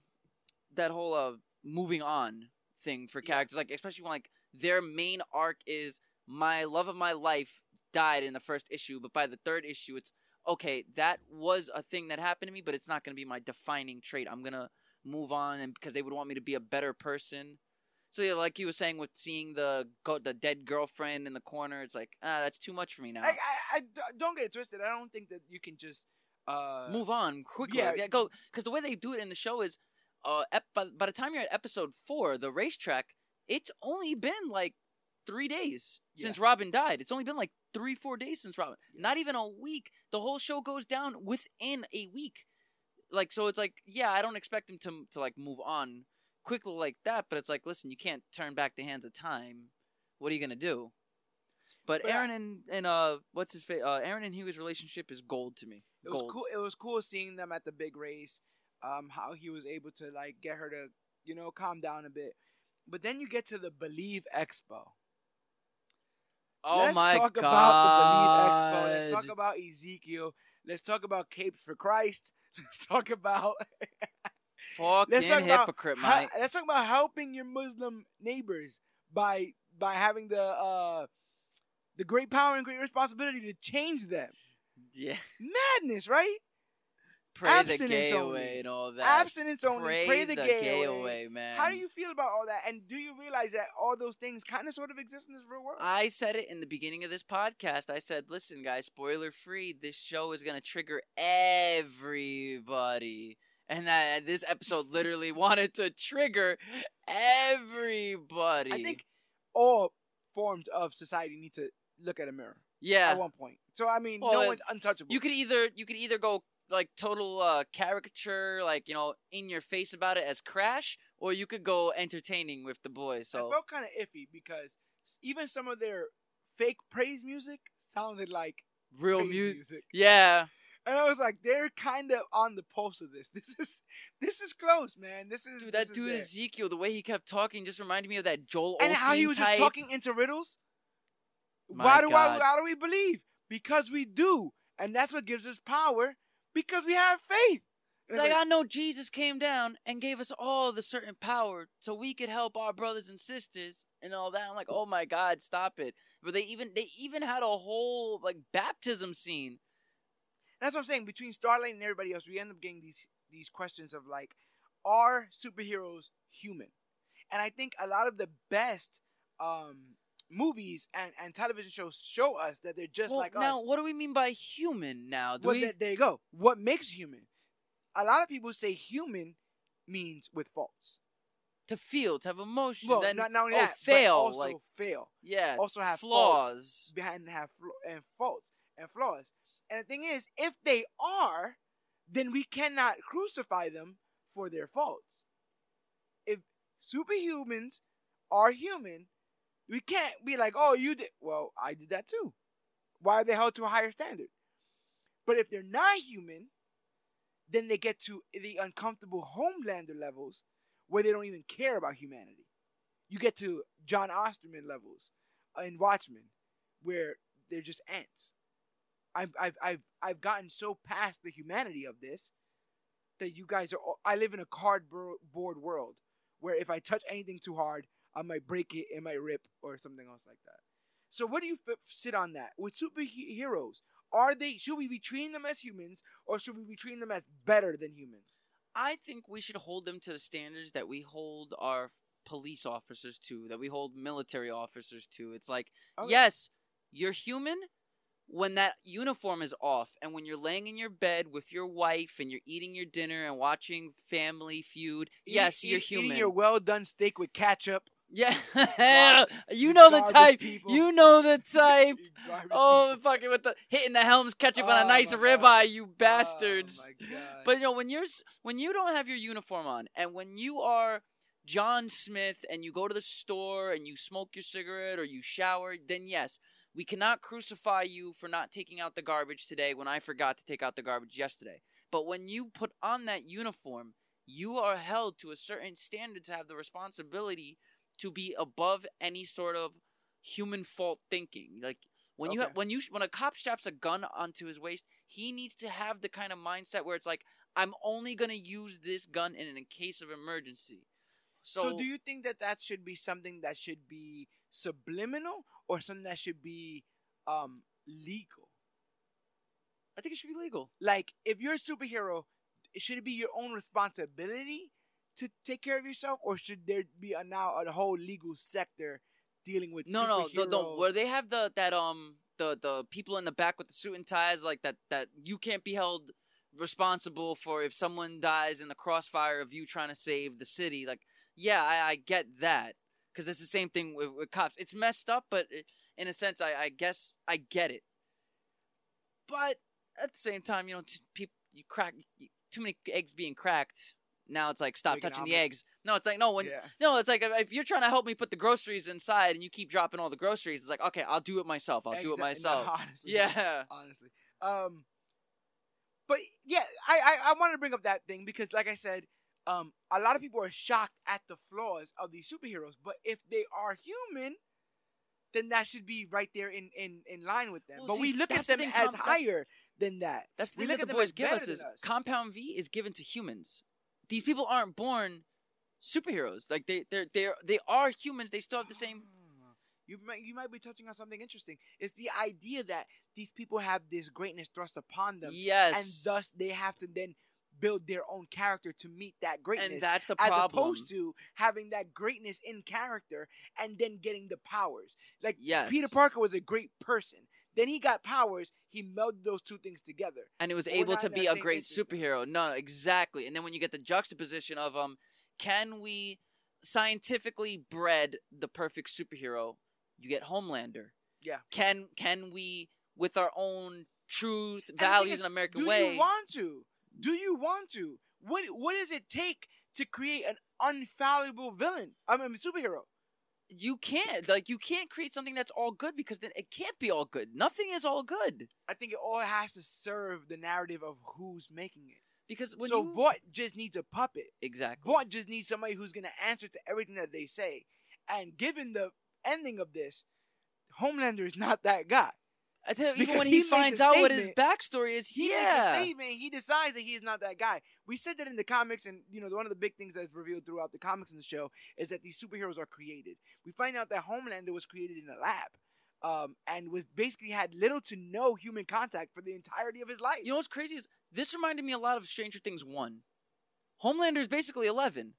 that whole uh moving on thing for characters, like especially when like their main arc is my love of my life died in the first issue, but by the third issue, it's okay. That was a thing that happened to me, but it's not going to be my defining trait. I'm gonna move on, and because they would want me to be a better person. So yeah, like you were saying with seeing the go- the dead girlfriend in the corner, it's like ah, that's too much for me now. I, I, I don't get it twisted. I don't think that you can just uh move on quickly. yeah. Yeah, go because the way they do it in the show is, uh, ep- by, by the time you're at episode four, the racetrack, it's only been like three days Yeah. since Robin died. It's only been like three, four days since Robin. Yeah. Not even a week. The whole show goes down within a week. Like so, it's like yeah, I don't expect him to to like move on quickly like that. But it's like, listen, you can't turn back the hands of time. What are you gonna do? But But I- Erin and and uh, what's his face? Uh, Erin and Hughie's relationship is gold to me. It was cool. It was cool seeing them at the big race. Um, how he was able to like get her to, you know, calm down a bit. But then you get to the Believe Expo. Oh Let's my talk god! about the Believe Expo. Let's talk about Ezekiel. Let's talk about capes for Christ. let's talk about Fucking let's talk about hypocrite, ha- mate. let's talk about helping your Muslim neighbors by by having the uh the great power and great responsibility to change them. Yeah. Madness, right? Pray the Abstinence gay only. away and all that. Abstinence only. Pray, the, gay, away. man. How do you feel about all that? And do you realize that all those things kind of sort of exist in this real world? I said it in the beginning of this podcast. I said, listen, guys, spoiler free, this show is going to trigger everybody. And that this episode literally wanted to trigger everybody. I think all forms of society need to look at a mirror yeah. at one point. So I mean, Well, no one's untouchable. You could either you could either go like total uh, caricature, like you know, in your face about it as Crash, or you could go entertaining with the boys. I So felt kind of iffy because even some of their fake praise music sounded like real music, music. yeah. And I was like, they're kind of on the pulse of this. This is this is close, man. This is Dude, this dude there. Ezekiel, the way he kept talking, just reminded me of that Joel and how he was type. just talking into riddles. My why do God. I, Why do we believe? Because we do, and that's what gives us power. Because we have faith. It's like I know Jesus came down and gave us all the certain power so we could help our brothers and sisters and all that. I'm like, oh my God, stop it! But they even they even had a whole like baptism scene. That's what I'm saying. Between Starlight and everybody else, we end up getting these these questions of like, are superheroes human? And I think a lot of the best um, movies and, and television shows show us that they're just well, like now, us. Now, what do we mean by human? Now, do Well, we? th- there you go. What makes human? A lot of people say human means with faults. to feel, to have emotion. Well, then, not, not only oh, that, fail, but also like fail. yeah, Also have flaws. behind have flaw- and faults and flaws. And the thing is, if they are, then we cannot crucify them for their faults. If superhumans are human, we can't be like, "Oh, you did." Well, I did that too. Why are they held to a higher standard? But if they're not human, then they get to the uncomfortable Homelander levels where they don't even care about humanity. You get to Jon Osterman levels in Watchmen where they're just ants. I've I've I've I've gotten so past the humanity of this that you guys are. all- I live in a cardboard world where if I touch anything too hard, I might break it, it might rip, or something else like that. So what do you f- sit on that with superheroes? Are they? Should we be treating them as humans, or should we be treating them as better than humans? I think we should hold them to the standards that we hold our police officers to, that we hold military officers to. It's like, oh, Okay. yes, you're human when that uniform is off and when you're laying in your bed with your wife and you're eating your dinner and watching Family Feud. yes, Eat- you're eat- human. Eating your well done steak with ketchup. yeah. You know the type. people. You know the type. Oh, fucking with the hitting the Helms ketchup on a Oh, nice ribeye, you bastards. Oh. But you know when you're when you don't have your uniform on, and when you are John Smith, and you go to the store and you smoke your cigarette or you shower, then yes, we cannot crucify you for not taking out the garbage today when I forgot to take out the garbage yesterday. But when you put on that uniform, you are held to a certain standard to have the responsibility to be above any sort of human fault thinking. Like when you Okay. ha- when you when a cop straps a gun onto his waist, he needs to have the kind of mindset where it's like I'm only gonna use this gun in a case of emergency. So, So, do you think that that should be something that should be subliminal or something that should be um legal? I think it should be legal. Like, if you're a superhero, should it be your own responsibility to take care of yourself, or should there be a, now a whole legal sector dealing with No, no, the, the where they have the that um the the people in the back with the suit and ties like that that you can't be held responsible for if someone dies in the crossfire of you trying to save the city. Like, yeah, I, I get that because it's the same thing with, with cops. It's messed up, but it, in a sense, I, I guess I get it. But at the same time, you know, t- people you crack too many eggs being cracked. Now it's like stop Make an touching the eggs. No, it's like no when yeah. no, it's like if you're trying to help me put the groceries inside and you keep dropping all the groceries, it's like okay, I'll do it myself. I'll do it Exact- no, myself. honestly, Yeah. honestly. Um, but yeah, I, I I wanted to bring up that thing because, like I said, um, a lot of people are shocked at the flaws of these superheroes. But if they are human, then that should be right there in in in line with them. Well, but see, we look at the them thing, as higher than that. That's the We thing that the boys give us is us. compound V is given to humans. These people aren't born superheroes. Like they they're they they are humans. They still have the same. Ah, You might you might be touching on something interesting. It's the idea that these people have this greatness thrust upon them, Yes, and thus they have to then build their own character to meet that greatness. and that's the as problem. opposed to having that greatness in character and then getting the powers. Like yes, Peter Parker was a great person. Then he got powers. He melded those two things together. and it was We're able to be a great superhero. No, exactly. And then when you get the juxtaposition of um, can we scientifically bred the perfect superhero? You get Homelander. Yeah. Can can we with our own truth, And values, is, and American Do way? Do you want to? Do you want to? What What does it take to create an unfallible villain? I mean, superhero. you can't like you can't create something that's all good because then it can't be all good. Nothing is all good I think it all has to serve the narrative of who's making it. because when so you Vought just needs a puppet. exactly Vought just needs somebody who's gonna answer to everything that they say. And given the ending of this, Homelander is not that guy. I tell you, even because when he he, finds out what his backstory is, He yeah, makes a statement. He decides that he is not that guy. We said that in the comics, and you know, one of the big things that's revealed throughout the comics in the show is that these superheroes are created. We find out that Homelander was created in a lab, um, and was basically had little to no human contact for the entirety of his life. You know what's crazy is this reminded me a lot of Stranger Things one. Homelander is basically eleven.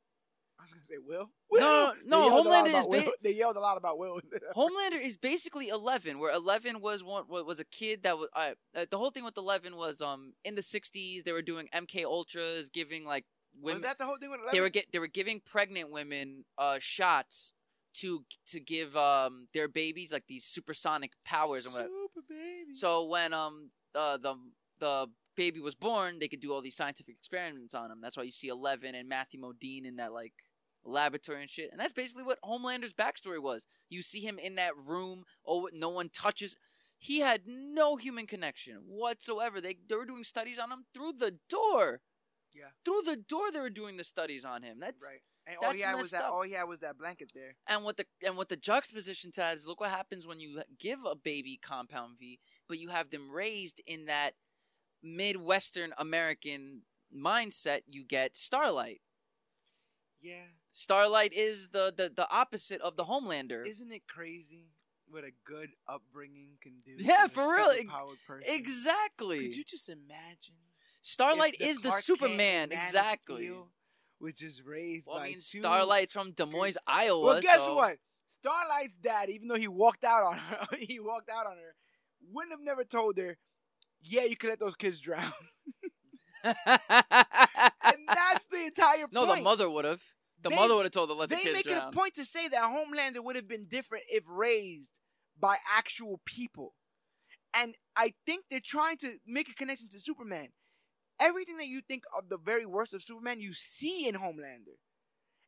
I was gonna say Will. No, Will? no, a lot Homelander is ba- They yelled a lot about Will. Homelander is basically eleven, where eleven was one was a kid that was uh, the whole thing with eleven was um in the '60s they were doing MK Ultras, giving like was women that the whole thing with they were get they were giving pregnant women uh shots to to give um their babies like these supersonic powers and whatever. Super baby. So when um uh, the the baby was born, they could do all these scientific experiments on him. That's why you see Eleven and Matthew Modine in that like laboratory and shit. And that's basically what Homelander's backstory was. You see him in that room. Oh, no one touches. He had no human connection whatsoever. They they were doing studies on him through the door. Yeah. Through the door, they were doing the studies on him. That's right. And all he had was that. up. All he had was that blanket there. and what the and what the juxtaposition to that is look what happens when you give a baby compound V, but you have them raised in that midwestern American mindset. You get Starlight. Yeah. Starlight is the the, the opposite of the Homelander. Isn't it crazy what a good upbringing can do? Yeah, for real. exactly. Could you just imagine? Starlight the is the Superman. in Man of Exactly. Was just raised Well, by I mean, two. Starlight from Des Moines, Iowa. Well, guess so- what? Starlight's dad, even though he walked out on her, he walked out on her, wouldn't have never told her, "Yeah, you can let those kids drown." and that's the entire point. no, the mother would have. The They- mother would have told her let the they kids make drown. it a point to say that Homelander would have been different if raised by actual people. And I think they're trying to make a connection to Superman. Everything that you think of the very worst of Superman, you see in Homelander.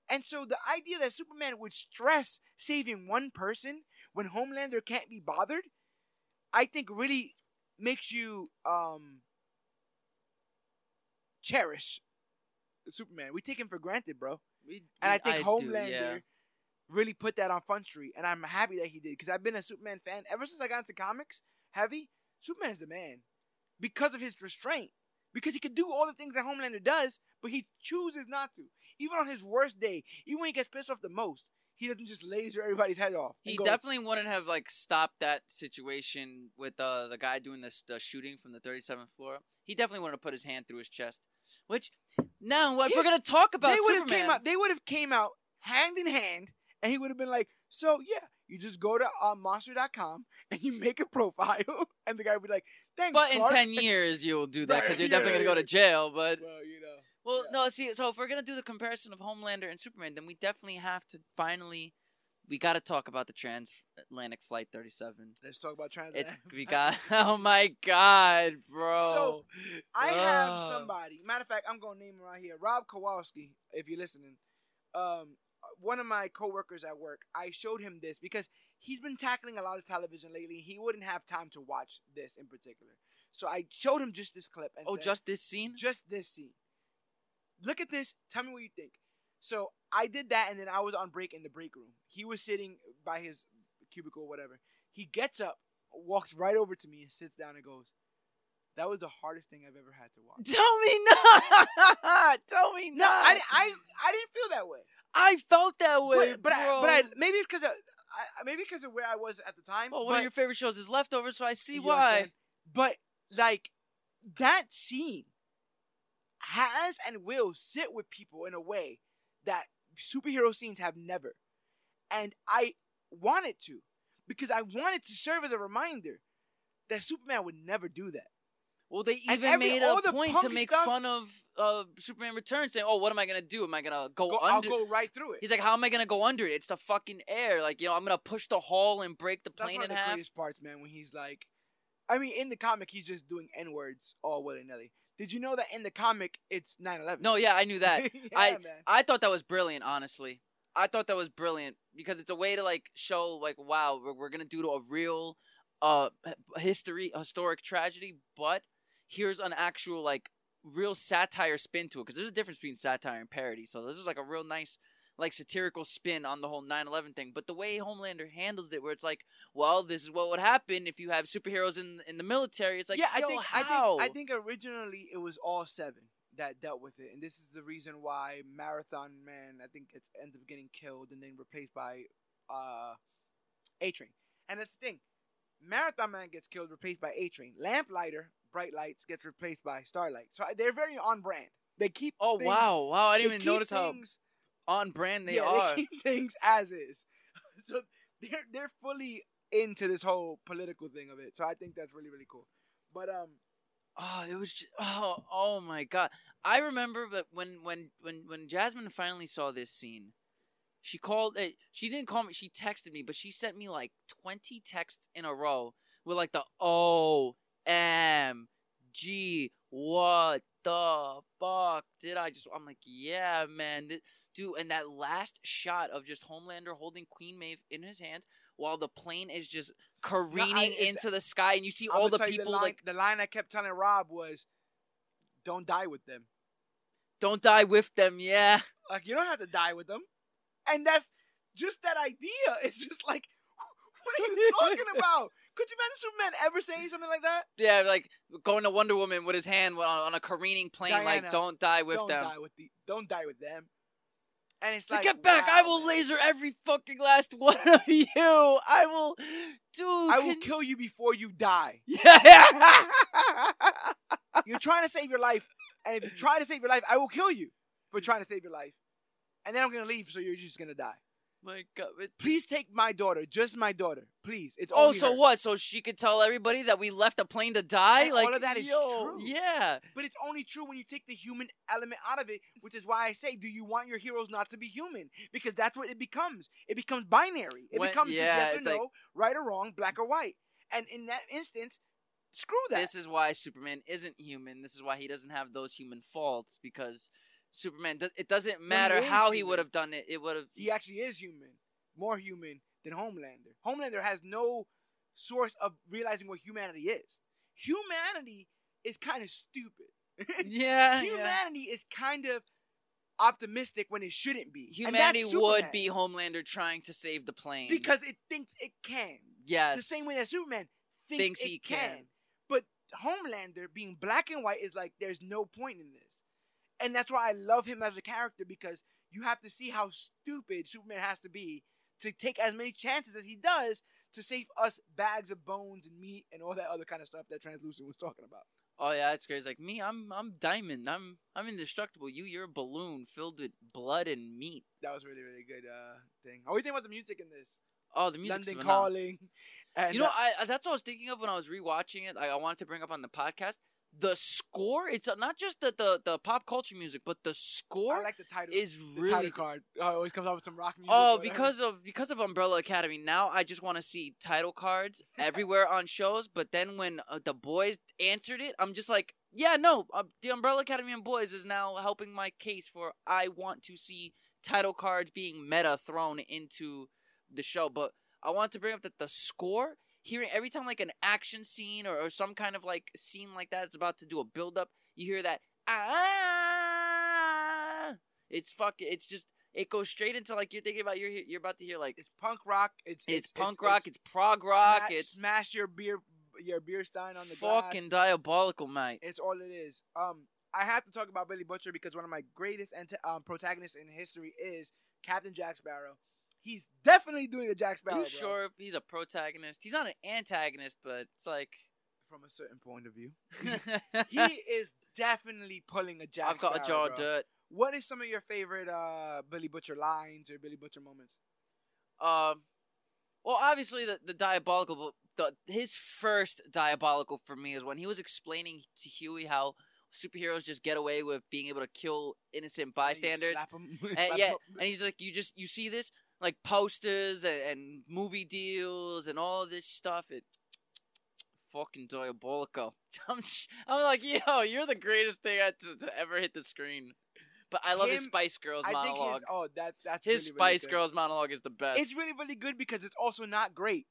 And so the idea that Superman would stress saving one person when Homelander can't be bothered, I think really makes you um cherish Superman. We take him for granted, bro. We- And I think do, Homelander yeah. really put that on Front Street, and I'm happy that he did because I've been a Superman fan ever since I got into comics heavy. Superman's the man because of his restraint, because he could do all the things that Homelander does, but he chooses not to. Even on his worst day, even when he gets pissed off the most, he doesn't just laser everybody's head off. He go, definitely wouldn't have like stopped that situation with uh, the guy doing this the shooting from the 37th floor. He definitely wouldn't have put his hand through his chest. Which now, if Yeah, we're gonna talk about they would have came out. They would have came out hand in hand, and he would have been like, "So yeah, you just go to uh, monster.com and you make a profile," and the guy would be like, "Thanks." but in 10 years you'll do that because you're yeah, definitely gonna go to jail. But Well, you know. well, yeah. no, see, so if we're gonna do the comparison of Homelander and Superman, then we definitely have to finally. We got to talk about the transatlantic flight 37. Let's talk about transatlantic. It's we got oh my god, bro. So I have somebody. Matter of fact, I'm gonna name him right here, Rob Kowalski. If you're listening, um, one of my coworkers at work. I showed him this because he's been tackling a lot of television lately. He wouldn't have time to watch this in particular, so I showed him just this clip. And oh, said, just this scene? just this scene. Look at this. Tell me what you think. So I did that, and then I was on break in the break room. He was sitting by his cubicle, whatever. He gets up, walks right over to me, and sits down and goes, That was the hardest thing I've ever had to watch. Tell me not. Tell me No, not. I, I, I didn't feel that way. I felt that way, But, but, I, but I, maybe it's because maybe because of where I was at the time. Well, one but, of your favorite shows is Leftovers, so I see why. But like that scene has and will sit with people in a way that superhero scenes have never. And I wanted to because I wanted to serve as a reminder that Superman would never do that. Well, they even every- made a point to make stuff- fun of uh, Superman Returns, saying, "Oh, what am I gonna do? Am I gonna go, Go, I'll go right through it. He's like, "How am I gonna go under it? It's the fucking air. Like, you know, I'm gonna push the hull and break the plane That's one in of the half." greatest parts, man. When he's like, I mean, in the comic, he's just doing n words all willy nilly. Did you know that in the comic it's 9/11? No, yeah, I knew that. yeah, I- man. I thought that was brilliant, honestly. I thought that was brilliant because it's a way to like show like wow we're, we're gonna do to a real uh history historic tragedy, but here's an actual like real satire spin to it because there's a difference between satire and parody. So this was like a real nice like satirical spin on the whole 9/11 thing. But the way Homelander handles it, where it's like, well, this is what would happen if you have superheroes in in the military. It's like, yeah, I yo, think how? I think I think originally it was all seven that dealt with it, and this is the reason why Marathon Man I think it's ends up getting killed and then replaced by uh A Train. And that's the thing, Marathon Man gets killed, replaced by A Train. Lamplighter, Bright Lights gets replaced by Starlight. So they're very on brand. They keep oh things- wow, wow! I didn't even notice how things, on brand they yeah, are. They keep things as is. So they're they're fully into this whole political thing of it. So I think that's really really cool. But um, Oh, it was just, oh oh my god! I remember that when when when when Jasmine finally saw this scene, she called. it she didn't call me. She texted me, but she sent me like twenty texts in a row with like the O M G what the fuck did I just? I'm like, yeah, man, Th- dude. And that last shot of just Homelander holding Queen Maeve in his hands while the plane is just careening it's- into the sky, and you see I'ma all the people line, like the line I kept telling Rob was, "Don't die with them." Don't die with them, yeah. Like you don't have to die with them, and that's just that idea. It's just like, what are you talking about? Could you imagine Superman ever saying something like that? Yeah, like going to Wonder Woman with his hand on, on a careening plane, Diana, like don't die with don't them. die with the. Don't die with them. And it's To like, get back, I will man. laser every fucking last one of you. I will, dude. I will can- kill you before you die. Yeah. You're trying to save your life, and if you try to save your life, I will kill you for trying to save your life. And then I'm gonna leave, so you're just gonna die. My God. it- Please take my daughter, just my daughter, please. It's Oh, so her. what? So she could tell everybody that we left a plane to die? And like all of that is yo, true. Yeah. But it's only true when you take the human element out of it, which is why I say, do you want your heroes not to be human? Because that's what it becomes. It becomes binary. It When- becomes just yes or no, like- right or wrong, black or white. And in that instance, screw that. This is why Superman isn't human. This is why he doesn't have those human faults because Superman. It doesn't matter is how he would have done it. It would have. he actually is human, more human than Homelander. Homelander has no source of realizing what humanity is. Humanity is kind of stupid. Yeah. yeah. humanity is kind of optimistic when it shouldn't be. Humanity would be Homelander trying to save the plane because it thinks it can. yes, The same way that Superman thinks, Thinks it he can. can. But Homelander being black and white is like there's no point in this. And that's why I love him as a character because you have to see how stupid Superman has to be to take as many chances as he does to save us bags of bones and meat and all that other kind of stuff that Translucent was talking about. Oh yeah, it's crazy. Like me, I'm I'm diamond. I'm I'm indestructible. You, you're a balloon filled with blood and meat. That was really, really good uh, thing. What do you think about the music in this? Oh, the music. London. Calling. And, You know, uh, I that's what I was thinking of when I was rewatching it. I, I wanted to bring up on the podcast the score. It's not just the, the the pop culture music, but the score I like the title. is the really title card. Oh, it always comes out with some rock music. Oh, because of because of Umbrella Academy. Now I just want to see title cards everywhere on shows. But then when uh, the boys answered it, I'm just like, yeah, no. Uh, the Umbrella Academy and boys is now helping my case for I want to see title cards being meta thrown into the show. But I want to bring up that the score. Hearing every time like an action scene or, or some kind of like scene like that that is about to do a build up, you hear that ah. It's fuck. It's just it goes straight into like you're thinking about you're you're about to hear like it's punk rock. It's it's, punk rock, it's, prog rock, sma- it's smash your beer, your beer stein on the glass. Fucking diabolical, mate. It's all it is. Um, I have to talk about Billy Butcher because one of my greatest ant- um, protagonists in history is Captain Jack Sparrow. He's definitely doing a Jack Sparrow. you sure he's a protagonist? He's not an antagonist, but it's like From a certain point of view, he is definitely pulling a Jack. I've got a Sparrow, jaw bro. dirt. What is some of your favorite uh, Billy Butcher lines or Billy Butcher moments? Um, well, obviously the the diabolical, but the his first diabolical for me is when he was explaining to Hughie how superheroes just get away with being able to kill innocent bystanders. Slap 'em- And, yeah, and he's like, you just you see this like posters and, and movie deals and all this stuff. It fucking diabolical. I'm, I'm like, yo, you're the greatest thing I- to, to ever hit the screen. But I love his Spice Girls I think monologue. his oh that that's His really, really Spice good. Girls monologue is the best. It's really really good because it's also not great.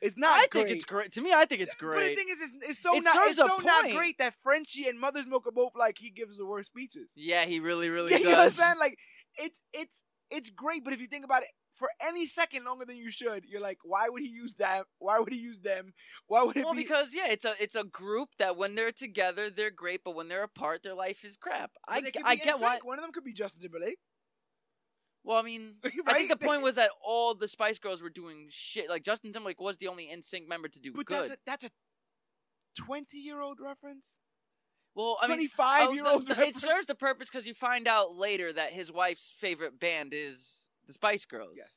It's not. I great. think it's great. To me, I think it's great. But the thing is, it's, it's so It not. It's so not point. great that Frenchie and Mother's Milk are both like he gives the worst speeches. yeah, he really, really you know what I'm does. saying? Like it's it's it's great, but if you think about it for any second longer than you should, you're like, why would he use that? Why would he use them? Why would it well, be? because yeah, it's a it's a group that when they're together they're great, but when they're apart, their life is crap. But I, I get why. One of them could be Justin Timberlake. Well, I mean, I Right? think the point was that all the Spice Girls were doing shit. Like Justin Timberlake was the only NSYNC member to do But good. that's a that's a twenty year old reference. Well, I mean, Twenty five oh, year the- old. the- it serves the purpose because you find out later that his wife's favorite band is the Spice Girls. Yes.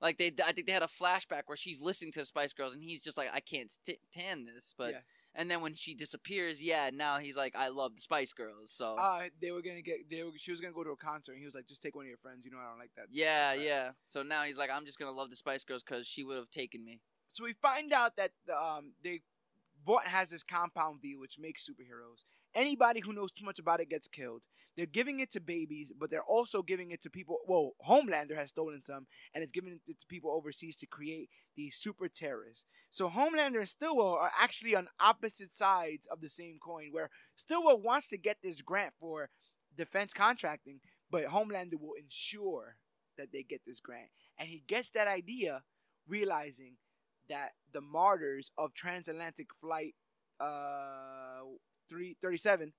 Like they, I think they had a flashback where she's listening to the Spice Girls and he's just like, I can't st- stand this. But Yeah. and then when she disappears, yeah, now he's like, I love the Spice Girls. So Uh, they were gonna get. They were, she was gonna go to a concert, and he was like, "Just take one of your friends." You know, I don't like that. yeah, Right. yeah. So now he's like, I'm just gonna love the Spice Girls because she would have taken me. So we find out that the, um they Vought has this compound V which makes superheroes. Anybody who knows too much about it gets killed. They're giving it to babies, but they're also giving it to people. Well, Homelander has stolen some, and it's giving it to people overseas to create these super terrorists. So Homelander and Stillwell are actually on opposite sides of the same coin. Where Stillwell wants to get this grant for defense contracting, but Homelander will ensure that they get this grant, and he gets that idea, realizing that the martyrs of transatlantic flight uh 337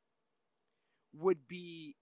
would be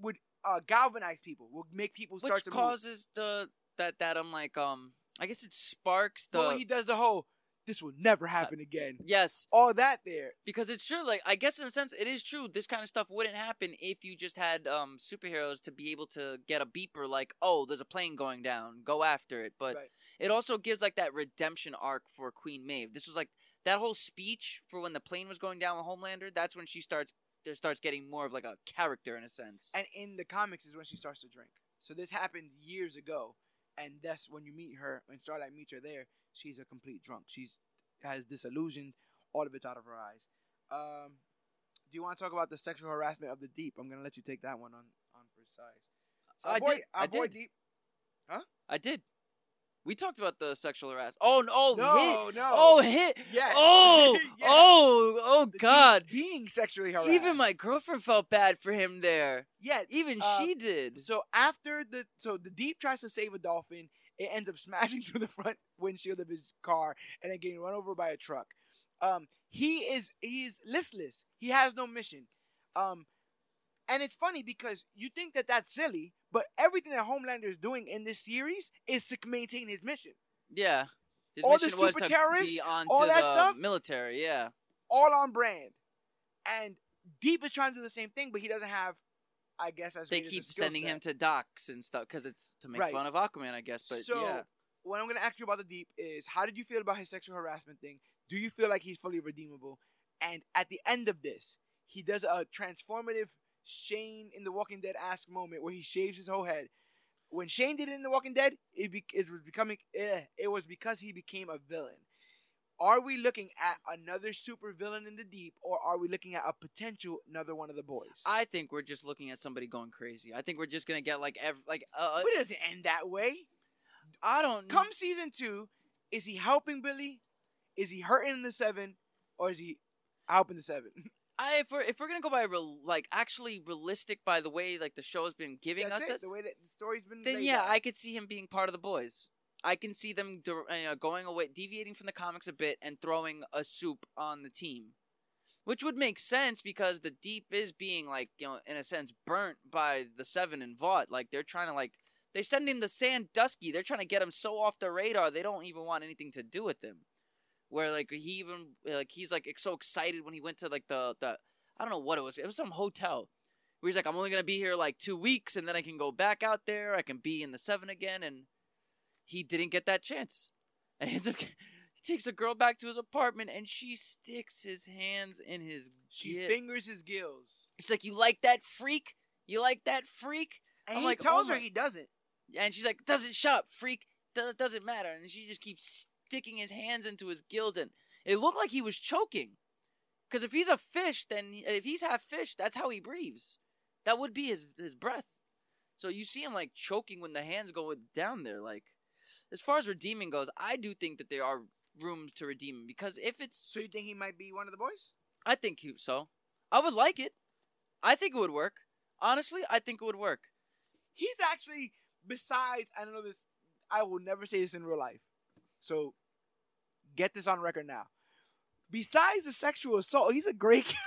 would uh galvanize people would make people start Which to causes the that that I'm like um I guess it sparks the but when he does the whole this will never happen again. yes. All that there. Because it's true like I guess in a sense it is true this kind of stuff wouldn't happen if you just had um superheroes to be able to get a beeper like oh there's a plane going down go after it. But Right. it also gives like that redemption arc for Queen Maeve. This was like that whole speech for when the plane was going down with Homelander that's when she starts there starts getting more of like a character in a sense. And in the comics is when she starts to drink. So this happened years ago and that's when you meet her when starlight meets her there she's a complete drunk. She's has disillusioned all of it's out of her eyes. Um do you want to talk about the sexual harassment of the deep? I'm gonna let you take that one on on for size. So I boy, did- I boy did. deep Huh? I did we talked about the sexual harassment oh no hit no no Oh, hit! Yes. Oh, Yes. oh, oh, The God! being sexually harassed Even my girlfriend felt bad for him there. yeah Even Uh, she did. So after the so the deep tries to save a dolphin, it ends up smashing through the front windshield of his car and then getting run over by a truck. Um, he is he's listless. He has no mission. Um, and it's funny because you think that that's silly, but everything that Homelander is doing in this series is to maintain his mission. Yeah. His all the mission was super to terrorists, all that the stuff? military. Yeah. all on brand. And Deep is trying to do the same thing, but he doesn't have, I guess, as They keep sending set. him to docks and stuff because it's to make Right. fun of Aquaman, I guess. But so, yeah. what I'm going to ask you about the Deep is how did you feel about his sexual harassment thing? Do you feel like he's fully redeemable? And at the end of this, he does a transformative Shane in The Walking Dead ask moment where he shaves his whole head. When Shane did it in The Walking Dead, it, be- it was becoming eh, it was because he became a villain. Are we looking at another super villain in the deep, or are we looking at a potential another one of the boys? I think we're just looking at somebody going crazy. I think we're just gonna get like every like uh, but it doesn't end that way. I don't Come season two, is he helping Billy? Is he hurting the seven, or is he helping the seven? I if we're if we're gonna go by real, like actually realistic by the way like the show's been giving That's us it. it, The way that the story's been. then yeah, out. I could see him being part of the boys. I can see them uh, going away, deviating from the comics a bit, and throwing a supe on the team, which would make sense because the deep is being like you know in a sense burnt by the seven and Vought. Like they're trying to like they send in the Sandusky. They're trying to get him so off the radar they don't even want anything to do with him. Where like he even like he's like so excited when he went to like the the I don't know what it was. It was some hotel where he's like, I'm only gonna be here like two weeks, and then I can go back out there. I can be in the seven again, and he didn't get that chance. And he, up, he takes a girl back to his apartment, and she sticks his hands in his. She fingers his gills. She's like, "You like that freak? You like that freak?" And I'm he like, tells oh her he doesn't. And she's like, "Doesn't shut up, freak. Doesn't matter." And she just keeps sticking his hands into his gills, and it looked like he was choking. Because if he's a fish, then if he's half fish, that's how he breathes. That would be his his breath. So you see him like choking when the hands go down there. Like, as far as redeeming goes, I do think that there are room to redeem him because if it's, So you think he might be one of the boys? I think he, so. I would like it. I think it would work. Honestly, I think it would work. He's actually besides. I don't know this. I will never say this in real life. So get this on record now. Besides the sexual assault, he's a great.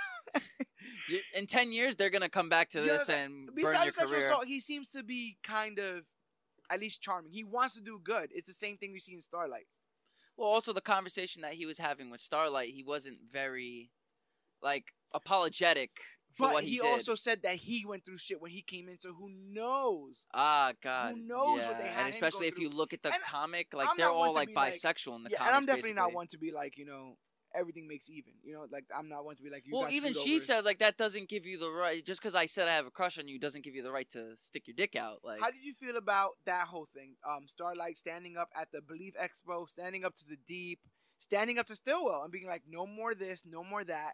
You- In ten years, they're gonna come back to this but and burn your sexual career. assault, he seems to be kind of at least charming. He wants to do good. It's the same thing we see in Starlight. Well, also the conversation that he was having with Starlight, he wasn't very, like, apologetic But he, he, also said that he went through shit when he came in. So who knows? ah, God, Who knows what they had And especially if you look at the And comic, like I'm they're all like be like- bisexual in the yeah, comics. and I'm definitely not one to be like you know everything makes even. You know, like I'm not one to be like you. Well, even she over. says like that doesn't give you the right. Just because I said I have a crush on you doesn't give you the right to stick your dick out. Like, How did you feel about that whole thing? Um, Starlight standing up at the Believe Expo, standing up to the Deep, standing up to Stillwell, and being like, "No more this, no more that."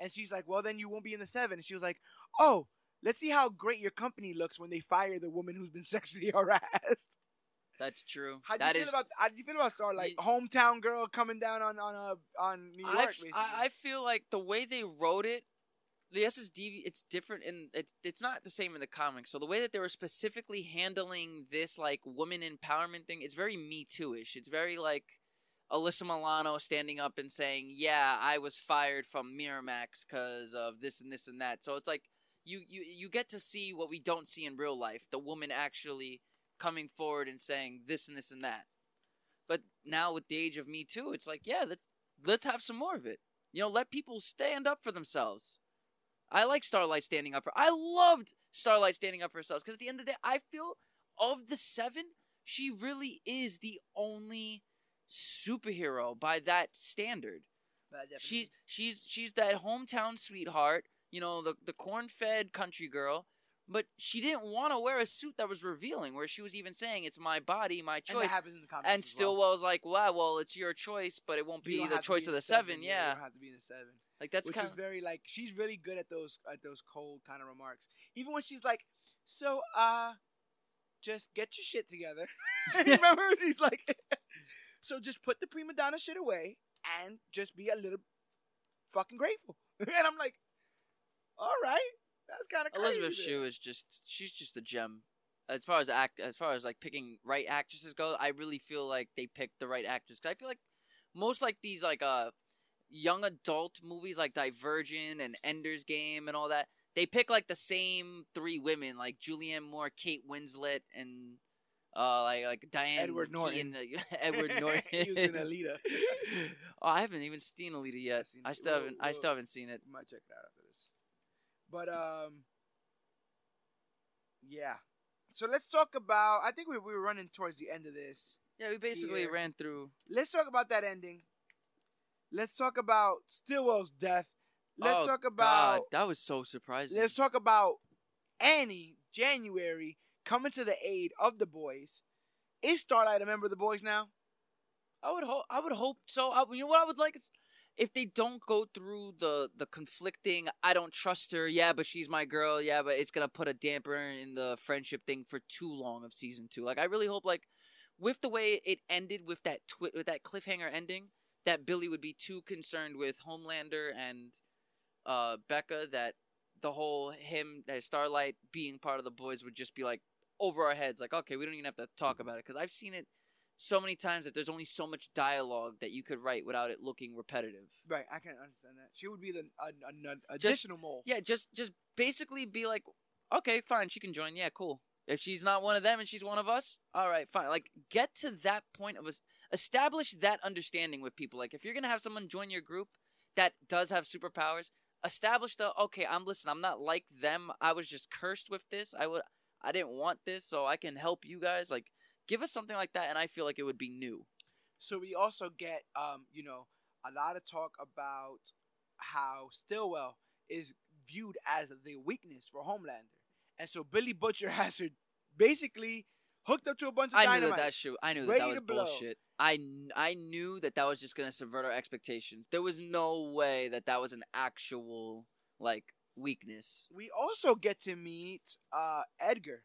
And she's like, "Well, then you won't be in the seven. And she was like, "Oh, let's see how great your company looks when they fire the woman who's been sexually harassed." that's true. How do That you feel is- about how do you feel about Starlight, Ye- hometown girl coming down on on uh, on New York? I, basically. I I feel like the way they wrote it, the SSD, it's different in it's it's not the same in the comics. So the way that they were specifically handling this like woman empowerment thing, it's very Me Too ish. It's very like Alyssa Milano standing up and saying, "Yeah, I was fired from Miramax because of this and this and that." So it's like you you you get to see what we don't see in real life. The woman actually coming forward and saying this and this and that. But now with the age of Me Too, it's like, yeah, let, let's have some more of it. You know, let people stand up for themselves. I like Starlight standing up for. I loved Starlight standing up for herself because at the end of the day, I feel of the seven, she really is the only superhero by that standard. She she's she's that hometown sweetheart, you know, the the corn-fed country girl, but she didn't want to wear a suit that was revealing, where she was even saying it's my body, my and that choice. happens in the comics And as well. Stillwell's like, wow, well, it's your choice, but it won't be the choice of the seven. You Yeah, don't have to be in the seven. like that's kind of very like she's really good at those at those cold kind of remarks. Even when she's like, "So, uh, just get your shit together." Remember, he's like, "So just put the prima donna shit away and just be a little fucking grateful." and I'm like, "All right, that's kind of crazy." Elizabeth Shue is just she's just a gem. As far as act, as far as like picking right actresses go, I really feel like they picked the right actress. Cause I feel like most like these like uh young adult movies like Divergent and Ender's Game and all that, they pick like the same three women like Julianne Moore, Kate Winslet, and uh like like Diane Edward Norton. Keaton, uh, Edward Norton. he was in Alita. oh, I haven't even seen Alita yet. Seen I still haven't. I still haven't seen it. Might check it out after this. But um, yeah. So let's talk about. I think we we were running towards the end of this. Yeah, we basically Yeah. ran through. Let's talk about that ending. Let's talk about Stillwell's death. Let's oh, talk about. God, that was so surprising. Let's talk about Annie January coming to the aid of the boys. Is Starlight a member of the boys now? I would hope. I would hope so. I, you know what I would like is if they don't go through the the conflicting. I don't trust her. Yeah, but she's my girl. Yeah, but it's gonna put a damper in the friendship thing for too long of season two. Like I really hope like with the way it ended with that twi- with that cliffhanger ending that Billy would be too concerned with Homelander and uh Becca that the whole him that Starlight being part of the boys would just be like over our heads. Like okay, we don't even have to talk about it because I've seen it so many times that there's only so much dialogue that you could write without it looking repetitive. Right, I can understand that. She would be the an, an additional mole. Yeah, just just basically be like, okay, fine, she can join. Yeah, cool. If she's not one of them and she's one of us, all right, fine. Like, get to that point of us, establish that understanding with people. Like, if you're gonna have someone join your group that does have superpowers, establish the okay. I'm listen. I'm not like them. I was just cursed with this. I would. I didn't want this, so I can help you guys. Like, give us something like that, and I feel like it would be new. So we also get, um, you know, a lot of talk about how Stillwell is viewed as the weakness for Homelander, and so Billy Butcher has her basically hooked up to a bunch of I dynamite. knew that that shit. I knew that that was bullshit. I, I knew that that was just gonna subvert our expectations. There was no way that that was an actual like weakness. We also get to meet uh, Edgar,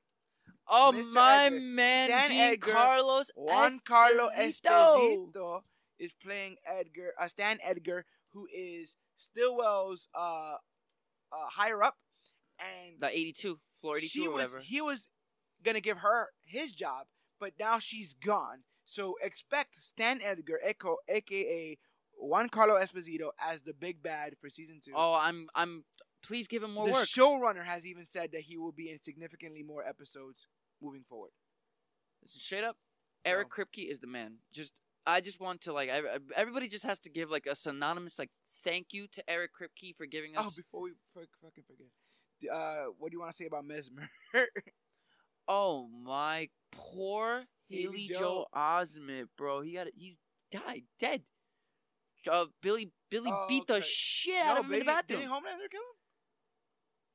Oh Mr. my Edgar. man, Stan Edgar, Carlos Giancarlo Esposito. Is playing Edgar, uh, Stan Edgar, who is Stillwell's uh, uh, higher up, and The 82, floor 82 she or was whatever. he was gonna give her his job, but now she's gone. So expect Stan Edgar, Echo, aka Giancarlo Esposito, as the big bad for season two. oh, I'm I'm. Please give him more the work. showrunner has even said that he will be in significantly more episodes moving forward. Listen, straight up, Eric Kripke is the man. Just I just want to like everybody just has to give like a synonymous like thank you to Eric Kripke for giving us Oh, before we fucking forget, uh, what do you want to say about Mesmer? Oh my poor Haley Haley Joel. Joel Osment, bro. He got he's died dead. Uh, Billy Billy Oh, beat the okay. shit out of him in the bathroom. Didn't Homelander kill him?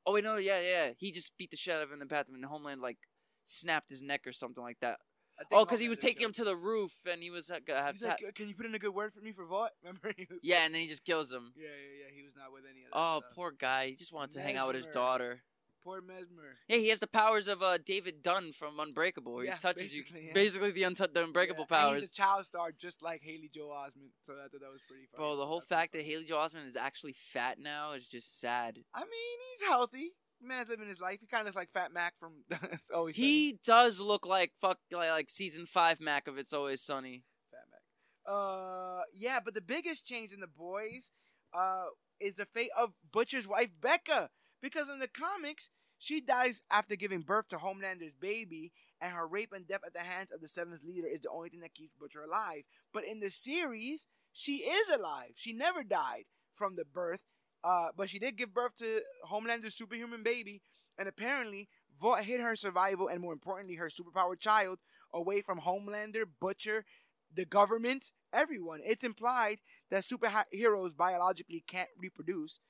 Oh wait, no, yeah, yeah. He just beat the shit out of him in the bathroom, and Homeland like snapped his neck or something like that. I think Oh, because he was taking him to the roof, and he was uh, gonna have He's ta- like, can you put in a good word for me for Vought? Remember? He was yeah, and then he just kills him. yeah, yeah, yeah. He was not with any of that. Oh, stuff. poor guy. He just wanted to hang out with his Mesmer. daughter. Poor Mesmer. Yeah, he has the powers of uh, David Dunn from Unbreakable, where Yeah, he touches you. basically, yeah. Basically, the, untu- the Unbreakable Yeah, and powers. He's a child star, just like Haley Joel Osment. So I thought that was pretty funny. Bro, the whole That's fact that. Haley Joel Osment is actually fat now is just sad. I mean, he's healthy. Man's living his life. He kind of like Fat Mac from Always Sunny. He does look like fuck like, like season five Mac of It's Always Sunny. Fat Mac. Uh, yeah, but the biggest change in the boys, uh, is the fate of Butcher's wife Becca, because in the comics she dies after giving birth to Homelander's baby, and her rape and death at the hands of the Seventh Leader is the only thing that keeps Butcher alive. But in the series, she is alive. She never died from the birth. Uh, but she did give birth to Homelander's superhuman baby, and apparently Vought hid her survival and, more importantly, her superpowered child away from Homelander, Butcher, the government, everyone. It's implied that superheroes biologically can't reproduce,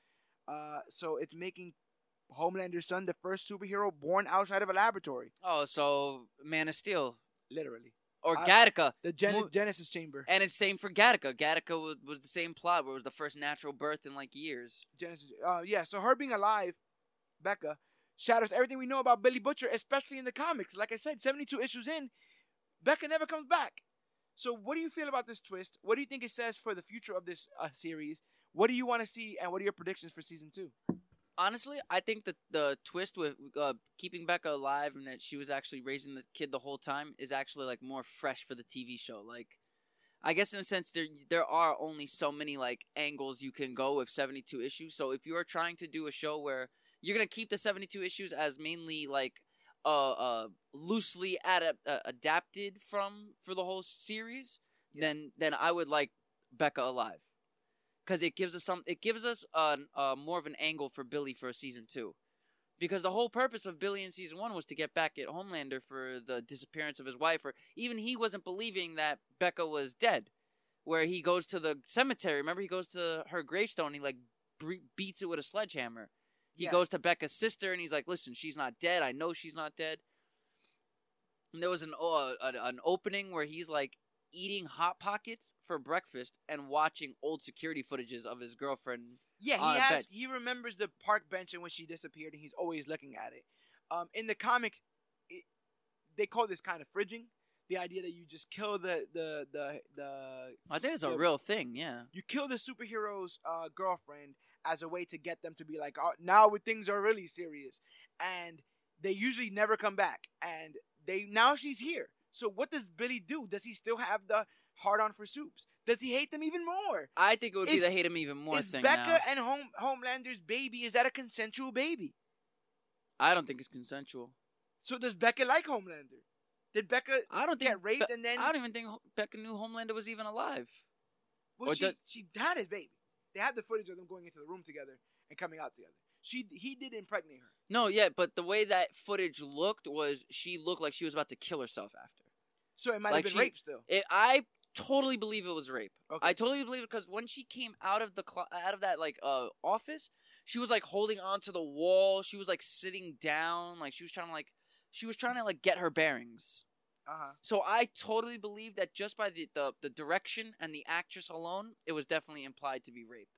uh, so it's making Homelander's son the first superhero born outside of a laboratory, Oh, so Man of Steel literally. or I- Gattaca, The Gen- Mo- Genesis Chamber. and it's same for Gattaca. Gattaca was, was the same plot, where it was the first natural birth in like years. Genesis. Uh, yeah. So her being alive, Becca, shatters everything we know about Billy Butcher, especially in the comics. Like I said, seventy-two issues in, Becca never comes back. So what do you feel about this twist? What do you think it says for the future of this uh, series? What do you want to see, and what are your predictions for season two? Honestly, I think that the twist with uh, keeping Becca alive and that she was actually raising the kid the whole time is actually like more fresh for the TV show. Like, I guess in a sense there there are only so many like angles you can go with 72 issues. So if you are trying to do a show where you're gonna keep the 72 issues as mainly like uh uh loosely adap- uh, adapted from for the whole series, Yeah. then then I would like Becca alive because it gives us some it gives us an, uh, more of an angle for Billy for season two. Because the whole purpose of Billy in season one was to get back at Homelander for the disappearance of his wife, or even he wasn't believing that Becca was dead. Where he goes to the cemetery, remember he goes to her gravestone, he like bre- beats it with a sledgehammer. He Yeah. goes to Becca's sister, and he's like, "Listen, she's not dead. I know she's not dead." And there was an uh, an opening where he's like eating hot pockets for breakfast and watching old security footages of his girlfriend. Yeah, he has. He remembers the park bench in which she disappeared, and he's always looking at it. Um, in the comics, it, they call this kind of fridging. The idea that you just kill the the the the. I think it's a real thing. Yeah. You kill the superhero's uh, girlfriend as a way to get them to be like, oh, now things are really serious, and they usually never come back. And they now she's here. So what does Billy do? Does he still have the hard on for supes? Does he hate them even more? I think it would be Is- the hate him even more is thing Becca now. and Home Homelander's baby is that a consensual baby? I don't think it's consensual. So does Becca like Homelander? Did Becca I don't think get raped Be- and then I don't even think Becca knew Homelander was even alive. well, or she did- she had his baby. They had the footage of them going into the room together and coming out together. She he did impregnate her. No, yeah, but the way that footage looked was she looked like she was about to kill herself after. So it might Like have been she- rape still. It, I totally believe it was rape. Okay. I totally believe it because when she came out of the cl- out of that like uh office, she was like holding onto the wall. She was like sitting down, like she was trying to like she was trying to like get her bearings. Uh huh. So I totally believe that just by the, the the direction and the actress alone, it was definitely implied to be rape.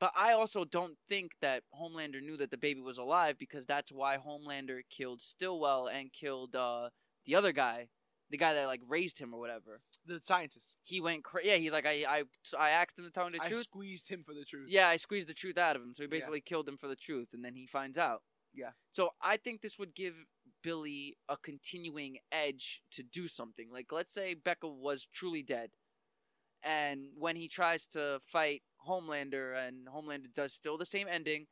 But I also don't think that Homelander knew that the baby was alive because that's why Homelander killed Stillwell and killed uh, the other guy, the guy that like raised him or whatever. The scientist. He went cra- yeah. He's like I I I asked him to tell me the I truth. squeezed him for the truth. Yeah, I squeezed the truth out of him. So he Yeah. basically killed him for the truth, and then he finds out. Yeah. So I think this would give Billy a continuing edge to do something. Like, let's say Becca was truly dead, and when he tries to fight Homelander, and Homelander does still the same ending.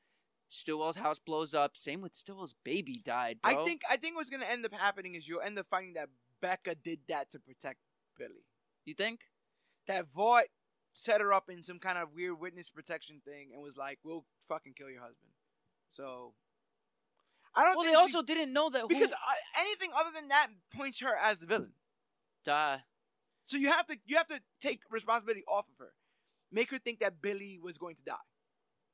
Stillwell's house blows up. Same with Stillwell's baby died. Bro. I think I think what's gonna end up happening is you'll end up finding that Becca did that to protect Billy. You think? That Vought set her up in some kind of weird witness protection thing and was like, "We'll fucking kill your husband." So I don't Well, they she- also didn't know that because who, uh, anything other than that points her as the villain. die. So you have to you have to take responsibility off of her. Make her think that Billy was going to die,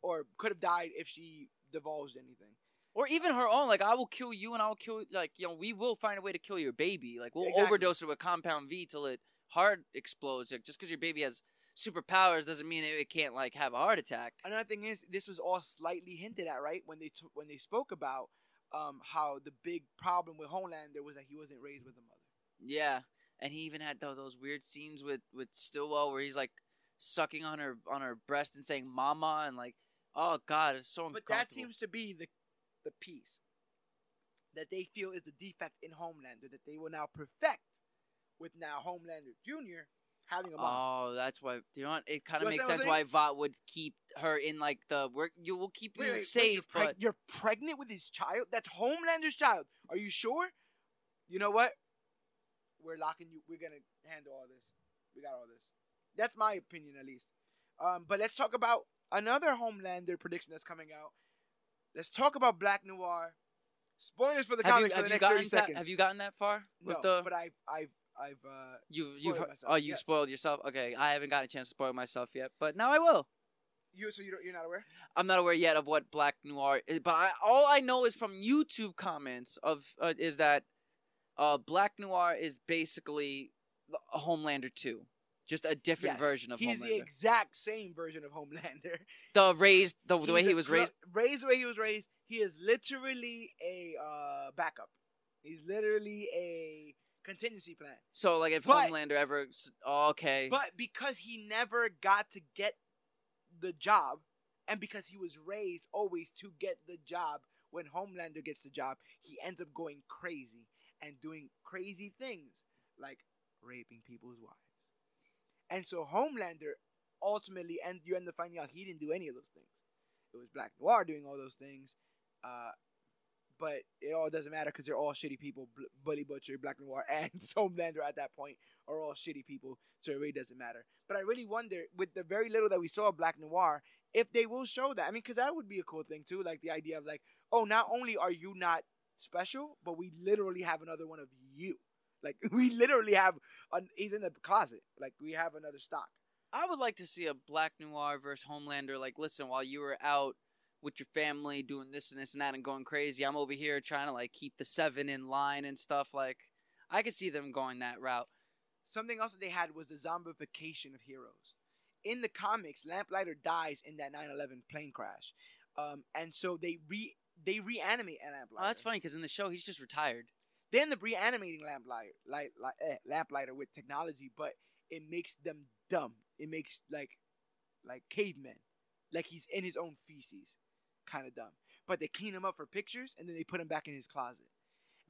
or could have died if she divulged anything. Or even her own, like I will kill you, and I will kill, like you know, we will find a way to kill your baby. Like we'll Exactly. overdose it with compound V till it heart explodes. Like just because your baby has superpowers doesn't mean it, can't like have a heart attack. Another thing is, this was all slightly hinted at, right? When they t- when they spoke about um, how the big problem with Homelander was that he wasn't raised with a mother. Yeah, and he even had tho- those weird scenes with with Stillwell where he's like sucking on her on her breast and saying "mama" and like, oh god, it's so But that seems to be the the piece that they feel is the defect in Homelander that they will now perfect with now Homelander Junior having a mom. Oh, that's why. You know what? It kind of makes sense why Vought would keep her in like the work. You will keep you wait, wait, wait, safe, you're, preg- but you're pregnant with his child? That's Homelander's child. Are you sure? You know what? We're locking you. We're gonna handle all this. We got all this. That's my opinion, at least. Um, but let's talk about another Homelander prediction that's coming out. Let's talk about Black Noir. Spoilers for the have comics have for the you next thirty gotten that, seconds. have you gotten that far no, the? but I've, I've, I've. Uh, You you've myself, oh you yeah. spoiled yourself. Okay, I haven't got a chance to spoil myself yet, but now I will. you so you don't, you're not aware? I'm not aware yet of what Black Noir is, but I, all I know is from YouTube comments of uh, is that uh, Black Noir is basically a Homelander 2. Just a different Yes. version of Homelander. He's Homelander. the exact same version of Homelander. the raised the, the way he was clo- raised. Raised the way he was raised. He is literally a uh, backup. He's literally a contingency plan. So like if But- Homelander ever oh, okay. But because he never got to get the job, and because he was raised always to get the job, when Homelander gets the job, he ends up going crazy and doing crazy things like raping people's wives. And so Homelander ultimately, and you end up finding out he didn't do any of those things. It was Black Noir doing all those things. Uh, but it all doesn't matter because they're all shitty people. Bl- Bully Butcher, Black Noir, and Homelander at that point are all shitty people, so it really doesn't matter. But I really wonder, with the very little that we saw of Black Noir, if they will show that. I mean, because that would be a cool thing too, like the idea of like, oh, not only are you not special, but we literally have another one of you. Like we literally have, an, he's in the closet. Like we have another stock. I would like to see a Black Noir versus Homelander. Like, listen, while you were out with your family doing this and this and that and going crazy, I'm over here trying to like keep the seven in line and stuff. Like, I could see them going that route. Something else that they had was the zombification of heroes. In the comics, Lamplighter dies in that 9/11 plane crash, um, and so they re they reanimate Lamplighter. Oh, that's funny because in the show he's just retired. End up reanimating Lamplighter, like, like eh, Lamplighter with technology, but it makes them dumb. It makes like like cavemen, like he's in his own feces, kind of dumb. But they clean him up for pictures, and then they put him back in his closet.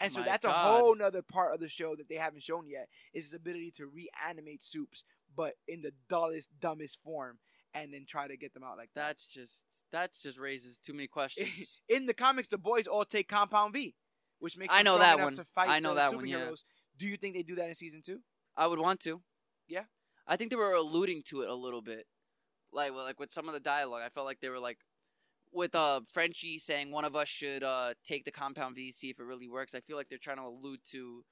And so My that's a whole nother part of the show that they haven't shown yet is his ability to reanimate supes, but in the dullest, dumbest form, and then try to get them out like that. That's just that's just raises too many questions. in the comics, the boys all take Compound V, which makes I know that one. to fight I know that one, yeah. superheroes. Do you think they do that in season two? I would want to. Yeah? I think they were alluding to it a little bit, like well, like with some of the dialogue. I felt like they were like with uh Frenchie saying one of us should uh take the compound V see if it really works. I feel like they're trying to allude to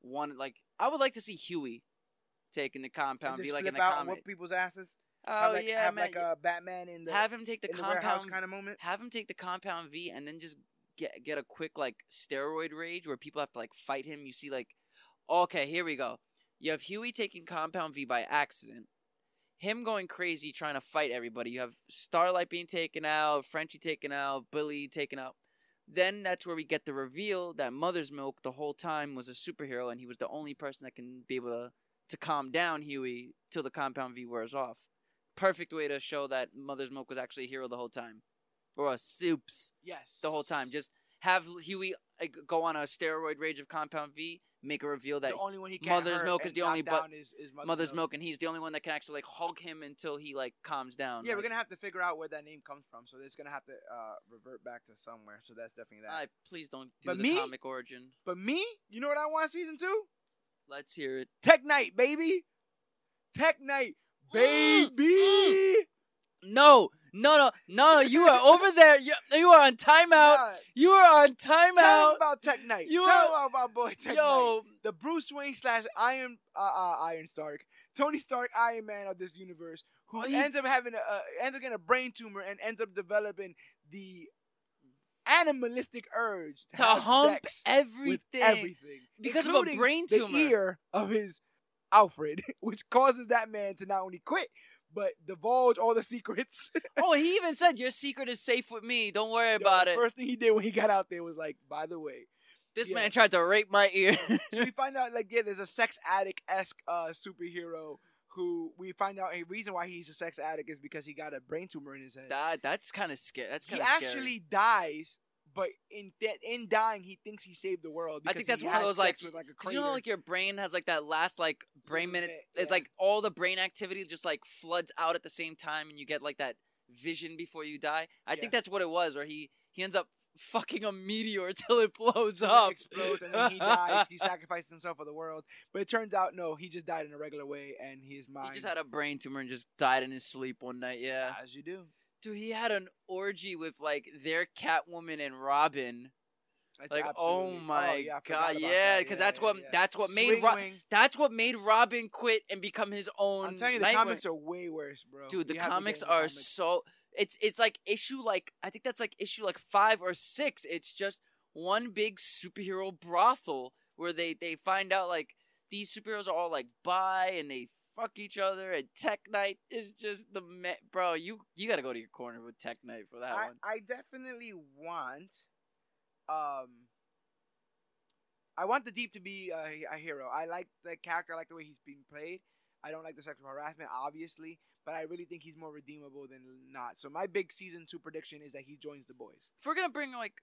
one like I would like to see Hughie taking the compound V like in the out and comic. whoop people's asses. Oh have like, yeah, have man. like a Batman in the have him take the the compound kind of moment. have him take the compound V and then just get get a quick like steroid rage where people have to like fight him. You see like okay, here we go. You have Hughie taking compound V by accident. Him going crazy trying to fight everybody. You have Starlight being taken out, Frenchie taken out, Billy taken out. Then that's where we get the reveal that Mother's Milk the whole time was a superhero and he was the only person that can be able to to calm down Hughie till the compound V wears off. Perfect way to show that Mother's Milk was actually a hero the whole time. Or supes Yes, the whole time. Just have Hughie go on a steroid rage of compound V, make a reveal that the only one he can't Mother's Milk is the only bu- down is, is Mother's, Milk and he's the only one that can actually like hug him until he like calms down. Yeah, we're Like, gonna have to figure out where that name comes from. So it's gonna have to uh, revert back to somewhere. So that's definitely that. I please don't do But the me? comic origin. But me, you know what I want season two? Let's hear it. Tech Knight, baby. Tech Knight, Mm, baby. No, no, no, no! You are over there. You, you are on timeout. God, You are on timeout. Tell me about Tech Knight. You Tell are- me about boy Tech Knight. Yo, the Bruce Wayne slash Iron uh, uh, Iron Stark, Tony Stark, Iron Man of this universe, who Oh, ends up having a uh, ends up getting a brain tumor and ends up developing the animalistic urge to, to have hump sex everything. everything Because of a brain the tumor. ear of his Alfred, which causes that man to not only quit but divulge all the secrets. oh, he even said your secret is safe with me. Don't worry Yo, about the it. First thing he did when he got out there was like, by the way, This yeah. man tried to rape my ear. so we find out like yeah, there's a sex addict esque uh, superhero who we find out a reason why he's a sex addict is because he got a brain tumor in his head. that that's kind of scary. That's he kind of actually dies, but in that in dying, he thinks he saved the world. I think that's one of those, like- with, like you know, like your brain has like that last like brain minutes. bit, It's like all the brain activity just like floods out at the same time, and you get like that vision before you die. I think that's what it was, where he he ends up fucking a meteor till it blows up, It explodes and then he dies. He sacrifices himself for the world, but it turns out no, he just died in a regular way, and his mind. He just had a brain tumor and just died in his sleep one night. Yeah, as you do. Dude, he had an orgy with like their Catwoman and Robin. That's Like, oh absolutely- oh my yeah, god, yeah, that. because Yeah, that's what yeah. that's what made Ro- that's what made Robin quit and become his own. I'm telling you, the Nightwing. comics are way worse, bro. Dude, the You have to get comics in the are comics. so it's it's like issue like I think that's like issue like five or six. It's just one big superhero brothel where they they find out like these superheroes are all like bi and they fuck each other and Tech Knight is just the me- bro. You you got to go to your corner with Tech Knight for that I, one. I definitely want um I want the deep to be a, a hero. I like the character, I like the way he's being played. I don't like the sexual harassment, obviously, but I really think he's more redeemable than not. So my big season two prediction is that he joins the boys. if we're gonna bring like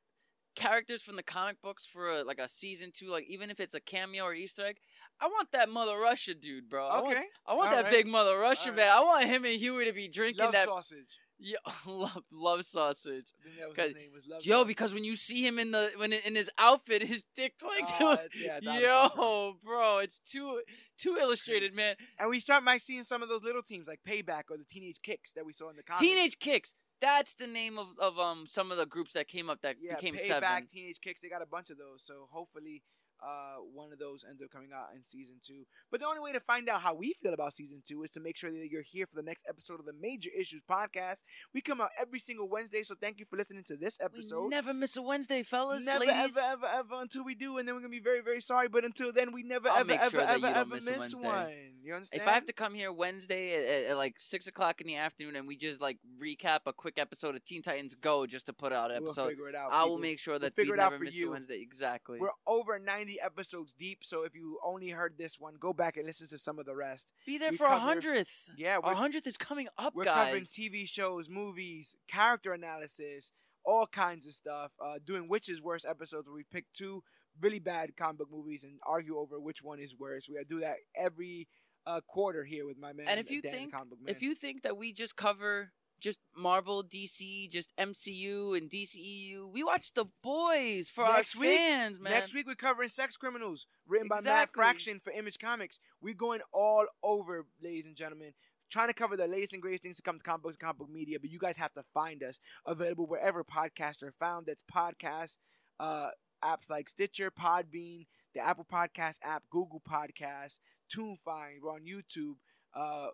characters from the comic books for a, like a season two, like even if it's a cameo or Easter egg, I want that Mother Russia dude, bro. I want, Okay, I want All that right. big Mother Russia All man. I want him and Hughie to be drinking love that. sausage. Yo, love, love sausage. I think that was 'Cause- his name. Was love Yo, sausage. because when you see him in the when in his outfit, his dick's like, Uh, yeah, it's out of control. yo, bro, it's too too illustrated, man. and we start by seeing some of those little teams like Payback or the Teenage Kicks that we saw in the comics. Teenage Kicks. That's the name of, of um some of the groups that came up that yeah, became Payback, seven. Teenage Kicks. They got a bunch of those. So hopefully, uh, one of those ends up coming out in season two. But the only way to find out how we feel about season two is to make sure that you're here for the next episode of the Major Issues podcast. We come out every single Wednesday, so thank you for listening to this We episode. never miss a Wednesday, fellas. Never, ladies. ever, ever, ever until we do, and then we're gonna be very, very sorry. But until then, we never, I'll ever, ever, sure ever, ever miss miss one. You understand? If I have to come here Wednesday at, at, like six o'clock in the afternoon and we just like recap a quick episode of Teen Titans Go just to put out an we'll episode, figure it out. I will people. make sure We'll that we figure it out never for miss a you. Wednesday. Exactly. We're over 90 episodes deep, so if you only heard this one, go back and listen to some of the rest. Be there we for a hundredth. Yeah, we're, hundredth is coming up, we're guys. covering TV shows, movies, character analysis, all kinds of stuff. Uh, doing Witch's Worst episodes where we pick two really bad comic book movies and argue over which one is worse. We do that every uh, quarter here with my man. And if you Dan, think comic book man. if you think that we just cover just Marvel, DC, just MCU and DCEU, we watch The Boys for Next our week- fans, man. Next week we're covering Sex Criminals, written by Matt Fraction for Image Comics. We're going all over, ladies and gentlemen, trying to cover the latest and greatest things to come to comic books and comic book media. But you guys have to find us available wherever podcasts are found. That's podcasts, uh, apps like Stitcher, Podbean, the Apple Podcast app, Google Podcasts, TuneFind. We're on YouTube. Uh,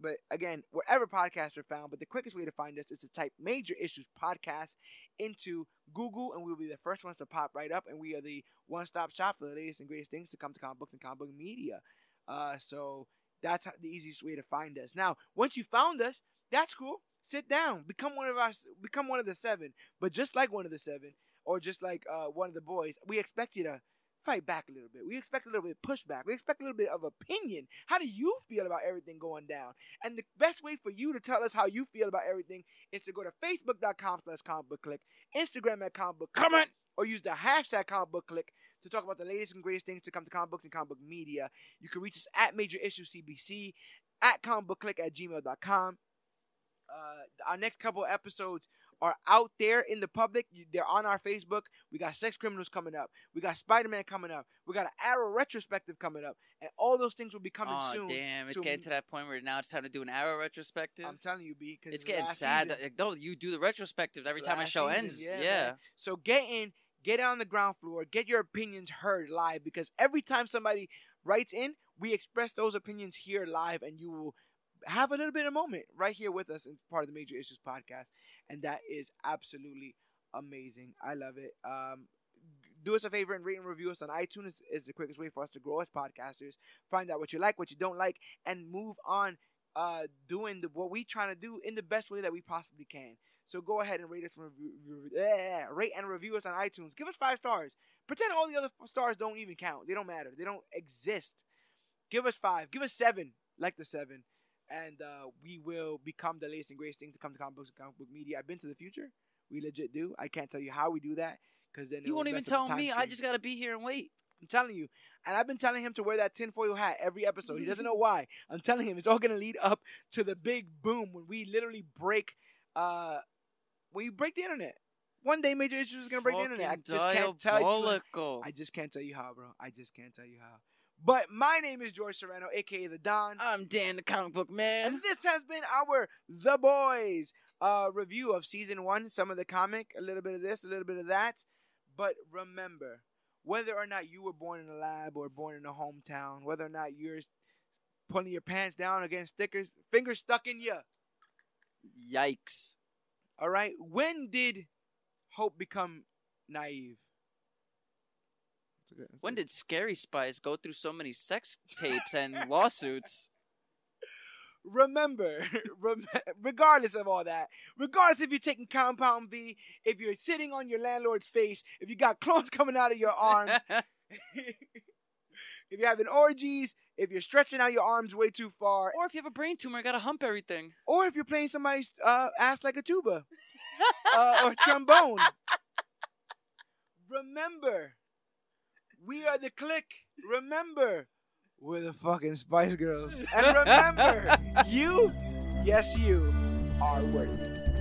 but again, wherever podcasts are found, but the quickest way to find us is to type Major Issues Podcast into Google, and we'll be the first ones to pop right up. And we are the one-stop shop for the latest and greatest things to come to comic books and comic book media. Uh, so that's the easiest way to find us. Now, once you found us, that's cool. Sit down, become one of us, become one of the seven. But just like one of the seven, or just like uh, one of the boys, we expect you to fight back a little bit. We expect a little bit of pushback. We expect a little bit of opinion. How do you feel about everything going down? And the best way for you to tell us how you feel about everything is to go to facebook.com slash comic book click, Instagram at comic book Comment. or use the hashtag comic book click to talk about the latest and greatest things to come to comic books and comic book media. You can reach us at major issue CBC, at comic book click at gmail.com. Uh, our next couple episodes are out there in the public. They're on our Facebook. We got Sex Criminals coming up. We got Spider Man coming up. We got an Arrow retrospective coming up, and all those things will be coming oh soon. damn! It's getting to that point where now it's time to do an Arrow retrospective. I'm telling you, B, because it's getting sad. That, like, no, you do the retrospective every time a show season, ends. yeah, Yeah. So get in, get on the ground floor, get your opinions heard live because every time somebody writes in, we express those opinions here live, and you will have a little bit of moment right here with us in part of the Major Issues podcast, and that is absolutely amazing. I love it. Um, do us a favor and rate and review us on iTunes is, is the quickest way for us to grow as podcasters. Find out what you like, what you don't like, and move on. Uh, doing the, what we're trying to do in the best way that we possibly can. So go ahead and rate us and review, rate and review us on iTunes. Give us five stars. Pretend all the other stars don't even count. They don't matter. They don't exist. Give us five. Give us seven, like the seven, and uh, we will become the latest and greatest thing to come to comic books and comic book media. I've been to the future. We legit do. I can't tell you how we do that because then you won't even mess up the tell me. I just gotta be here and wait. I'm telling you. And I've been telling him to wear that tinfoil hat every episode. He doesn't know why. I'm telling him it's all gonna lead up to the big boom when we literally break uh when you break the internet. One day major issues is gonna break the internet. I just can't tell you. I just can't tell you how, bro. I just can't tell you how. But my name is George Serrano, aka the Don. I'm Dan, the comic book man. And this has been our The Boys uh, review of season one. Some of the comic, a little bit of this, a little bit of that. But remember, whether or not you were born in a lab or born in a hometown, whether or not you're pulling your pants down against stickers, fingers stuck in you. Yikes! All right. When did hope become naive? Good- When did Scary Spice go through so many sex tapes and lawsuits? remember, rem- regardless of all that, regardless if you're taking Compound V, if you're sitting on your landlord's face, if you got clones coming out of your arms, if you're having orgies, if you're stretching out your arms way too far, or if you have a brain tumor, gotta hump everything. or if you're playing somebody's uh, ass like a tuba uh, or trombone, remember, we are the click. Remember, we're the fucking Spice Girls. And remember, you, yes, you, are worthy.